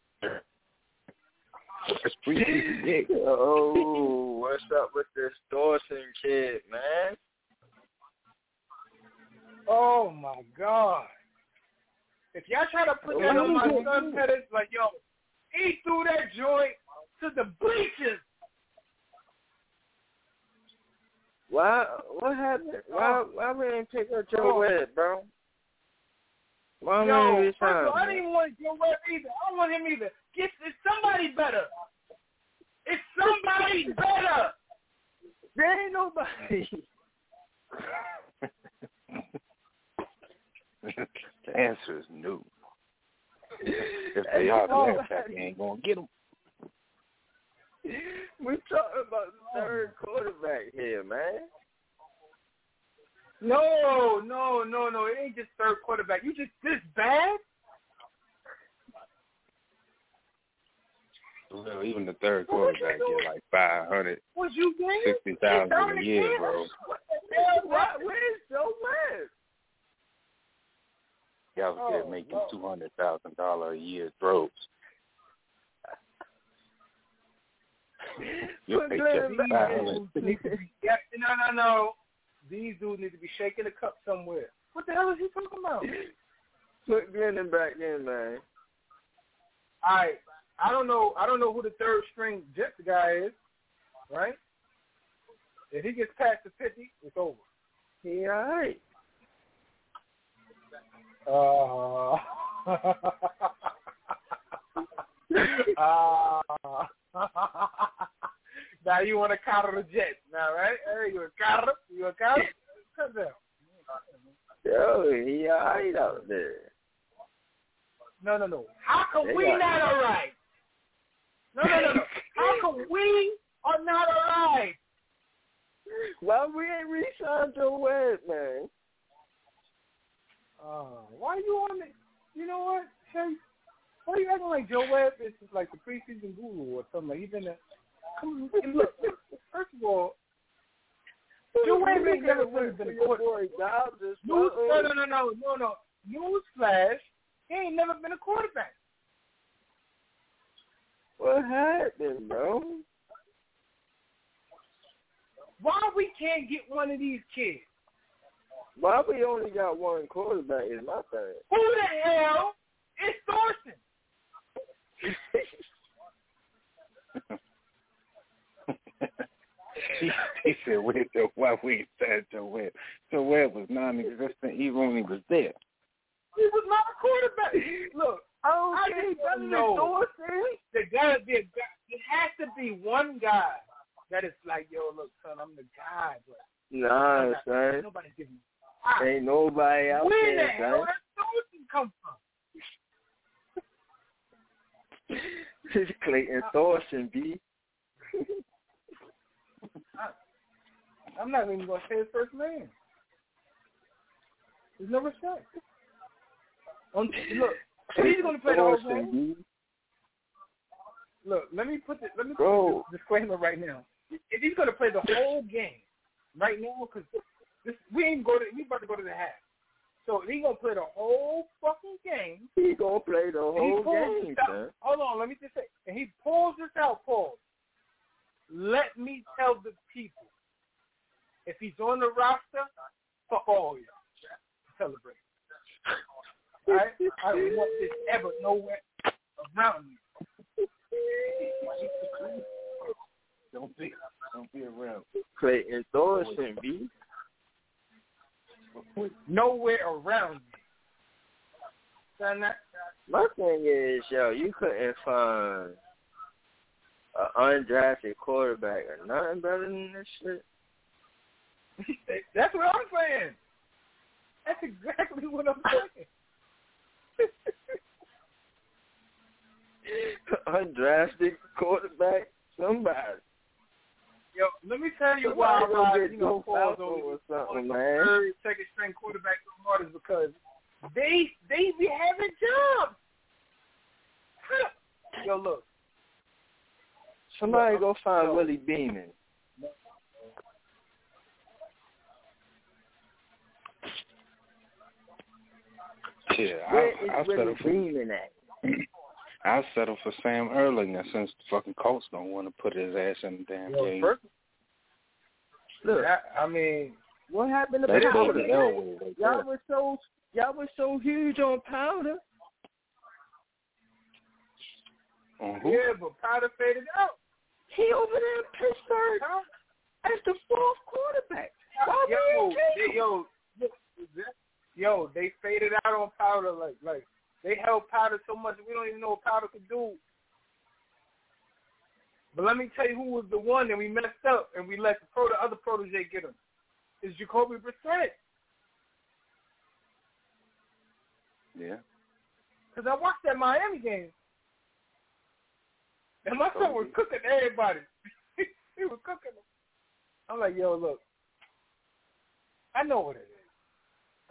Speaker 18: oh, what's up with this Dawson kid, man?
Speaker 19: Oh my god. If y'all try to put that on my son Pettis, like yo, he threw that joint to the bleachers.
Speaker 18: Why? What happened? Why? Oh. Why we didn't pick up Joe oh. Webb, bro? Why
Speaker 19: Yo, first of all, I didn't want Joe Webb either. I don't want him either. Get it's somebody better. It's somebody better.
Speaker 18: There ain't nobody.
Speaker 20: the answer is no. If they are, the left tackle ain't gonna get them.
Speaker 18: We're talking about the third quarterback here, man.
Speaker 19: No, no, no, no. It ain't just third quarterback. You just this bad?
Speaker 20: Well, even the third quarterback get like five hundred
Speaker 19: What
Speaker 20: sixty thousand a year, bro.
Speaker 18: Why, where's Joe Webb?
Speaker 20: Y'all
Speaker 19: Oh,
Speaker 20: said making two hundred thousand dollar a year throws. Your paycheck
Speaker 19: Glenn
Speaker 20: is
Speaker 19: back
Speaker 20: five hundred.
Speaker 19: Need to be- yeah, no, no, no. These dudes need to be shaking the cup somewhere. What the hell is he talking about?
Speaker 18: Put Glennon back in, man.
Speaker 19: All right. I don't know. I don't know who the third string Jets guy is, right? If he gets past the fifty, it's over.
Speaker 18: He all right.
Speaker 19: Uh, uh, now you want to counter the Jets, now, right? Hey, you a counter? You a counter? Come down.
Speaker 18: Yo, he all right out there.
Speaker 19: No, no, no. How come
Speaker 18: They
Speaker 19: we not all right? No, no, no, no. How come we are not all right?
Speaker 18: Why we ain't re-signed Joe Webb, man?
Speaker 19: Uh, why you on it? You know what? Hey, why you acting like Joe Webb is just like the preseason guru or something? Like he's been a and look. First of all, Webb ain't never really been a quarterback. News, no, no, no, no, no, no. Newsflash, he ain't never been a quarterback.
Speaker 18: What happened, bro?
Speaker 19: Why we can't get one of these kids?
Speaker 18: Why we only got one quarterback is my thing.
Speaker 19: Who the hell is Thorson?
Speaker 20: he, he said, "Where's the why we said Joe Webb? Joe Webb was non-existent even when he was there."
Speaker 19: He was not a quarterback. Look,
Speaker 18: I
Speaker 19: I
Speaker 18: don't
Speaker 19: just
Speaker 18: care.
Speaker 19: don't
Speaker 18: Better
Speaker 19: know.
Speaker 18: than Thorson.
Speaker 19: There gotta be a guy. It has to be one guy that is like, yo, look, son, I'm the guy, but
Speaker 18: Nah, son.
Speaker 19: nobody's giving me.
Speaker 18: Ain't nobody out
Speaker 19: Where
Speaker 18: there,
Speaker 19: hell
Speaker 18: son.
Speaker 19: did Thorson come from?
Speaker 18: This is Clayton Thorson, B.
Speaker 19: I'm not even gonna say his first name. There's no respect. Um, look, he's gonna play the whole game. Look, let me put the, let me put this disclaimer right now. If he's gonna play the whole game right now, because we ain't go to we about to go to the half. So if he gonna play the whole fucking game.
Speaker 18: He gonna play the whole game,
Speaker 19: Hold on, let me just say, and he pulls this out, Paul. Let me tell the people, if he's on the roster, fuck all y'all. Celebrate. All right? I don't want this ever nowhere around me.
Speaker 20: Don't be, don't be around.
Speaker 18: Clayton Thorson, B.
Speaker 19: Nowhere around me. Son,
Speaker 18: My thing is, yo, you couldn't find an undrafted quarterback or nothing better than this shit.
Speaker 19: that's what I'm saying. That's exactly what I'm saying.
Speaker 18: undrafted quarterback, somebody.
Speaker 19: Yo, let me tell you
Speaker 18: Somebody
Speaker 19: why I
Speaker 18: gonna
Speaker 19: ride,
Speaker 18: get
Speaker 19: you know, Paul's over
Speaker 18: or something,
Speaker 19: on
Speaker 18: man.
Speaker 19: third, second string quarterback so hard is because they they be having jobs. Yo, look.
Speaker 18: Somebody
Speaker 19: Look,
Speaker 18: go find
Speaker 19: yo.
Speaker 18: Willie Beeman.
Speaker 20: Yeah,
Speaker 18: Where
Speaker 20: I,
Speaker 18: is
Speaker 20: I'll
Speaker 18: Willie
Speaker 20: settle for
Speaker 18: Beeman at?
Speaker 20: I'll settle for Sam Ehlinger since the fucking Colts don't want to put his ass in the damn
Speaker 19: Yo,
Speaker 20: game.
Speaker 19: first,
Speaker 18: Look,
Speaker 19: I, I mean,
Speaker 18: what happened to
Speaker 20: Let's
Speaker 18: Powder?
Speaker 20: to Elway right
Speaker 18: Y'all
Speaker 20: there.
Speaker 18: was so y'all was so huge on Powder.
Speaker 20: On who?
Speaker 19: yeah, but Powder faded out.
Speaker 18: He over there in Pittsburgh. as the fourth quarterback. Why
Speaker 19: yo,
Speaker 18: we
Speaker 19: they, yo, yo, they faded out on powder like like they held powder so much we don't even know what powder could do. But let me tell you who was the one that we messed up and we let the pro the other protege get him. It's Jacoby Brissett.
Speaker 20: Yeah.
Speaker 19: Because I watched that Miami game. And my son was cooking everybody. he was cooking them. I'm like, yo, look. I know what it is.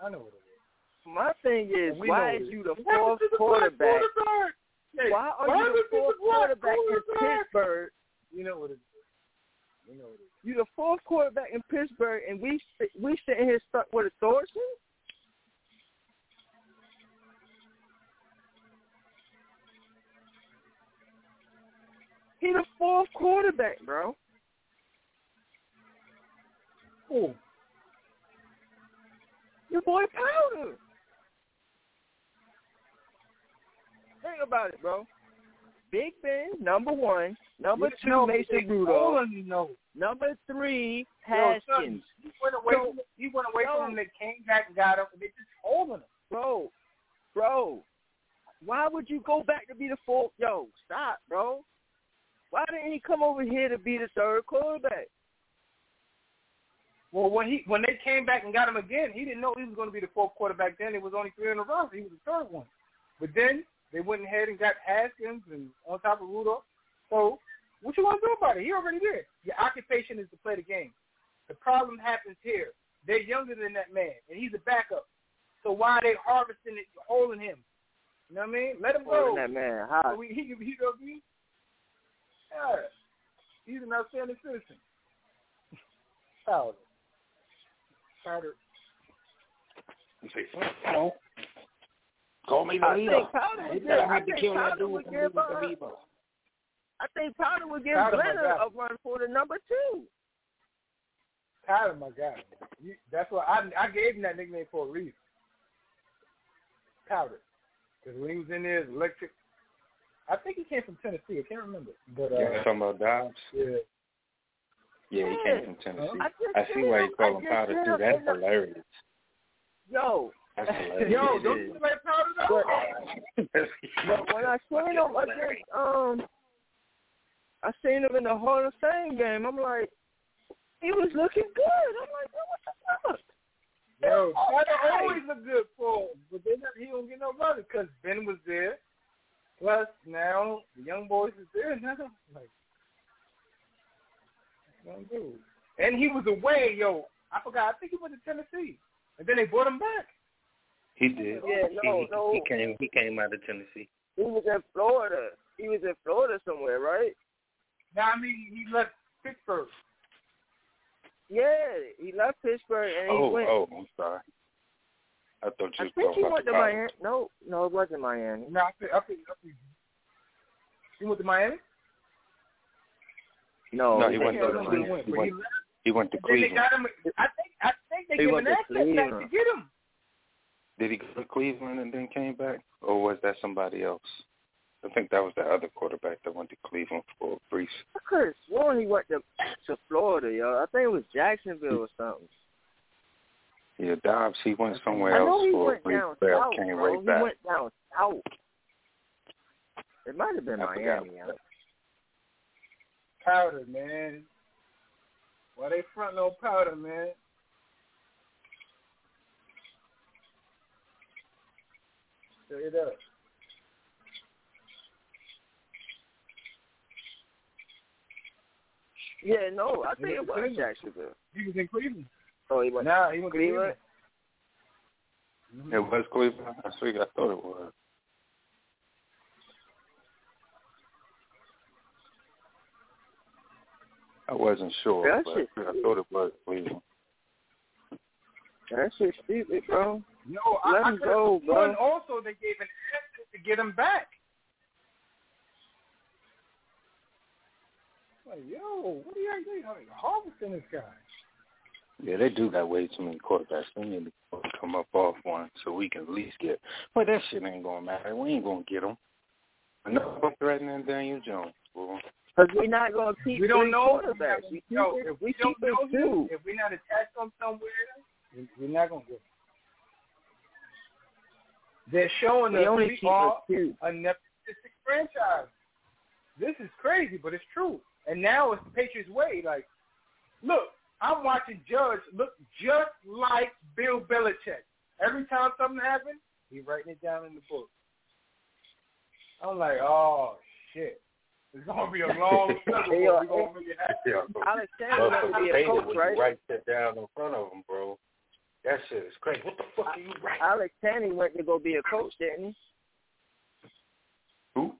Speaker 19: I know what it is.
Speaker 18: My thing is,
Speaker 19: We
Speaker 18: why is you the fourth
Speaker 19: to the
Speaker 18: quarterback?
Speaker 19: quarterback? Hey,
Speaker 18: Why are
Speaker 19: why
Speaker 18: you the
Speaker 19: he the
Speaker 18: fourth
Speaker 19: black
Speaker 18: quarterback in? Pittsburgh?
Speaker 19: You know what it is. You know what it is.
Speaker 18: You the fourth quarterback in Pittsburgh, and we sit- we sitting here stuck with authority. He the fourth quarterback, bro.
Speaker 19: Who?
Speaker 18: Your boy Powder. Think about it, bro. Big Ben, number one. Number two,
Speaker 19: No,
Speaker 18: Mason Rudolph.
Speaker 19: him no.
Speaker 18: Number three,
Speaker 19: Yo,
Speaker 18: Haskins.
Speaker 19: son, he went away
Speaker 18: Yo,
Speaker 19: from he went away
Speaker 18: yo.
Speaker 19: from him. They came back and got him. They just holding him.
Speaker 18: bro, bro, why would you go back to be the fourth? Yo, stop, bro. Why didn't he come over here to be the third quarterback?
Speaker 19: Well, when he when they came back and got him again, he didn't know he was going to be the fourth quarterback. Then it was only three in a row. He was the third one. But then they went ahead and got Haskins and on top of Rudolph. So what you want to do about it? He already did. Your occupation is to play the game. The problem happens here. They're younger than that man, and he's a backup. So why are they harvesting it, holding him? You know what I mean? Let him go.
Speaker 18: Holding that man high.
Speaker 19: So we, he he gonna be. Yeah, he's an outstanding citizen. Powder. Powder.
Speaker 26: No. Call me the
Speaker 18: I
Speaker 26: leader.
Speaker 18: think Powder
Speaker 26: They
Speaker 18: would I
Speaker 26: to
Speaker 18: think
Speaker 26: kill that
Speaker 18: Powder
Speaker 26: dude
Speaker 18: would
Speaker 26: from
Speaker 18: give.
Speaker 26: the
Speaker 18: Uh, I think Powder would give
Speaker 19: Powder, my
Speaker 18: a run for the number two.
Speaker 19: Powder, my guy. You, that's why I I gave him that nickname for a reason. Powder, because when he was in there, his electric. I think he came from Tennessee. I can't remember, but uh,
Speaker 20: You talking about Dobbs?
Speaker 19: yeah.
Speaker 20: Yeah, he came from Tennessee.
Speaker 18: I
Speaker 20: I see why
Speaker 18: him-
Speaker 20: you call him Powder too. That's hilarious.
Speaker 18: Yo,
Speaker 20: That's hilarious.
Speaker 19: Yo, don't you play Powder though?
Speaker 18: but when I seen him against um, I seen him in the Hall of Fame game. I'm like, he was looking good. I'm like, yo, what the fuck?
Speaker 19: Yo, Powder
Speaker 18: Okay.
Speaker 19: always a good for, him, but they not, he don't get no money because Ben was there. Plus now the young boys is there now. Like, young dude. And he was away, yo. I forgot. I think he went to Tennessee, and then they brought him back.
Speaker 20: He did.
Speaker 18: Yeah, no,
Speaker 20: he,
Speaker 18: no.
Speaker 20: he came. He came out of Tennessee.
Speaker 18: He was in Florida. He was in Florida somewhere, right?
Speaker 19: Now I mean, he left Pittsburgh.
Speaker 18: Yeah, he left Pittsburgh and he
Speaker 20: Oh,
Speaker 18: went.
Speaker 20: oh, I'm sorry. I thought
Speaker 18: I
Speaker 20: you
Speaker 18: think
Speaker 20: were
Speaker 18: he
Speaker 20: talking
Speaker 18: went to Miami. No, no, it wasn't Miami.
Speaker 19: No, I think, I think, I think he went to Miami.
Speaker 18: No,
Speaker 20: No, he
Speaker 18: he
Speaker 20: went to
Speaker 18: to
Speaker 19: He went,
Speaker 20: he went,
Speaker 19: he
Speaker 20: to
Speaker 19: And then they
Speaker 20: Cleveland.
Speaker 19: got him. I think, I think they
Speaker 18: He
Speaker 19: gave
Speaker 18: went
Speaker 19: him
Speaker 18: to
Speaker 19: access to
Speaker 18: Cleveland.
Speaker 19: get him.
Speaker 20: Did he go to Cleveland and then came back, or was that somebody else? I think that was the other quarterback that went to Cleveland for a brief.
Speaker 18: I could have sworn he went to to Florida, yo. I think it was Jacksonville or something.
Speaker 20: Yeah, Dobbs. He went somewhere
Speaker 18: I
Speaker 20: else
Speaker 18: he
Speaker 20: for a
Speaker 18: went
Speaker 20: brief
Speaker 18: down
Speaker 20: spell.
Speaker 18: south,
Speaker 20: Came
Speaker 18: bro.
Speaker 20: right
Speaker 18: he
Speaker 20: back.
Speaker 18: went down south. It might have been
Speaker 20: I.
Speaker 18: Miami.
Speaker 19: Powder, man. Why they front no powder, man? Straight up.
Speaker 18: Yeah, no, I think it was
Speaker 19: Cleveland.
Speaker 18: Jacksonville.
Speaker 19: He was in Cleveland.
Speaker 18: Oh, he went
Speaker 19: Nah, he went to
Speaker 18: Cleveland.
Speaker 19: Cleveland.
Speaker 20: It was Cleveland. I think I thought it was. I wasn't sure,
Speaker 18: That
Speaker 20: but
Speaker 18: shit-
Speaker 20: I thought it was Cleveland.
Speaker 18: That shit stupid, bro.
Speaker 19: No,
Speaker 18: Let
Speaker 19: I, I
Speaker 18: him
Speaker 19: could've
Speaker 18: go,
Speaker 19: sworn
Speaker 18: bro.
Speaker 19: Also, they gave an access to get him back. Like, yo, what are you doing? Like, harvesting this guy.
Speaker 20: Yeah, they do got way too many quarterbacks. They need to come up off one so we can at least get. But that shit ain't gonna matter. We ain't gonna get them. Enough of threatening Daniel Jones, boy.
Speaker 18: Because we're not going to keep
Speaker 19: We don't know.
Speaker 18: quarterbacks. We keep
Speaker 19: Yo,
Speaker 18: it,
Speaker 19: if
Speaker 18: we
Speaker 19: we
Speaker 18: keep
Speaker 19: don't
Speaker 18: it
Speaker 19: know
Speaker 18: two.
Speaker 19: him, if we're not attached to him somewhere, we- we're not gonna go. They're showing
Speaker 18: We
Speaker 19: us
Speaker 18: only
Speaker 19: we
Speaker 18: keep
Speaker 19: are
Speaker 18: it two.
Speaker 19: a nepotistic franchise. This is crazy, but it's true. And now it's the Patriots' way. Like, look, I'm watching Judge look just like Bill Belichick. Every time something happens, he's writing it down in the book. I'm like, oh shit. It's gonna be a long struggle.
Speaker 18: Hey,
Speaker 19: but
Speaker 18: yo,
Speaker 19: we gonna make it happen.
Speaker 20: Yeah,
Speaker 18: Alex Tanney wants to be a coach,
Speaker 20: when
Speaker 18: right?
Speaker 20: you write that down in front of him, bro. That shit is crazy. What the fuck are you writing?
Speaker 18: Alex Tanney went to go be a coach, didn't he?
Speaker 20: Who?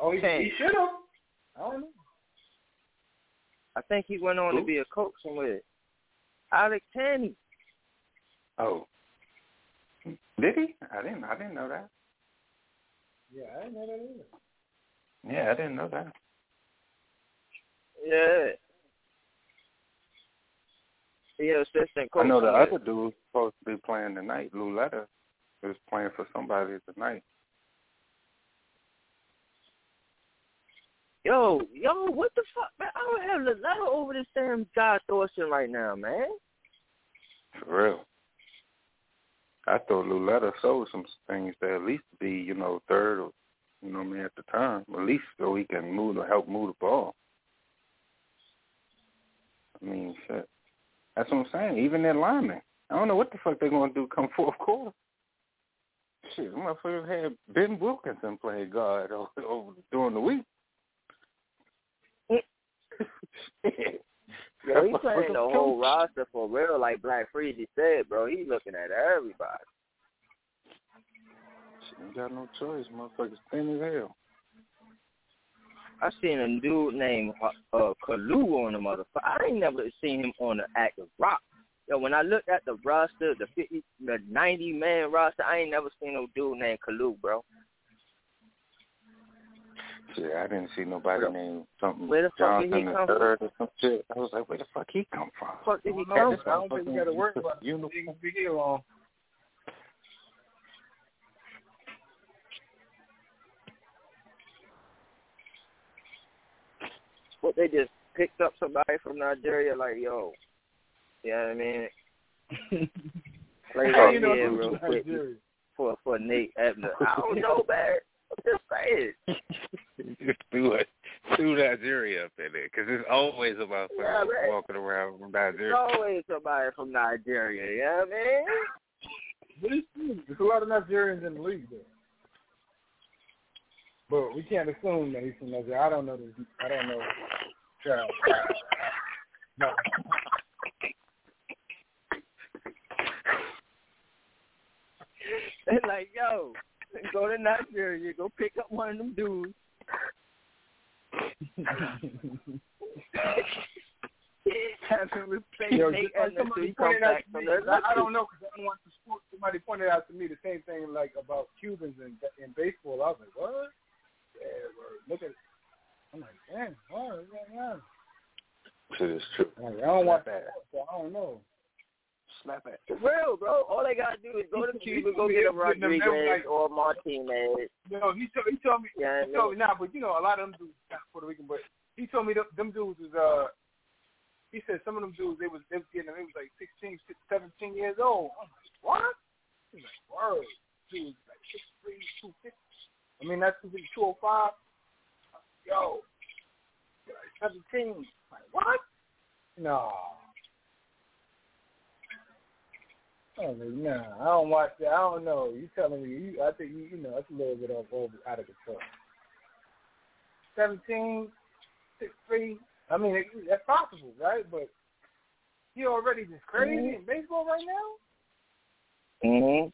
Speaker 19: Oh, he,
Speaker 18: Tanney.
Speaker 19: he should have. I don't know.
Speaker 18: I think he went on to be a coach somewhere. Alex Tanney.
Speaker 20: Oh. Did he? I didn't. I didn't know that.
Speaker 19: Yeah, I didn't know that either.
Speaker 20: Yeah, I didn't know that.
Speaker 18: Yeah. He an assistant coach.
Speaker 20: I know the other dude was supposed to be playing tonight. Lauletta is playing for somebody tonight.
Speaker 18: Yo, yo, what the fuck, man? I don't have the letter over this damn Josh Thorson right now, man.
Speaker 20: For real. I thought Lauletta sold some things to at least be, you know, third or you know what I mean, at the time. At least so he can move to help move the ball. I mean, shit. That's what I'm saying. Even their linemen. I don't know what the fuck they're gonna do come fourth quarter. Shit, motherfuckers had Ben Wilkinson playing guard over, over during the week.
Speaker 18: Yo, he playing the whole roster for real, like Black Freezy said, bro. He looking at everybody.
Speaker 20: Shit, ain't got no choice. Motherfuckers thin as hell.
Speaker 18: I seen a dude named uh, uh Kalu on the motherfucker. I ain't never seen him on the active rock. Yo, when I looked at the roster, the fifty, the ninety man roster, I ain't never seen no dude named Kalu, bro.
Speaker 20: Shit, I didn't see nobody named something
Speaker 18: Where the fuck did he
Speaker 20: Johnson the
Speaker 18: come from?
Speaker 20: or some shit. I was like, where the fuck he come from?
Speaker 18: Fuck did he come
Speaker 19: don't, I don't think we got to worry about it.
Speaker 20: Uniform.
Speaker 19: Be here long.
Speaker 18: What they just picked up somebody from Nigeria, like yo, you know what I mean? Like
Speaker 19: How
Speaker 18: right
Speaker 19: you know
Speaker 18: here, real quick
Speaker 19: Nigeria?
Speaker 18: for for Nate Ebner. I don't know, man. I'm just saying.
Speaker 20: Just do it. Do Nigeria up in there, because there's always a motherfucker
Speaker 18: Yeah, man.
Speaker 20: walking around from
Speaker 18: There's
Speaker 20: Nigeria.
Speaker 18: always somebody from Nigeria, you know what I mean?
Speaker 19: But it's. There's a lot of Nigerians in the league there. But we can't assume that he's from Nigeria. I don't know this. I don't know. Child. No.
Speaker 18: They're like, yo, go to Nigeria, go pick up one of them dudes. Have him replace
Speaker 19: Yo,
Speaker 18: Nate
Speaker 19: just
Speaker 18: so he come back
Speaker 19: me. I, I don't know because I don't watch the sport. Somebody pointed out to me the same thing like about Cubans in in baseball. I was like, what? Yeah, word. look at it. I'm like, damn, oh, yeah, yeah.
Speaker 20: Shit is true.
Speaker 19: Like, I don't watch
Speaker 20: Slap
Speaker 19: that, so I don't know.
Speaker 20: Slap it.
Speaker 18: For real, bro. All they gotta do is go to Cuba, go get a Rodriguez or Martinez.
Speaker 19: No, he told he told me
Speaker 18: Yeah,
Speaker 19: he told me nah, but you know a lot of them dudes not Puerto Rican, but he told me them, them dudes is uh he said some of them dudes they was they was getting they was like 16, 17 years old. I'm like, what? He's like, word. Dudes like six three, two fifty. I mean that's two oh five. Yo, like seventeen. Like what? No. I like, nah, I don't watch that. I don't know. You telling me? You, I think you, you know, it's a little bit of over out of control. Seventeen, six three. I mean, it, that's possible, right? But he already just crazy
Speaker 18: Mhm.
Speaker 19: in baseball right now.
Speaker 18: Mm-hmm.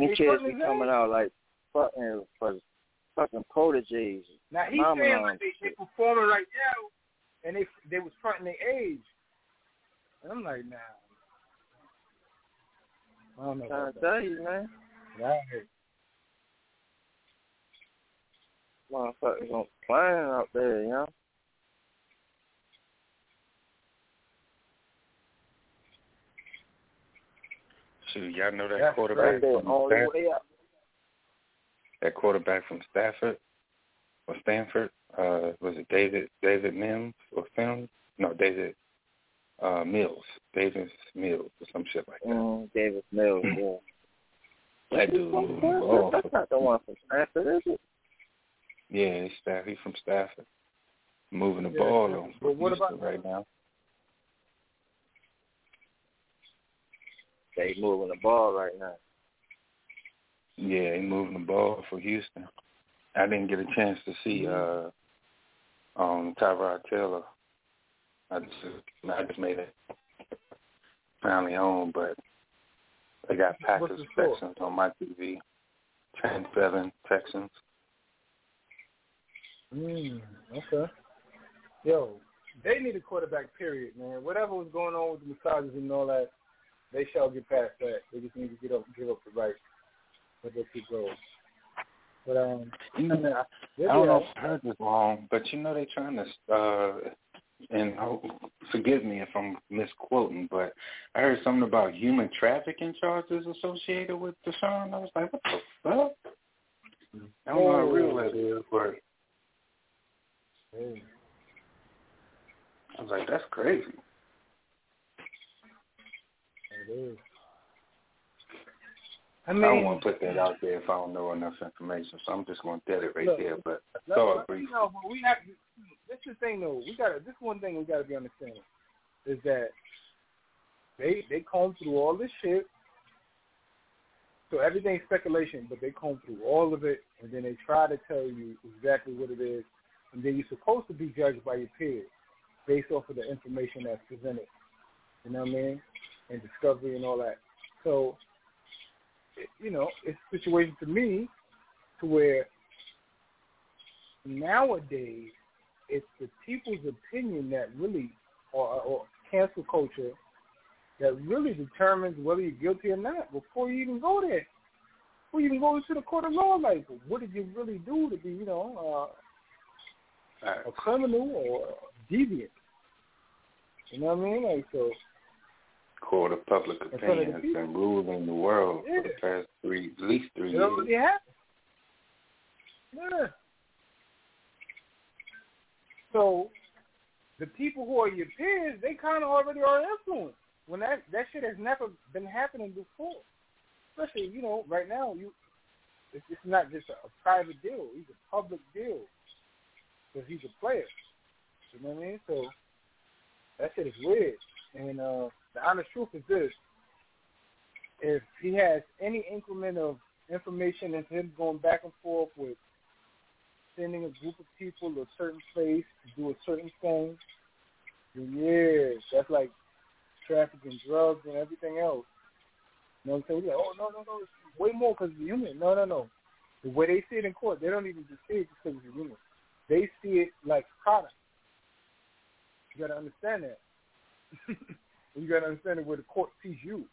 Speaker 19: He
Speaker 18: These kids be coming out like fucking for fucking prodigies.
Speaker 19: Now he's
Speaker 18: Mama
Speaker 19: saying like they, they performing right now, and they they was fronting their age. And I'm like, nah. I don't know.
Speaker 18: Trying
Speaker 19: About
Speaker 18: to
Speaker 19: that.
Speaker 18: tell you, man.
Speaker 19: Right.
Speaker 18: Motherfuckers gonna flying out there, you know?
Speaker 20: Shoot, y'all know that
Speaker 19: That's
Speaker 20: quarterback
Speaker 18: That's the
Speaker 20: from
Speaker 18: only
Speaker 20: Stafford?
Speaker 18: way up.
Speaker 20: That quarterback from Stafford. or Stanford. Uh, was it David David Mims or Sims? No, David uh, Mills, Davis Mills, or some shit like that.
Speaker 18: Mm, Davis Mills, yeah.
Speaker 20: That dude the.
Speaker 18: That's not the one from Stanford, is it?
Speaker 20: Yeah, he's staff. He's from Stafford. Moving the
Speaker 19: Yeah,
Speaker 20: ball
Speaker 19: yeah.
Speaker 20: on
Speaker 19: But what about-
Speaker 20: right now.
Speaker 18: They moving the ball right now.
Speaker 20: Yeah, he moving the ball for Houston. I didn't get a chance to see uh um Tyrod Taylor. I just I just made it finally home, but they got Packers? Texans on my TV. Ten seven Texans.
Speaker 19: Mm, okay. Yo, they need a quarterback. Period, man. Whatever was going on with the massages and all that, they shall get past that. They just need to get up, give up the right, that keep going. But um,
Speaker 20: You know I
Speaker 19: they'll
Speaker 20: don't know if I heard this wrong, but you know they're trying to uh and oh, forgive me if I'm misquoting, but I heard something about human trafficking charges associated with Deshaun. I was like, what the fuck? I don't know how real that is, but
Speaker 19: Hey.
Speaker 20: I was like, that's crazy.
Speaker 19: It is. I
Speaker 20: I, don't want to put that out there if I don't know enough information, so I'm just going to dead it right
Speaker 19: Look,
Speaker 20: there. But I
Speaker 19: No,
Speaker 20: saw
Speaker 19: no,
Speaker 20: it briefly.
Speaker 19: no, but we have. This is the thing, though. We got. This one thing we got to be understanding is that they they comb through all this shit. So everything's speculation, but they comb through all of it, and then they try to tell you exactly what it is, and then you're supposed to be judged by your peers based off of the information that's presented. You know what I mean? And discovery and all that. So, you know, it's a situation to me to where nowadays it's the people's opinion that really, or, or cancel culture, that really determines whether you're guilty or not before you even go there. Before you even go to the court of law, like, what did you really do to be, you know, uh, a criminal or deviant? You know what I mean? Like, so,
Speaker 20: Court of public
Speaker 19: front of the
Speaker 20: opinion has been ruling the world for the past three, at least three years.
Speaker 19: happened? Yeah. So, the people who are your peers, they kind of already are influenced. When that that shit has never been happening before, especially you know right now you, it's, it's not just a, a private deal; he's a public deal because he's a player. You know what I mean? So that shit is weird. And uh, the honest truth is this: if he has any increment of information into him going back and forth with sending a group of people to a certain place to do a certain thing, then yeah, that's like trafficking drugs and everything else. You know what I'm saying? We're like, oh, no, no, no, it's way more because it's human. No, no, no. The way they see it in court, they don't even just see it because it's human. They see it like product. You got to understand that. you got to understand it where the court sees you.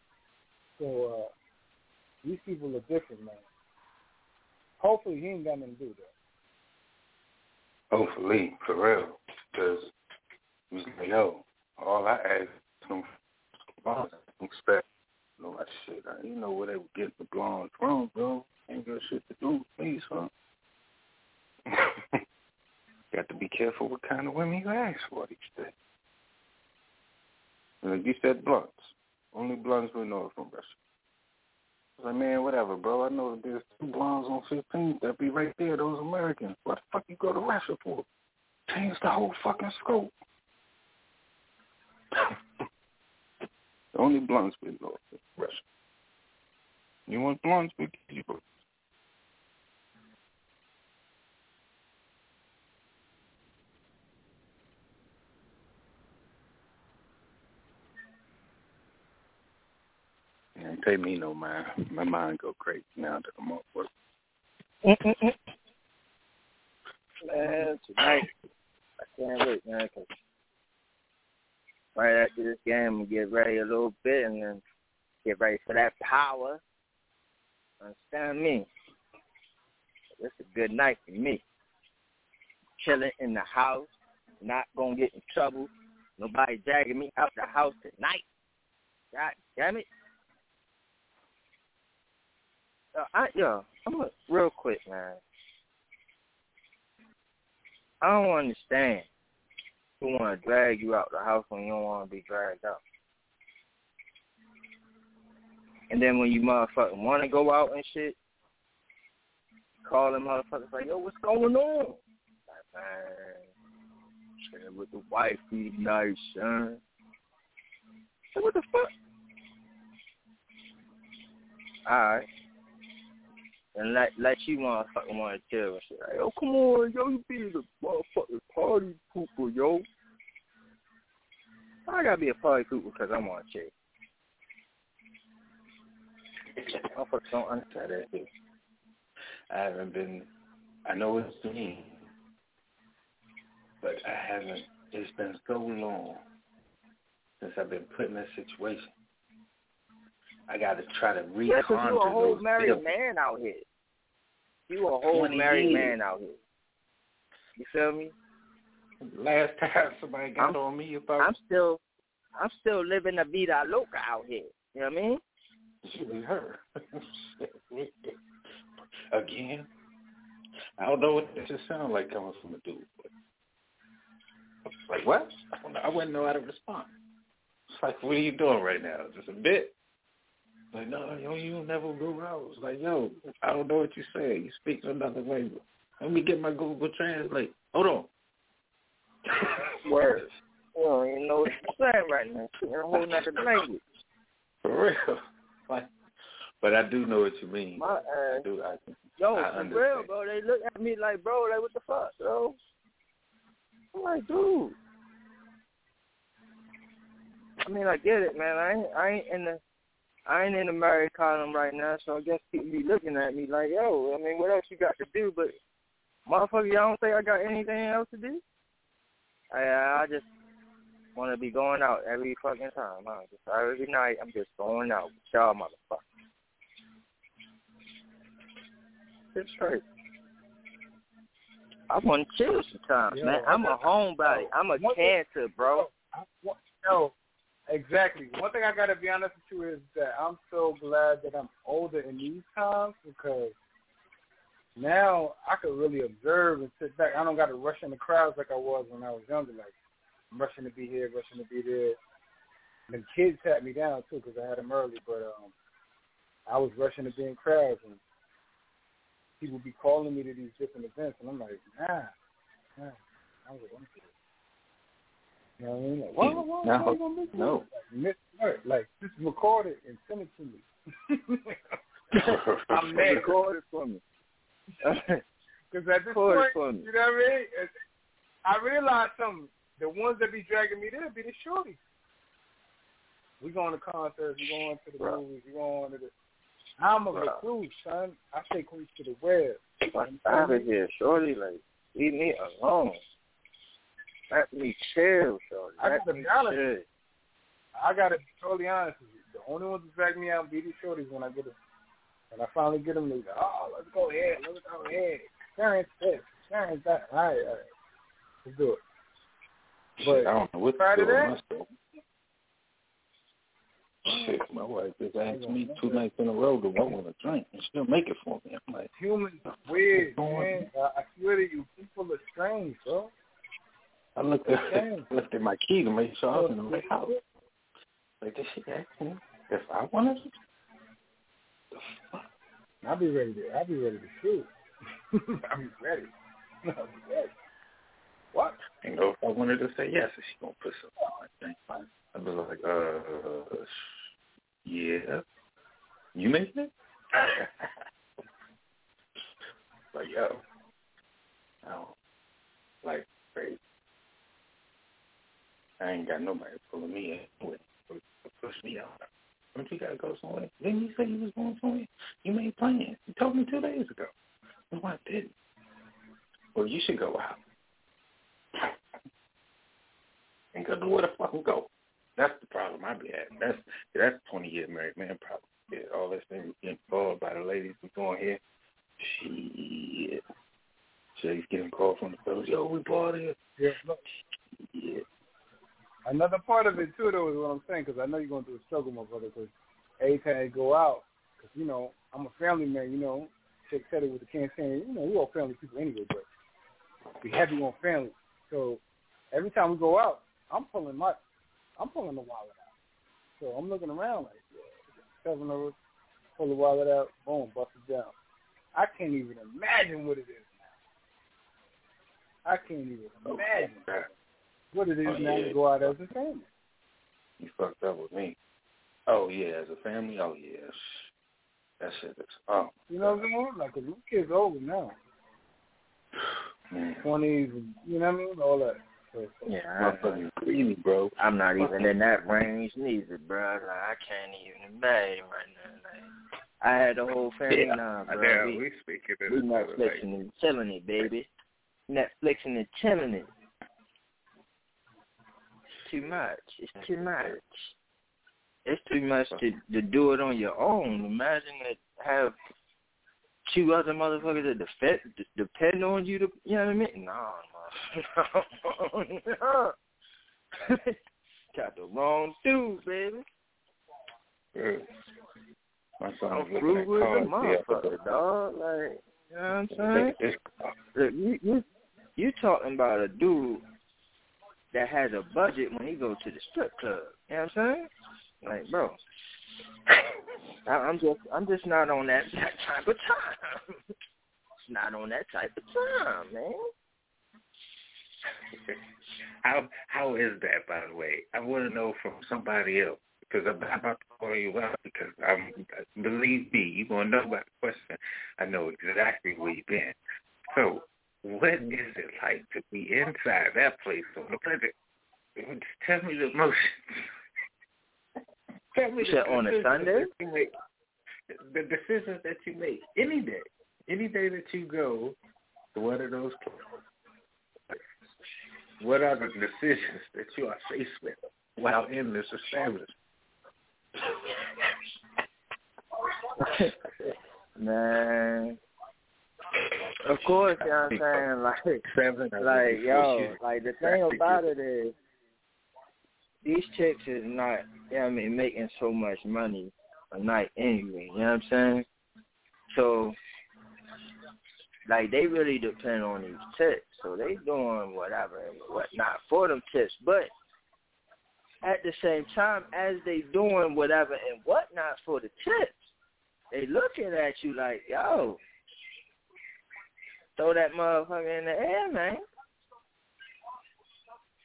Speaker 19: So uh, these people are different, man. Hopefully he ain't got nothing to do with that.
Speaker 20: Hopefully, for real. Because, yo, all I ask I expect no that shit. I you know where they were getting the blonde from, bro. Ain't got shit to do with me, son. got to be careful what kind of women you ask for each day. Like you said blunts. Only blunts we know from Russia. I was like, man, whatever, bro. I know there's two blondes on 15. That be right there. Those Americans. What the fuck you go to Russia for? Change the whole fucking scope. the only blondes we know is Russia. You want blondes? We give you Ain't pay me no mind. My mind go crazy now that I'm off work.
Speaker 18: Man, tonight, I can't wait, man, 'cause right after this game, we get ready a little bit and then get ready for that power. Understand me? It's a good night for me. Chilling in the house, not gonna get in trouble. Nobody dragging me out the house tonight. God damn it. Uh, Uh, I, yo, I'm real quick, man. I don't understand who want to drag you out the house when you don't want to be dragged out. And then when you motherfucking want to go out and shit, call them motherfuckers like, yo, what's going on? Like, man, chilling with the wife be nice, son. So what the fuck? Alright. And let let you motherfucking want to chill and shit. Like, yo, come on, yo, you be the motherfucking party pooper, yo. I gotta be a party pooper because I'm on chill. Motherfuckers don't understand that.
Speaker 20: I haven't been. I know it's mean, but I haven't. It's been so long since I've been put in that situation. I got to try to reconjure
Speaker 18: Yeah, 'cause you a whole
Speaker 20: those
Speaker 18: married
Speaker 20: feelings.
Speaker 18: man out here. You a whole married
Speaker 20: years.
Speaker 18: man out here. You feel me?
Speaker 20: Last time somebody got
Speaker 18: I'm-
Speaker 20: on me about
Speaker 18: I'm still, I'm still living the vida loca out here. You know what I mean?
Speaker 20: you and her again. I don't know what this just sounds like coming from a dude. But like what? I, don't know. I wouldn't know how to respond. It's like, what are you doing right now? Just a bit. Like, no, yo, you never go out. It's like, yo, I don't know what you say. You speak another language. Let me get my Google Translate. Hold on.
Speaker 18: Word. You don't even know what you're saying right now. You're a whole nother language.
Speaker 20: For real. Like, but I do know what you mean.
Speaker 18: My
Speaker 20: I do. I,
Speaker 18: Yo,
Speaker 20: I
Speaker 18: for real, bro. They look at me like, bro, like, what the fuck, bro? I'm like, dude. I mean, I get it, man. I ain't, I ain't in the, I ain't in the married column right now, so I guess people be looking at me like, yo, I mean, what else you got to do? But, motherfucker, y'all don't think I got anything else to do? I, I just want to be going out every fucking time. Huh? Just every night, I'm just going out with y'all motherfuckers. It's straight. I want to chill sometimes,
Speaker 19: Yo,
Speaker 18: man. I'm a homebody. I'm a cancer, bro.
Speaker 19: No, exactly. One thing I gotta be honest with you is that I'm so glad that I'm older in these times because now I could really observe and sit back. I don't got to rush in the crowds like I was when I was younger. Like I'm rushing to be here, rushing to be there. And the kids sat me down too because I had them early, but um, I was rushing to be in crowds and people be calling me to these different events, and I'm like, nah, nah. I was like. You know what I mean? Like, why, why,
Speaker 20: No,
Speaker 19: why you gonna miss
Speaker 20: no.
Speaker 19: Miss what? Like, just record it and send it to me. I'm mad.
Speaker 18: Record it for me.
Speaker 19: Because at this
Speaker 18: Record
Speaker 19: point, you know what I mean? I realized something. The ones that be dragging me there be the shorties. We going to concerts. We going to the
Speaker 18: Right.
Speaker 19: movies. We going to the. I'm a
Speaker 18: Right.
Speaker 19: recluse, son. I stay close to the web.
Speaker 18: Fuck out of here, shorty. Like, leave me alone. Let me chill, shorty.
Speaker 19: I gotta
Speaker 18: me
Speaker 19: be honest.
Speaker 18: chill.
Speaker 19: I gotta be totally honest with you. The only ones that drag me out be these shorties when I get them. When I finally get them, they go, oh, let's go ahead, let's go ahead. Experience this, experience that. All right, all right. Let's do it.
Speaker 20: Shit, I don't know what to
Speaker 19: prior
Speaker 20: do
Speaker 19: to that.
Speaker 20: Shit, my wife just asked me two nights in a row do I want a drink, and she'll make it for me. I'm like,
Speaker 19: humans are weird, man. I I swear to you, people are strange, bro.
Speaker 20: I looked at
Speaker 19: Damn.
Speaker 20: looked at my key to make sure I was in the right house. Like, did she ask me if I wanted it?
Speaker 19: I'll be ready to. I'll be ready to shoot. I'll be ready. I'll be ready. What?
Speaker 20: You know, if I wanted to say yes, is she gonna put something on? I'd be like, uh, yeah. You making it? like, yo, no, like, crazy. I ain't got nobody pulling me in with to push me out. Don't you gotta go somewhere? Didn't you say you was going somewhere? You made plans. You told me two days ago. No, I didn't. Well, you should go out. And go do where the fuck go. That's the problem I be having. That's that's twenty year married man problem. Yeah, all this thing getting involved by the ladies we going here. Shit. Jay's getting calls from the fellas. Yo, we bought it.
Speaker 19: Yeah.
Speaker 20: Yeah.
Speaker 19: Another part of it too, though, is what I'm saying, because I know you're going through a struggle, my brother. Because every time you go out, because you know I'm a family man, you know, Chick said it with the can't say, you know, we all family people anyway. But
Speaker 22: we heavy on family. So every time we go out, I'm pulling my, I'm pulling the wallet out. So I'm looking around like, yeah, seven of us, pull the wallet out, boom, bust it down. I can't even imagine what it is now. I can't even imagine what it is
Speaker 20: Oh,
Speaker 22: now
Speaker 20: yeah.
Speaker 22: to go out as a family.
Speaker 20: You fucked up with me. Oh yeah, as a family. Oh yeah, Sh- that shit is. Oh
Speaker 22: You know what I'm saying? Like, 'cause my kids over now, twenties, you know what I mean? All that. So,
Speaker 18: Yeah,
Speaker 20: motherfucking greedy, bro.
Speaker 18: I'm not even in that range neither, bro. Like, I can't even imagine right now. Like, I had the whole family
Speaker 20: Yeah,
Speaker 18: now, bro.
Speaker 20: know,
Speaker 18: we,
Speaker 20: we speaking in
Speaker 18: we
Speaker 20: another
Speaker 18: Netflixing and chilling it, baby. Netflixing and chilling it. Too much. It's too much. It's too much to to do it on your own. Imagine that have two other motherfuckers that depend depend on you to you know what I mean? No, no, no. Got the wrong dude, baby.
Speaker 20: My son
Speaker 18: I'm
Speaker 20: looking at
Speaker 18: with the
Speaker 20: other day.
Speaker 18: dog. Like, you know what I'm saying?
Speaker 20: It's,
Speaker 18: Look, you you you talking about a dude that has a budget when he goes to the strip club. You know what I'm saying? Like, bro, I, I'm just I'm just not on that, that type of time. not on that type of time, man.
Speaker 20: How how is that, by the way? I want to know from somebody else because I'm about to call you out because I'm believe me, you're gonna know about the question. I know exactly where you've been. So, what is it like to be inside that place on the planet? Tell me the emotions. tell me the
Speaker 18: on a Sunday?
Speaker 20: make. The decisions that you make any day, any day that you go to one of those places. What are the decisions that you are faced with while in this establishment?
Speaker 18: Man. Of course, you know what I'm saying? Like
Speaker 20: Seven,
Speaker 18: like yo, like the thing about it is these chicks is not you know what I mean, making so much money a night anyway, you know what I'm saying? So like they really depend on these tips. So they doing whatever and whatnot for them tips. But at the same time as they doing whatever and whatnot for the tips, they looking at you like, yo, throw that motherfucker in the air, man.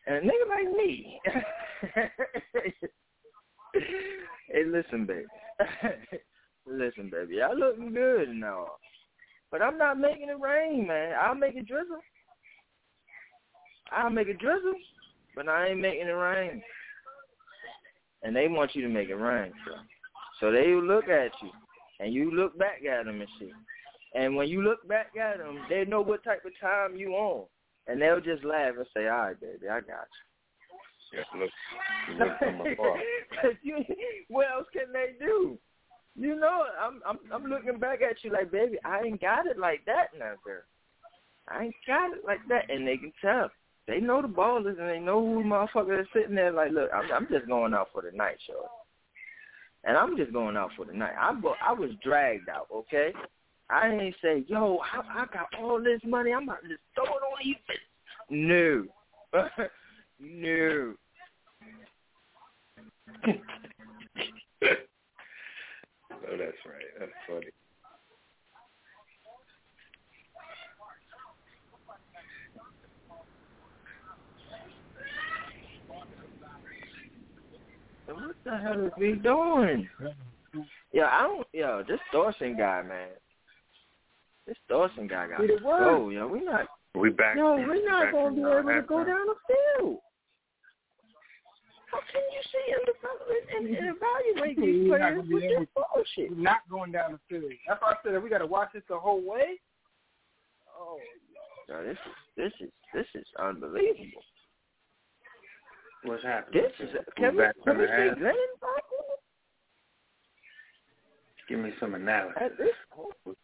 Speaker 18: And a nigga like me. hey, listen, baby. listen, baby. Y'all looking good and all. But I'm not making it rain, man. I'll make it drizzle. I'll make it drizzle, but I ain't making it rain. And they want you to make it rain, so. So they look at you, and you look back at them and shit. And when you look back at them, they know what type of time you on, and they'll just laugh and say, "All right, baby, I got you."
Speaker 20: Just look, look from afar.
Speaker 18: You, what else can they do? You know, I'm I'm I'm looking back at you like, baby, I ain't got it like that now, girl. I ain't got it like that, and they can tell. They know the ballers, and they know who the motherfucker is sitting there. Like, look, I'm I'm just going out for the night, show. And I'm just going out for the night. I bo- I was dragged out, okay? I ain't say, yo, I, I got all this money. I'm about to just throw it on you. No. no.
Speaker 20: Oh, that's right. That's funny.
Speaker 18: What the hell is we doing? Yo, I don't. Yo, this Thorson guy, man. This Dawson guy got
Speaker 22: Did
Speaker 18: to
Speaker 22: it work?
Speaker 18: go. Yo, we not.
Speaker 20: We back.
Speaker 18: Yo, we're not
Speaker 20: back
Speaker 18: gonna
Speaker 20: from,
Speaker 18: be able to go down the field. How can you see and, and, and evaluate these
Speaker 22: We're
Speaker 18: players with
Speaker 22: able
Speaker 18: this bullshit?
Speaker 22: We're not going down the field. That's why I said that we got to watch this the whole way. Oh,
Speaker 18: Yo, this is this is this is unbelievable.
Speaker 20: What's happening?
Speaker 18: This is.
Speaker 20: We're
Speaker 18: Can we,
Speaker 20: back
Speaker 18: can we see
Speaker 20: half.
Speaker 18: Glenn back
Speaker 20: Give me some analysis.
Speaker 18: at this point?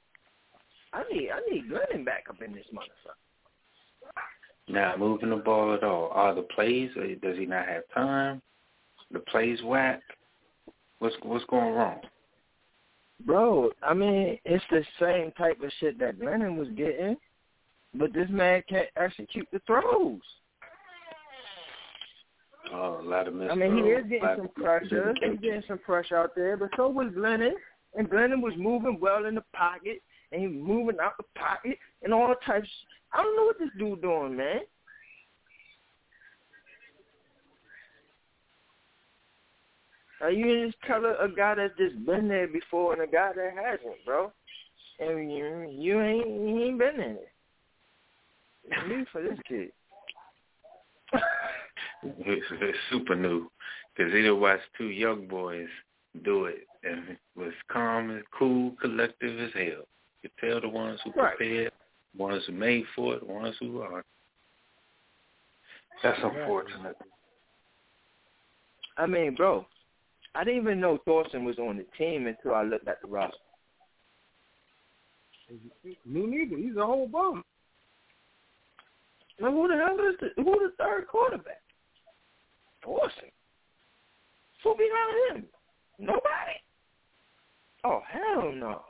Speaker 18: I need I need Glenn back up in this motherfucker.
Speaker 20: Not moving the ball at all. Are the plays? Or does he not have time? The plays whack. What's what's going wrong?
Speaker 18: Bro, I mean, it's the same type of shit that Glennon was getting. but this man can't execute the throws.
Speaker 20: Oh, a lot of missed
Speaker 18: I mean, he is getting some pressure. He's getting some pressure out there, but so was Glennon. And Glennon was moving well in the pocket, and he moving out the pocket, and all types. I don't know what this dude doing, man. Are you just tell a, guy that's just been there before and a guy that hasn't, bro? And you, you ain't you ain't been in it. It's new for this kid.
Speaker 20: It's, it's super new because he done watched two young boys do it and was calm and cool, collective as hell. You tell the ones who
Speaker 18: Right.
Speaker 20: prepared, ones who made for it, ones who are. That's unfortunate.
Speaker 18: I mean, bro, I didn't even know Thorson was on the team until I looked at the roster.
Speaker 22: Me neither. He's a whole bum.
Speaker 18: Now, who the hell is the who the third quarterback? Thorson. Who behind him? Nobody. Oh hell no.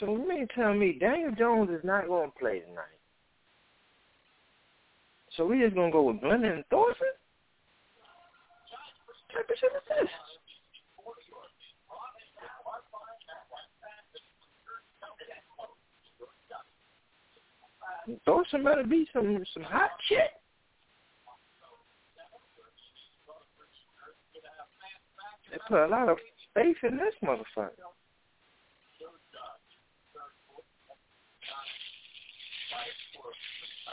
Speaker 18: So you mean tell me Daniel Jones is not going to play tonight? So we just gonna go with Glennon and Thorson? What type of shit is this? Be some some hot shit. They put a lot of faith in this motherfucker.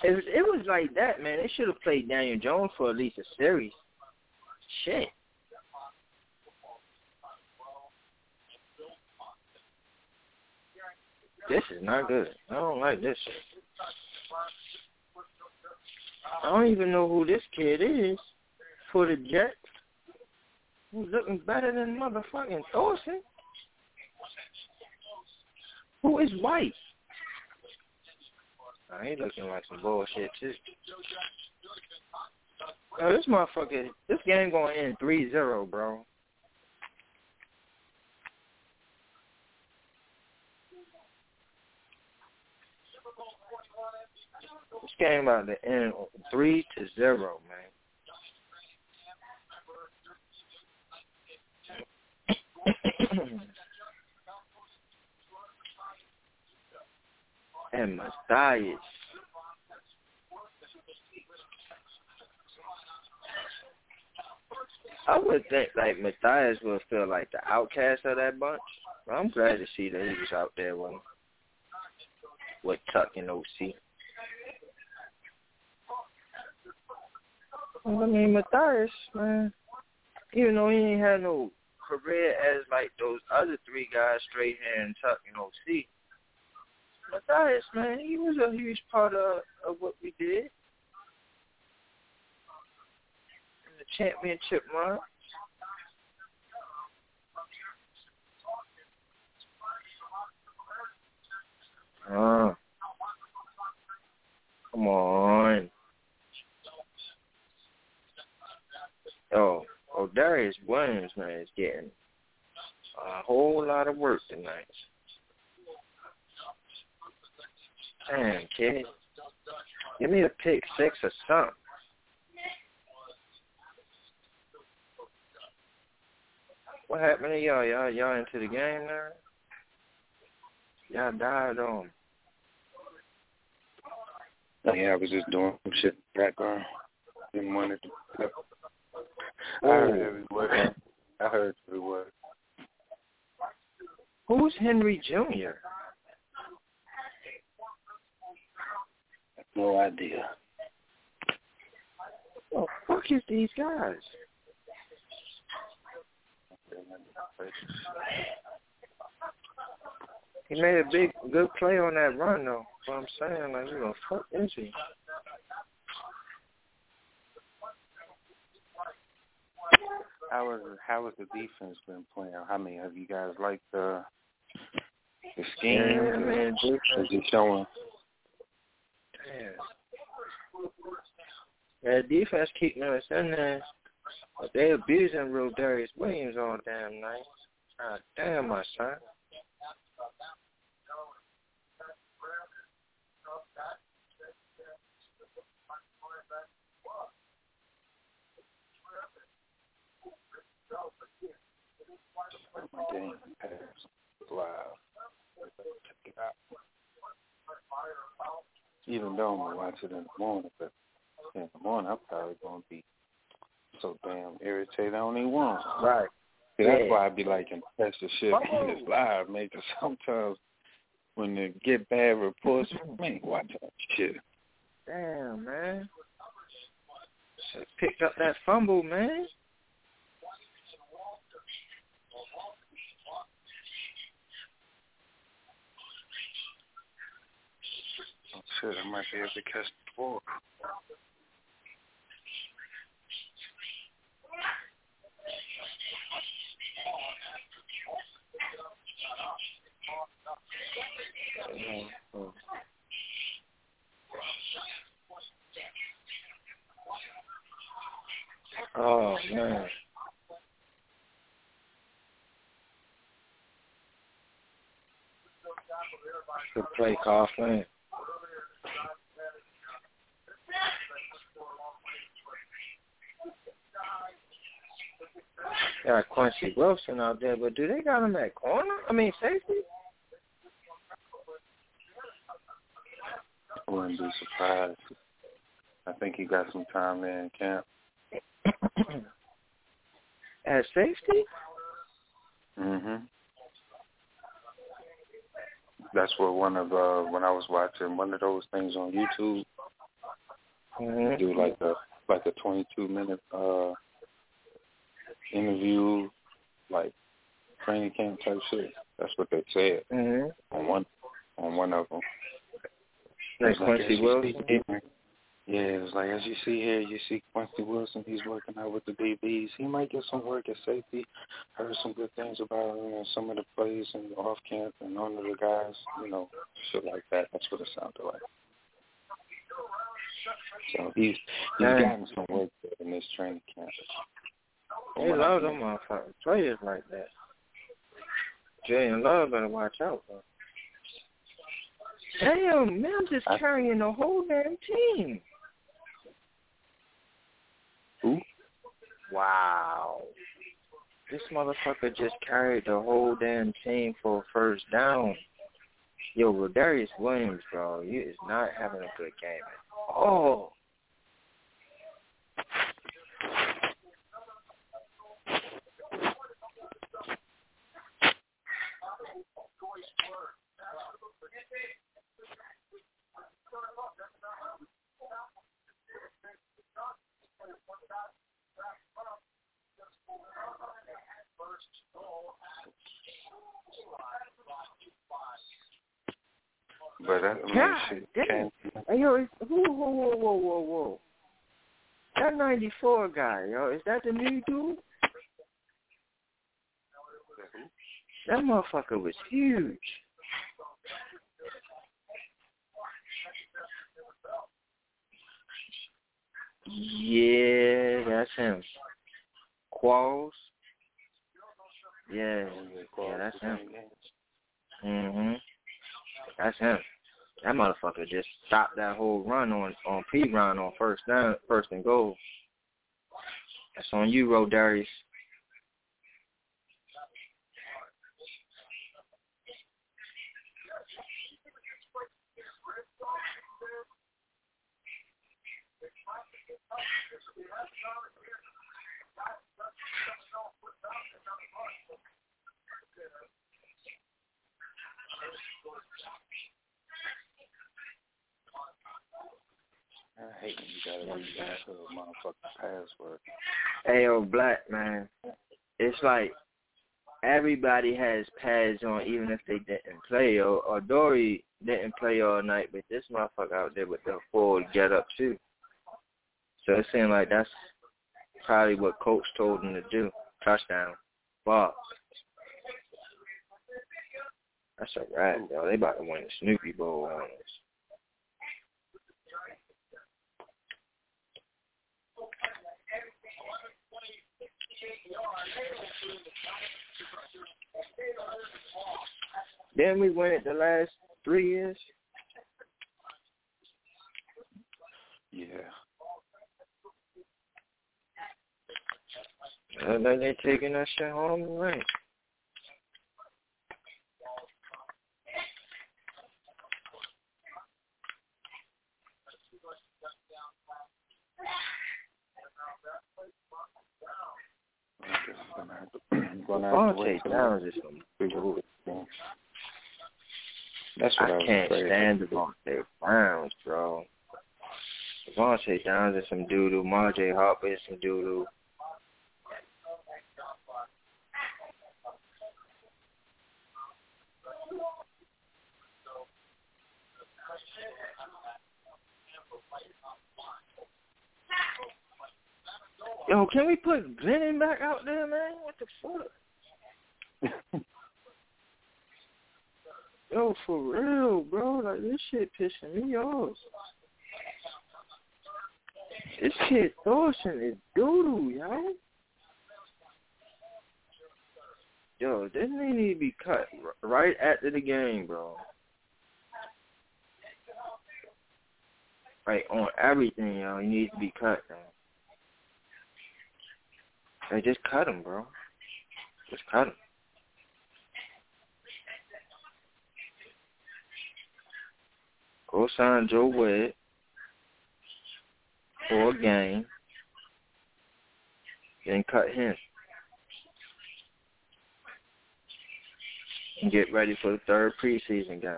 Speaker 18: If it was like that, man, they should have played Daniel Jones for at least a series. Shit. This is not good. I don't like this shit. I don't even know who this kid is for the Jets. He's looking better than motherfucking Thorson. Who is white? Oh, he looking like some bullshit too. Oh, this motherfucker, this game gonna end three zero, bro. This game about to end three to zero, man. and Mathias. I would think like Mathias would feel like the outcast of that bunch. I'm glad to see that he was out there with with Tuck and OC. I mean Mathias, man, even though he ain't had no career as like those other three guys, Strahan and Tuck and OC. Mathias, man, he was a huge part of, of what we did. In the championship run. Oh. Come on. Oh, oh, Darius Williams, man, is getting a whole lot of work tonight. Damn, kid. Give me a pick six or something. What happened to y'all? Y'all y'all into the game now? Y'all died on.
Speaker 20: Oh, yeah, I was just doing some shit in the background. Didn't want it to. I
Speaker 18: Oh.
Speaker 20: heard every word. I heard every word.
Speaker 18: Who's Henry Jr.?
Speaker 20: No idea.
Speaker 18: Oh, fuck is these guys? He made a big, good play on that run, though. What I'm saying, like, you know, fuck is he?
Speaker 20: How is how has the defense been playing? How many have you guys liked the the scheme?
Speaker 18: Yeah, man,
Speaker 20: Is it showing?
Speaker 18: Yeah, defense keeping us in there. But they abusing Rodarius Williams all damn night. God damn, my son.
Speaker 20: Damn pass live. Check it out. Even though I'm gonna watch it in the morning, but in the morning I'm probably gonna be so damn irritated I don't even want.
Speaker 18: Right.
Speaker 20: See, that's
Speaker 18: Yeah.
Speaker 20: why I be to test the shit when oh. it's live, man. 'cause sometimes when they get bad reports, man, watch that shit.
Speaker 18: Damn, man. Picked up that fumble, man.
Speaker 20: Oh, shit, I might be able to catch the ball.
Speaker 18: Oh man. Good play call, Got Quincy Wilson out there, but do they got him at corner? I mean safety?
Speaker 20: I wouldn't be surprised. I think he got some time there in camp.
Speaker 18: At safety?
Speaker 20: Mhm. That's what one of uh when I was watching one of those things on YouTube.
Speaker 18: Mhm.
Speaker 20: Do like a like a twenty two minute uh interview, like training camp type shit. That's what they said
Speaker 18: Mhm.
Speaker 20: on one on one of them.
Speaker 18: Like Quincy
Speaker 20: you
Speaker 18: Wilson?
Speaker 20: Yeah, it was like as you see here, you see Quincy Wilson. He's working out with the DBs. He might get some work at safety. Heard some good things about him and some of the plays and off camp and none of the guys. You know, shit like that. That's what it sounded like. So he's he's gotten some work in this training camp.
Speaker 18: They love them motherfuckers players like that. Julian Love better watch out, bro. Damn, Mims is carrying the whole damn team.
Speaker 20: Who?
Speaker 18: Wow. This motherfucker just carried the whole damn team for a first down. Yo, Rodarius Williams, bro, you is not having a good game at all.
Speaker 20: But that, I mean,
Speaker 18: God
Speaker 20: shit, can't,
Speaker 18: yo, is, whoa, whoa, whoa, whoa, whoa, whoa. That 94 guy, yo, is that the new dude? That motherfucker was huge. Yeah, that's him. Qualls. Yeah, yeah, that's him. Mhm. That's him. That motherfucker just stopped that whole run on on P run on first down, first and goal. That's on you, Rodarius.
Speaker 20: I hate when you gotta read back to motherfucking password.
Speaker 18: Hey, yo, Black man, it's like everybody has pads on, even if they didn't play. Or, or Dory didn't play all night, but this motherfucker out there with the full get up too. So it seemed like that's probably what coach told him to do. Touchdown, ball. That's a wrap, yo. They about to win the Snoopy Bowl on us. Didn't we win it the last three years?
Speaker 20: Yeah.
Speaker 18: And then they taking that shit home right. Devontae Downs is some dude.
Speaker 20: That's what I,
Speaker 18: I
Speaker 20: was
Speaker 18: can't
Speaker 20: afraid
Speaker 18: stand
Speaker 20: of.
Speaker 18: Devontae Browns, bro. Devontae Downs is some doo doo. Marjay Harper is some doo Yo, can we put Glennon back out there, man? What the fuck? Yo, for real, bro. Like this shit pissing me off. This shit Thorson is doodoo, yo. Yo, this nigga need to be cut right after the game, bro. Like on everything, yo. He needs to be cut, man. They just cut him, bro. Just cut him. Go sign Joe Webb for a game, then cut him. And get ready for the third preseason game.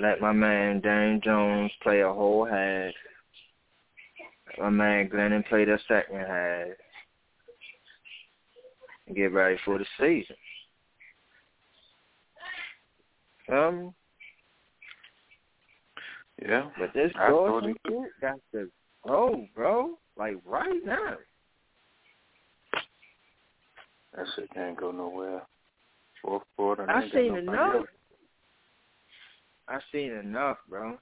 Speaker 18: Let my man Dane Jones play a whole half. Let my man Glennon play the second half. And get ready for the season. Um,
Speaker 20: Yeah.
Speaker 18: but this
Speaker 20: I thought
Speaker 18: Dawson
Speaker 20: he-
Speaker 18: kid got to go, bro. Like right now.
Speaker 20: That shit can't go nowhere. Fourth quarter.
Speaker 18: I
Speaker 20: ain't got
Speaker 18: seen enough.
Speaker 20: else.
Speaker 18: I seen enough, bro.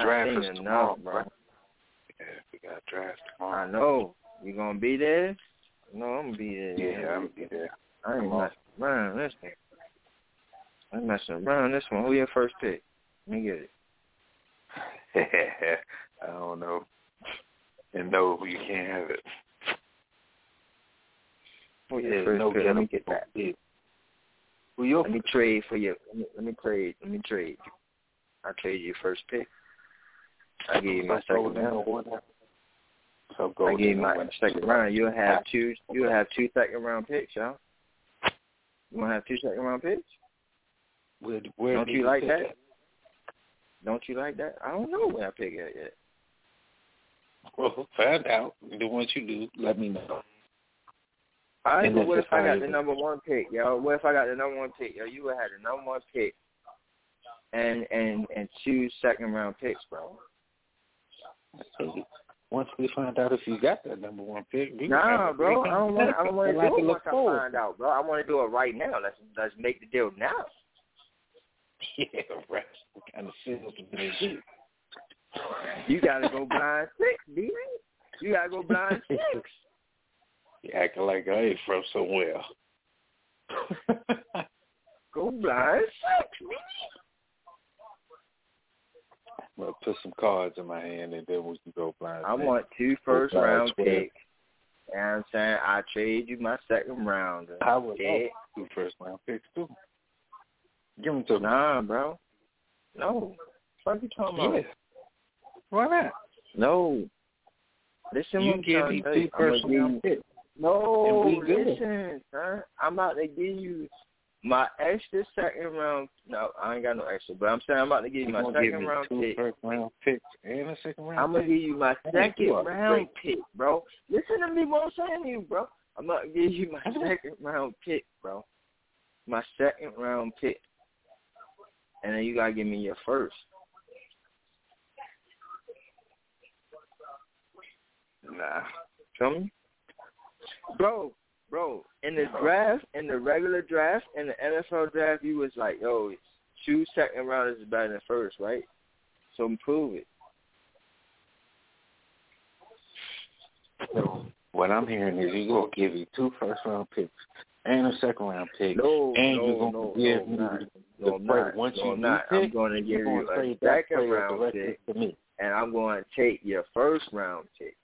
Speaker 20: Draft
Speaker 18: I
Speaker 20: is
Speaker 18: seen enough, bro.
Speaker 20: bro. Yeah, we got draft tomorrow.
Speaker 18: I know. You gonna be there? No, I'm gonna be there.
Speaker 20: Yeah, I'm gonna be there.
Speaker 18: I ain't messing around this one. I ain't messing around this one. Who your first pick? Let me get it.
Speaker 20: I don't know. And no, you can't have it.
Speaker 18: Who your first
Speaker 20: no
Speaker 18: pick? Let me get that.
Speaker 20: pick. Who your
Speaker 18: Let me trade for you. Let me, let me trade. Let me trade. I trade you first pick. I give you my second round.
Speaker 20: So go
Speaker 18: I give you my second round. You'll have two. You'll have two second round picks, y'all. You wanna have two second round picks?
Speaker 20: Where, where
Speaker 18: Don't
Speaker 20: do
Speaker 18: you like that?
Speaker 20: at?
Speaker 18: Don't you like that? I don't know where I pick at yet.
Speaker 20: Well, find out. Do what you do. Let me know. And
Speaker 18: but what if I got the number one pick, yo? What if I got the number one pick, yo? You would have the number one pick, and and and two second round picks, bro.
Speaker 20: Once we find out if you got that number one pick, we
Speaker 18: Nah, bro, I don't want. I don't want to do it once I find out, bro. I want to do it right now. Let's let's make the deal now.
Speaker 20: Yeah, right. What kind of sales do?
Speaker 18: You gotta go blind six, B. You gotta go blind six.
Speaker 20: You acting like I ain't from somewhere.
Speaker 18: Go blind B.
Speaker 20: Well, put some cards in my hand and then we can go blind.
Speaker 18: I want two first round picks. You know what I'm saying? I trade you my second round.
Speaker 20: I would
Speaker 18: Yeah.
Speaker 20: two first round picks too. Give them to me.
Speaker 18: Nah, bro. No. What you talking about?
Speaker 20: Yeah. Why not?
Speaker 18: No. Listen
Speaker 20: You
Speaker 18: I'm
Speaker 20: give me two.
Speaker 18: I'm gonna
Speaker 20: first round picks.
Speaker 18: No,
Speaker 20: and we good.
Speaker 18: listen, son. I'm about to give you my extra second round. No, I ain't got no extra, but I'm saying I'm about to give you
Speaker 20: You
Speaker 18: my second round
Speaker 20: two
Speaker 18: pick.
Speaker 20: first round picks and a second round
Speaker 18: I'm gonna
Speaker 20: pick?
Speaker 18: give you my second round pick, bro. Listen to me what I'm saying to you, bro. I'm gonna give you my second round pick, bro. My second round pick. And then you gotta give me your first.
Speaker 20: Nah.
Speaker 18: Feel me? Bro, bro, in the draft, in the regular draft, in the NFL draft, you was like, yo, two second rounders is better than first, right? So prove it.
Speaker 20: So what I'm hearing is you're gonna give you two first round picks and a second round pick,
Speaker 18: No,
Speaker 20: and
Speaker 18: no,
Speaker 20: you're gonna
Speaker 18: no,
Speaker 20: give
Speaker 18: no,
Speaker 20: me
Speaker 18: not.
Speaker 20: the
Speaker 18: No, not.
Speaker 20: once
Speaker 18: no,
Speaker 20: you
Speaker 18: not.
Speaker 20: pick,
Speaker 18: I'm going to give
Speaker 20: gonna
Speaker 18: a second round pick,
Speaker 20: to me.
Speaker 18: and I'm going to take your first round pick.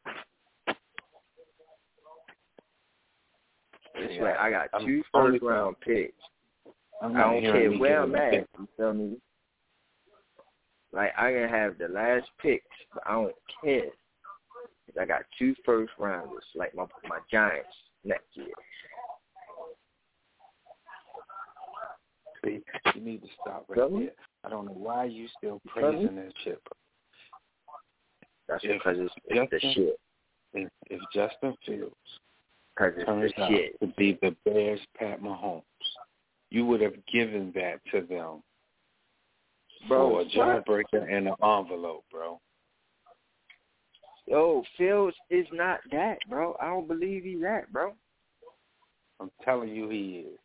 Speaker 18: This
Speaker 20: Yeah,
Speaker 18: way, I got
Speaker 20: I'm
Speaker 18: two first round picks.
Speaker 20: I'm
Speaker 18: I don't care where I'm at. You feel me? Like I can have the last picks, but I don't care. I got two first rounders, like my my Giants next year.
Speaker 20: See, you need to stop right
Speaker 18: Feel me?
Speaker 20: I don't know why you still praising that shit. but
Speaker 18: That's
Speaker 20: If
Speaker 18: because it's, it's the shit.
Speaker 20: If, if Justin Fields
Speaker 18: Because
Speaker 20: turns out
Speaker 18: shit.
Speaker 20: to be the Bears' Pat Mahomes, you would have given that to them
Speaker 18: Bro,
Speaker 20: for a jawbreaker and an envelope, bro.
Speaker 18: Yo, Fields is not that, bro. I don't believe he's that, bro.
Speaker 20: I'm telling you, he is.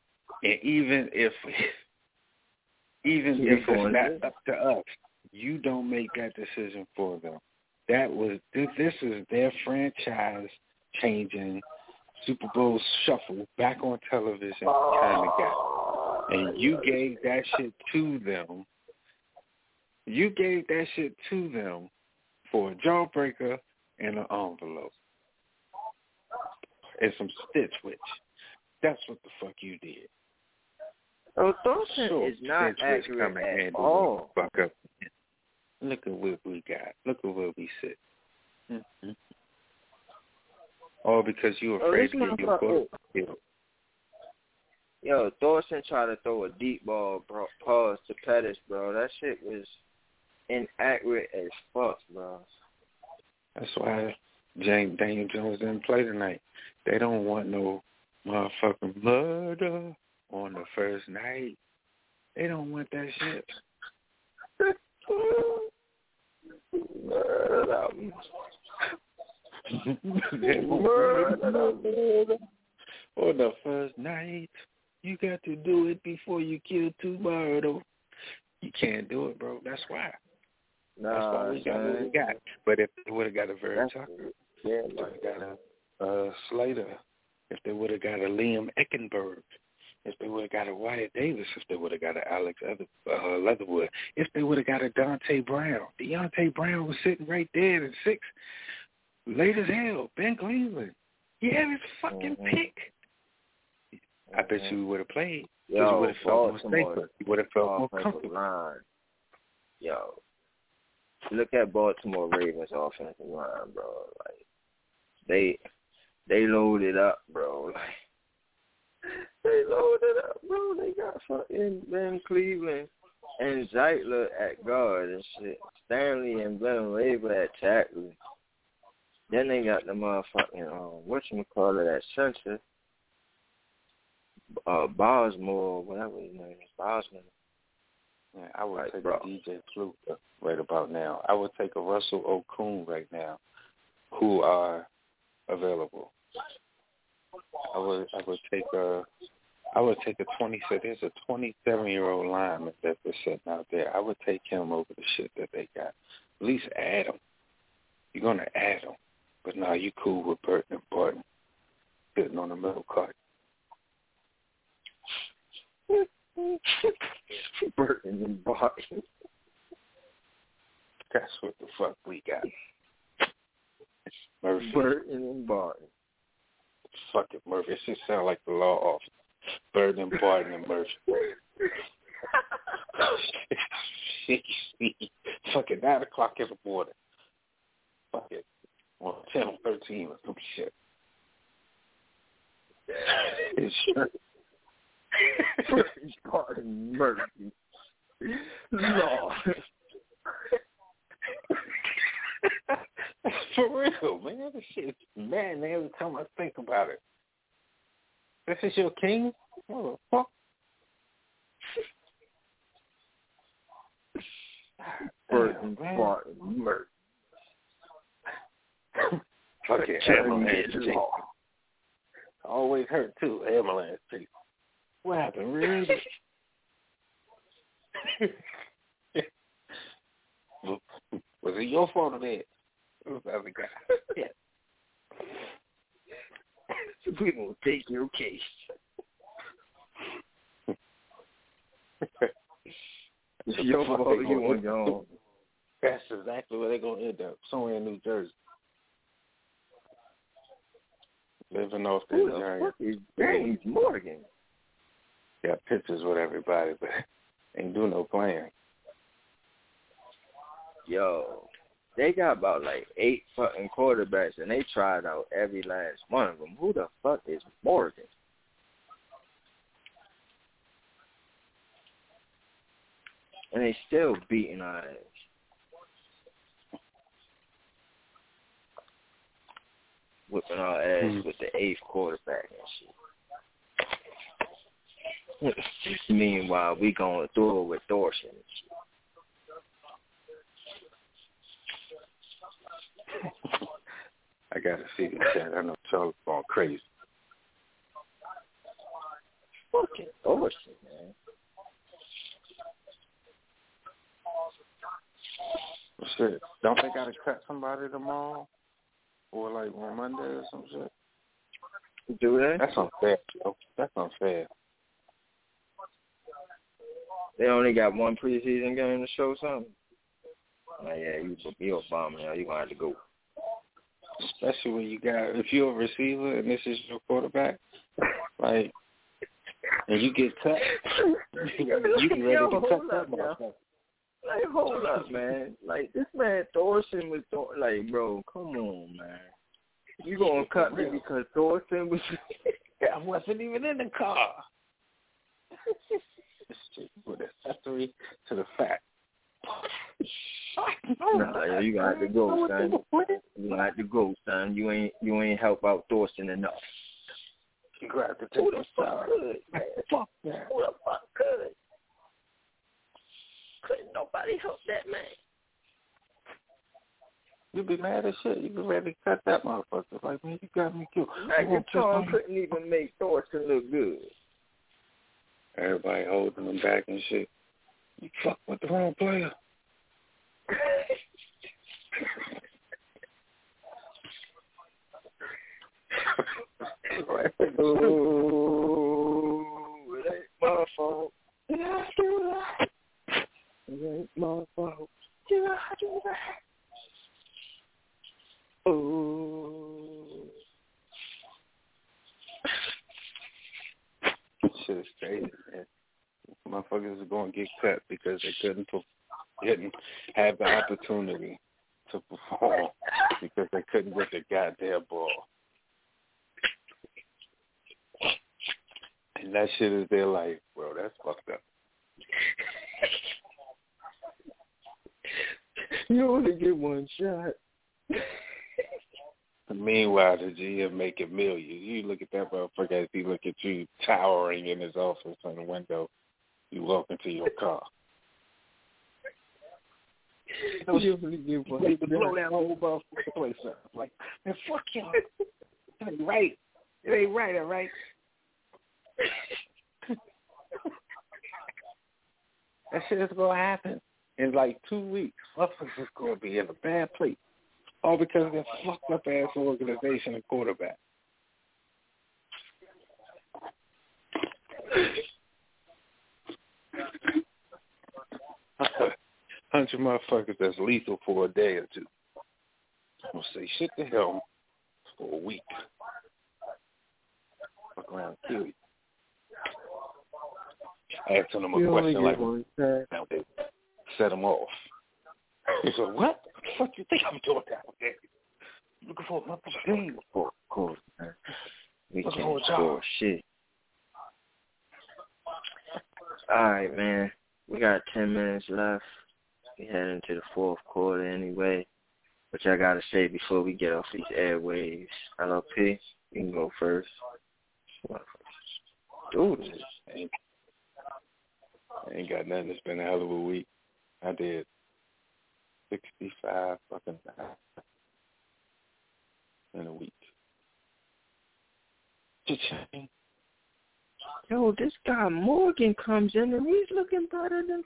Speaker 20: And even if, even if it's not up to us, you don't make that decision for them. That was this, this is their franchise changing Super Bowl shuffle back on television kind of guy, and you gave that shit to them. You gave that shit to them for a jawbreaker and an envelope and some stitch witch. That's what the fuck you did.
Speaker 18: Oh, Dawson
Speaker 20: Sure,
Speaker 18: is not accurate
Speaker 20: and
Speaker 18: at all.
Speaker 20: Fuck up. Look at what we got. Look at where we sit. Mm-hmm. All because you were
Speaker 18: Oh,
Speaker 20: afraid to get your foot killed.
Speaker 18: Yo, Dawson tried to throw a deep ball, bro, pause to Pettis, bro. That shit was inaccurate as fuck, bro.
Speaker 20: That's why James Daniel Jones didn't play tonight. They don't want no motherfucking murder on the first night. They don't want that shit. They don't want murder on the first night. You got to do it before you kill tomorrow. You can't do it, bro. That's why. That's why
Speaker 18: Nah,
Speaker 20: we got what we got. But if they would have got a Vera Tucker,
Speaker 18: Yeah,
Speaker 20: if they would got a uh, Slater, if they would have got a Liam Eichenberg, if they would have got a Wyatt Davis, if they would have got a Alex Other, uh, Leatherwood, if they would have got a Dante Brown. Deontay Brown was sitting right there in six, late as hell. Ben Cleveland. He had his fucking
Speaker 18: Mhm.
Speaker 20: pick. I bet you would have played. 'cause you would have felt more safer. You would have felt more comfortable.
Speaker 18: line. Yo, look at Baltimore Ravens offensive line, bro. Like they they loaded up, bro. Like they loaded up, bro. They got fucking Ben Cleveland and Zeitler at guard and shit. Stanley and Ben Labor at tackle. Then they got the motherfucking um, it that center. Uh, Bosmore, whatever his name is, Bosman.
Speaker 20: Yeah, I would
Speaker 18: Right,
Speaker 20: take
Speaker 18: bro.
Speaker 20: a DJ Fluker right about now. I would take a Russell Okung right now, who are available. I would I would take a I would take a twenty so there's a twenty seven year old lineman that they're sitting out there. I would take him over the shit that they got. At least add him. You're gonna add him, but now you cool with Burton and Barton sitting on the middle cart.
Speaker 18: Burton and Barton.
Speaker 20: That's what the fuck we got. Murphy.
Speaker 18: Burton and Barton.
Speaker 20: Fuck it, Murphy. It just sound like the law office. Burton and Barton and Murphy. Fuck it, nine o'clock in the morning. Fuck it. On channel thirteen or some shit. It's
Speaker 18: Barton, Murphy. Lord.
Speaker 20: For real, man. This shit is man every time I think about it. This is your king? What the fuck?
Speaker 18: Burton. Barton, Murphy. Channel
Speaker 20: ambulance
Speaker 18: law.
Speaker 20: Always hurt too, ambulance chick. What happened, really? Was it your fault or? It was the guy. Yeah.
Speaker 18: we gonna take your case.
Speaker 20: It's
Speaker 18: your fault. You on your own.
Speaker 20: That's exactly where they're gonna end up. Somewhere in New Jersey. Living off their
Speaker 18: Who the fuck is James Morgan?
Speaker 20: Got pictures with everybody, but ain't do no playing.
Speaker 18: Yo, they got about like eight fucking quarterbacks, and they tried out every last one of them. Who the fuck is Morgan? And they still beating our ass. Whipping our ass
Speaker 20: Hmm.
Speaker 18: with the eighth quarterback and shit. Meanwhile, we going through it with Thorson and shit.
Speaker 20: I gotta see the chat. I know Charlie's going crazy.
Speaker 18: Fucking Thorson, man.
Speaker 20: Shit. Don't they gotta cut somebody tomorrow? Or like on Monday or some shit?
Speaker 18: Do they?
Speaker 20: That's unfair, yo. That's unfair.
Speaker 18: They only got one preseason game to show something. Oh, yeah, you you Obama now. You gonna have to go.
Speaker 20: Especially when you got if you're a receiver and this is your quarterback, like and you get cut, you be ready to cut that
Speaker 18: up,
Speaker 20: motherfucker.
Speaker 18: Like, hold up, man. Like this man Thorson was Thor- like, bro, come on, man. You gonna cut me because Thorson was?
Speaker 20: I wasn't even in the car. With accessory to the fact.
Speaker 18: nah, yo, you gonna have to go, son. You gonna have to go, son. You ain't you ain't help out Thorson enough.
Speaker 20: You gonna have to
Speaker 18: Who
Speaker 20: take
Speaker 18: the
Speaker 20: the
Speaker 18: fuck could, man?
Speaker 20: Fuck that.
Speaker 18: Who the fuck could? Couldn't nobody help that man.
Speaker 20: You be mad as shit. You be ready to cut that motherfucker. Like, man, you got me killed. You won't touch
Speaker 18: Megatron
Speaker 20: my-
Speaker 18: couldn't even make Thorson look good.
Speaker 20: Everybody holding him back and shit. You fuck with the wrong player.
Speaker 18: Ooh, it ain't my fault. Did I do that? It ain't my fault. Did I do that? Ooh.
Speaker 20: Shit is crazy, man. Motherfuckers are going to get cut because they couldn't didn't have the opportunity to perform because they couldn't get the goddamn ball. And that shit is their life, bro. That's fucked up.
Speaker 18: You only get one shot.
Speaker 20: Meanwhile, the GM making millions. You look at that motherfucker as he look at you towering in his office on the window. You walk into your car.
Speaker 18: You only get one
Speaker 20: to blow that whole motherfucking place up. Like, man, fuck y'all. It ain't right. It ain't right, all right? that shit is gonna happen in like two weeks. Motherfuckers is gonna be in a bad place. All because of that fucked up ass organization and quarterback. Hundred motherfuckers that's lethal for a day or two. I'm gonna say shit to hell for a week. Fuck around and kill you. Asking them a
Speaker 18: You
Speaker 20: question like set him off. He said, What the fuck do you think I'm doing down there? Looking for another game.
Speaker 18: Of course, man. We
Speaker 20: Looking
Speaker 18: can't score shit. All right, man. We got ten minutes left. We head into the fourth quarter anyway. What y'all gotta say before we get off these airwaves? LRP, you can go first. Dude,
Speaker 20: Ain't, ain't got nothing. It's been a hell of a week. I did sixty five fucking hours in a week. Cha-ching.
Speaker 18: yo, this guy Morgan comes in and he's looking better than.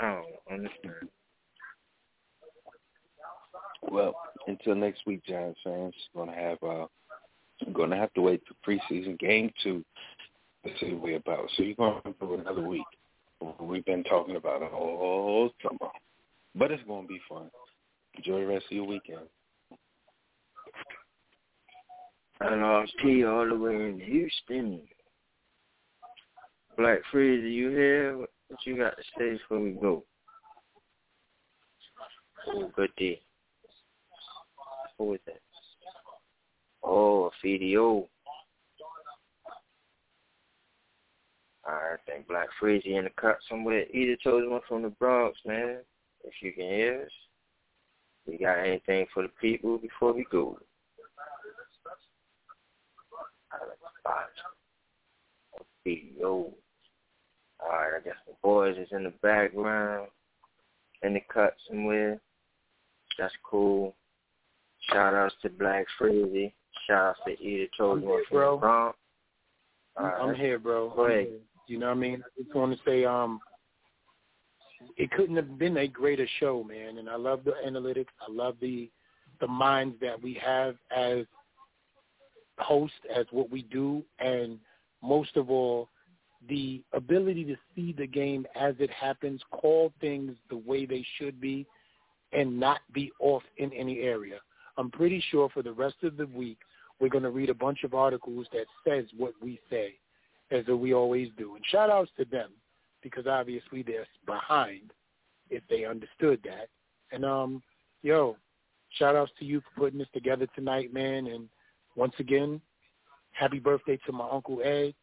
Speaker 18: I don't understand.
Speaker 20: Well, until next week, Giants fans, gonna have uh going to have to wait to preseason game two to see what we're about. So you're going to do another week. We've been talking about it all summer. But it's going to be fun. Enjoy the rest of your weekend.
Speaker 18: And I'll see you all the way in Houston. Black Freeze, are you here? What you got to say before we go? Oh, good day. Who is that? Oh, a Fidio. I think Black Freezy in the cut somewhere. Either chose one from the Bronx, man. If you can hear us. We got anything for the people before we go? Yo. Alright, I guess the boys is in the background, in the cut somewhere. That's cool. Shout outs to Black Freezy. Shout outs to Edith Chosen
Speaker 23: here,
Speaker 18: from the Bronx.
Speaker 23: I'm, here, bro.
Speaker 18: Go ahead.
Speaker 23: You know what I mean? I just want to say, um, it couldn't have been a greater show, man. And I love the analytics. I love the the minds that we have as hosts, as what we do, and most of all, the ability to see the game as it happens, call things the way they should be, and not be off in any area. I'm pretty sure for the rest of the week we're going to read a bunch of articles that says what we say, as we always do. And shout outs to them because obviously they're behind if they understood that. And um, yo, shout outs to you for putting this together tonight, man. And once again, happy birthday to my uncle Ed,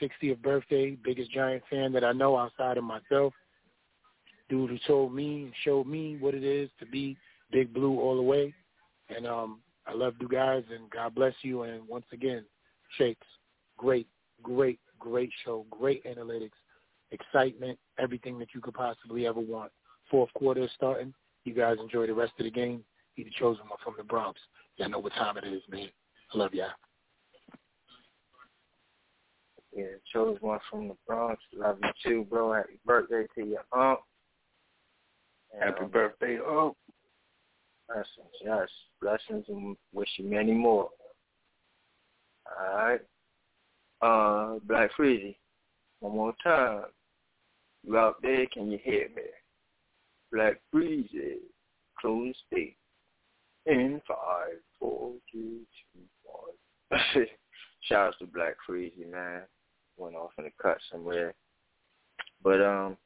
Speaker 23: 60th birthday, biggest Giant fan that I know outside of myself. Dude who told me and showed me what it is to be Big Blue all the way. And um, I love you guys, and God bless you. And once again, Shakes, great, great, great show, great analytics, excitement, everything that you could possibly ever want. Fourth quarter is starting. You guys enjoy the rest of the game. He the chosen one from the Bronx. Y'all know what time it is, man. I love y'all.
Speaker 18: Yeah, chose one from the Bronx. Love you too, bro. Happy birthday to your aunt. And,
Speaker 20: Happy
Speaker 18: um,
Speaker 20: birthday, oh.
Speaker 18: Blessings, yes. Blessings and wish you many more. All right. Uh, Black Freezy, one more time. You out there, can you hear me? Black Freezy, clone state. In five, four, three, two, one. Shout out to Black Freezy, man. Went off in the cut somewhere. But um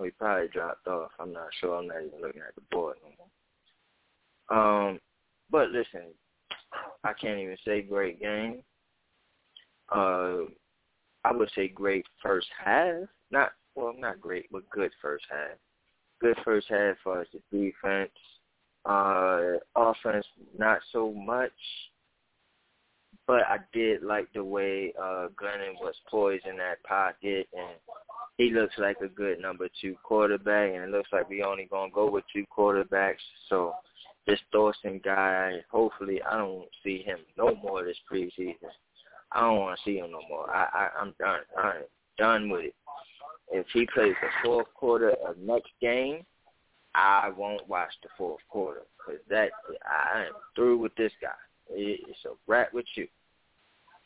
Speaker 18: we probably dropped off. I'm not sure. I'm not even looking at the board no more. Um, but listen, I can't even say great game. Uh, I would say great first half. Not well, not great, but good first half. Good first half for us. The defense, uh, offense, not so much. But I did like the way uh Glennon was poised in that pocket and he looks like a good number two quarterback, and it looks like we only gonna go with two quarterbacks. So this Thorson guy, hopefully, I don't see him no more this preseason. I don't want to see him no more. I, I I'm done. I'm done with it. If he plays the fourth quarter of next game, I won't watch the fourth quarter because that I am through with this guy. It's a wrap with you.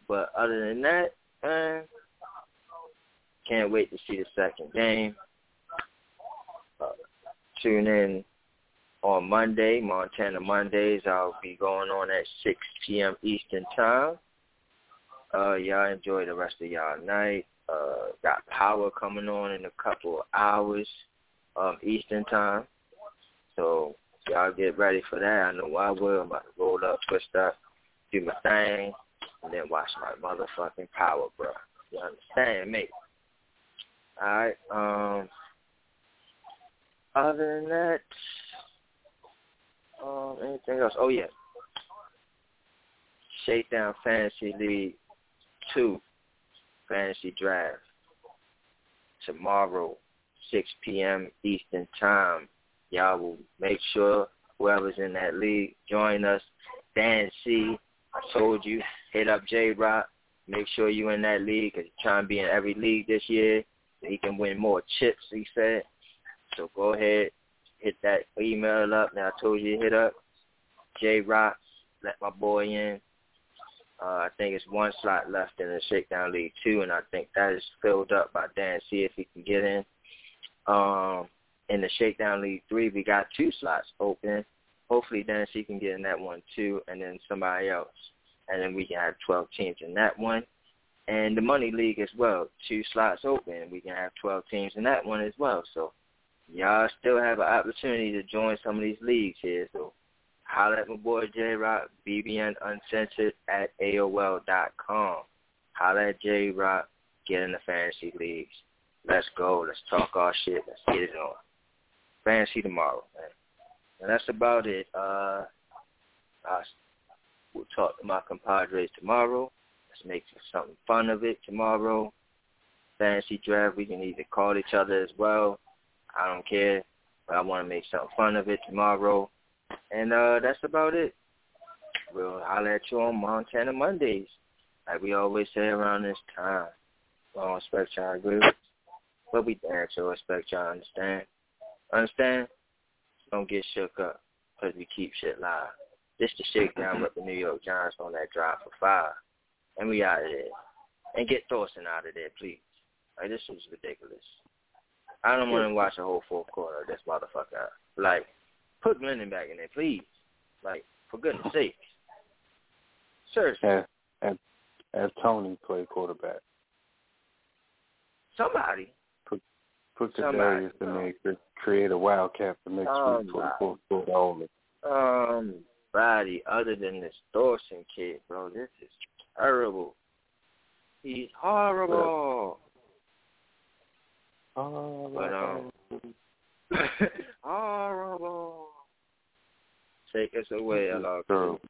Speaker 18: But other than that, man, can't wait to see the second game. Uh, tune in on Monday, Montana Mondays. I'll be going on at 6 p.m. Eastern Time. Uh, y'all enjoy the rest of y'all night. Uh, got power coming on in a couple of hours um, Eastern Time. So y'all get ready for that. I know I will. I'm about to roll up, twist up, do my thing, and then watch my motherfucking power, bro. You understand me? All right. Um. Other than that, um, anything else? Oh yeah. Shakedown Fantasy League Two Fantasy Draft tomorrow, 6 p.m. Eastern Time. Y'all will make sure whoever's in that league join us. Dan C. I told you, hit up J Rock. Make sure you in that league because he's trying to be in every league this year. He can win more chips, he said. So go ahead, hit that email up. Now I told you to hit up J Rock. Let my boy in. Uh, I think it's one slot left in the Shakedown League two, and I think that is filled up by Dan. See if he can get in. Um, in the Shakedown League three, we got two slots open. Hopefully, Dan C can get in that one too, and then somebody else, and then we can have 12 teams in that one. And the Money League as well, two slots open. We can have 12 teams in that one as well. So y'all still have an opportunity to join some of these leagues here. So holler at my boy J Rock, BBN Uncensored at AOL dot com. Holler at J Rock, get in the fantasy leagues. Let's go. Let's talk our shit. Let's get it on. Fantasy tomorrow, man. And that's about it. Uh, I, we'll talk to my compadres tomorrow. Let's make something fun of it tomorrow. Fantasy draft, we can either call each other as well. I don't care, but I want to make something fun of it tomorrow. And uh, that's about it. We'll holler at you on Montana Mondays, like we always say around this time. I don't expect y'all agree with but we damn sure expect y'all understand. Understand? Don't get shook up because we keep shit live. This the shakedown with the New York Giants on that drive for five. And we out of there. And get Thorson out of there, please. Like, this is ridiculous. I don't want to watch the whole fourth quarter of this motherfucker. Like, put Glennon back in there, please. Like, for goodness sake. Seriously.
Speaker 20: Have Toney play quarterback.
Speaker 18: Somebody.
Speaker 20: Put put Kadarius in there. Create a wildcat for next week for the fourth quarter only.
Speaker 18: Um, body other than this Thorson kid, bro. This is terrible. He's horrible.
Speaker 20: Oh,
Speaker 18: But um, horrible. Take us away,
Speaker 20: terrible.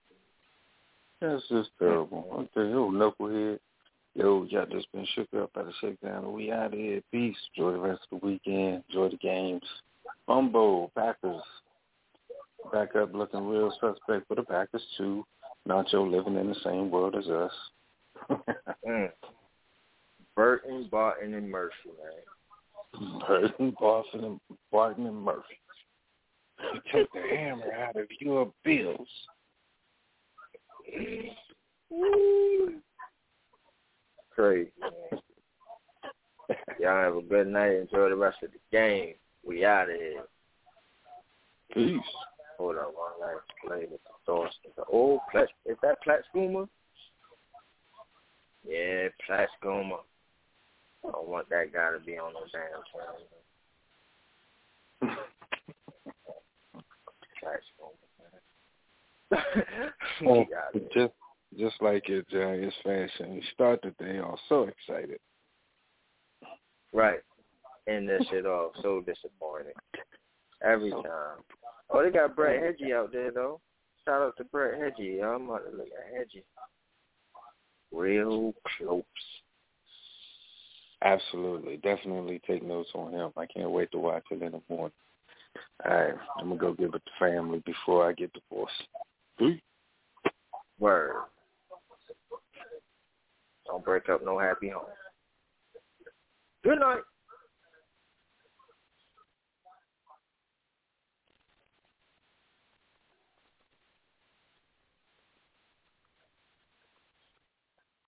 Speaker 20: That's just terrible. I tell you, knucklehead. Yo, y'all just been shook up by the shakedown. We out of here. Peace. Enjoy the rest of the weekend. Enjoy the games. Bumbo, Packers. Back up looking real suspect for the Packers too. Nacho living in the same world as us.
Speaker 18: mm. Burton, Barton, and Murphy, man.
Speaker 20: Burton, Barton, and Barton and Murphy. Take the hammer out of your bills.
Speaker 18: Crazy. Y'all have a good night. Enjoy the rest of the game. We out of here.
Speaker 20: Peace.
Speaker 18: Hold on while I play with the thoughts. The old oh, Plat is that Schoomer? Yeah, Schoomer. I don't want that guy to be on no damn channel. Get out of here.
Speaker 20: just just like your Giants fashion, you start the day off so excited.
Speaker 18: Right. End that shit off. So disappointed. Every time. Oh, they got Brett Heggie out there though. Shout out to Brett Heggie. I'm about to look at Heggie. Real close.
Speaker 20: Absolutely. Definitely take notes on him. I can't wait to watch it in the morning. All right. I'm to go give it to family before I get divorced. Peace.
Speaker 18: Word. Don't break up no happy home. Good night.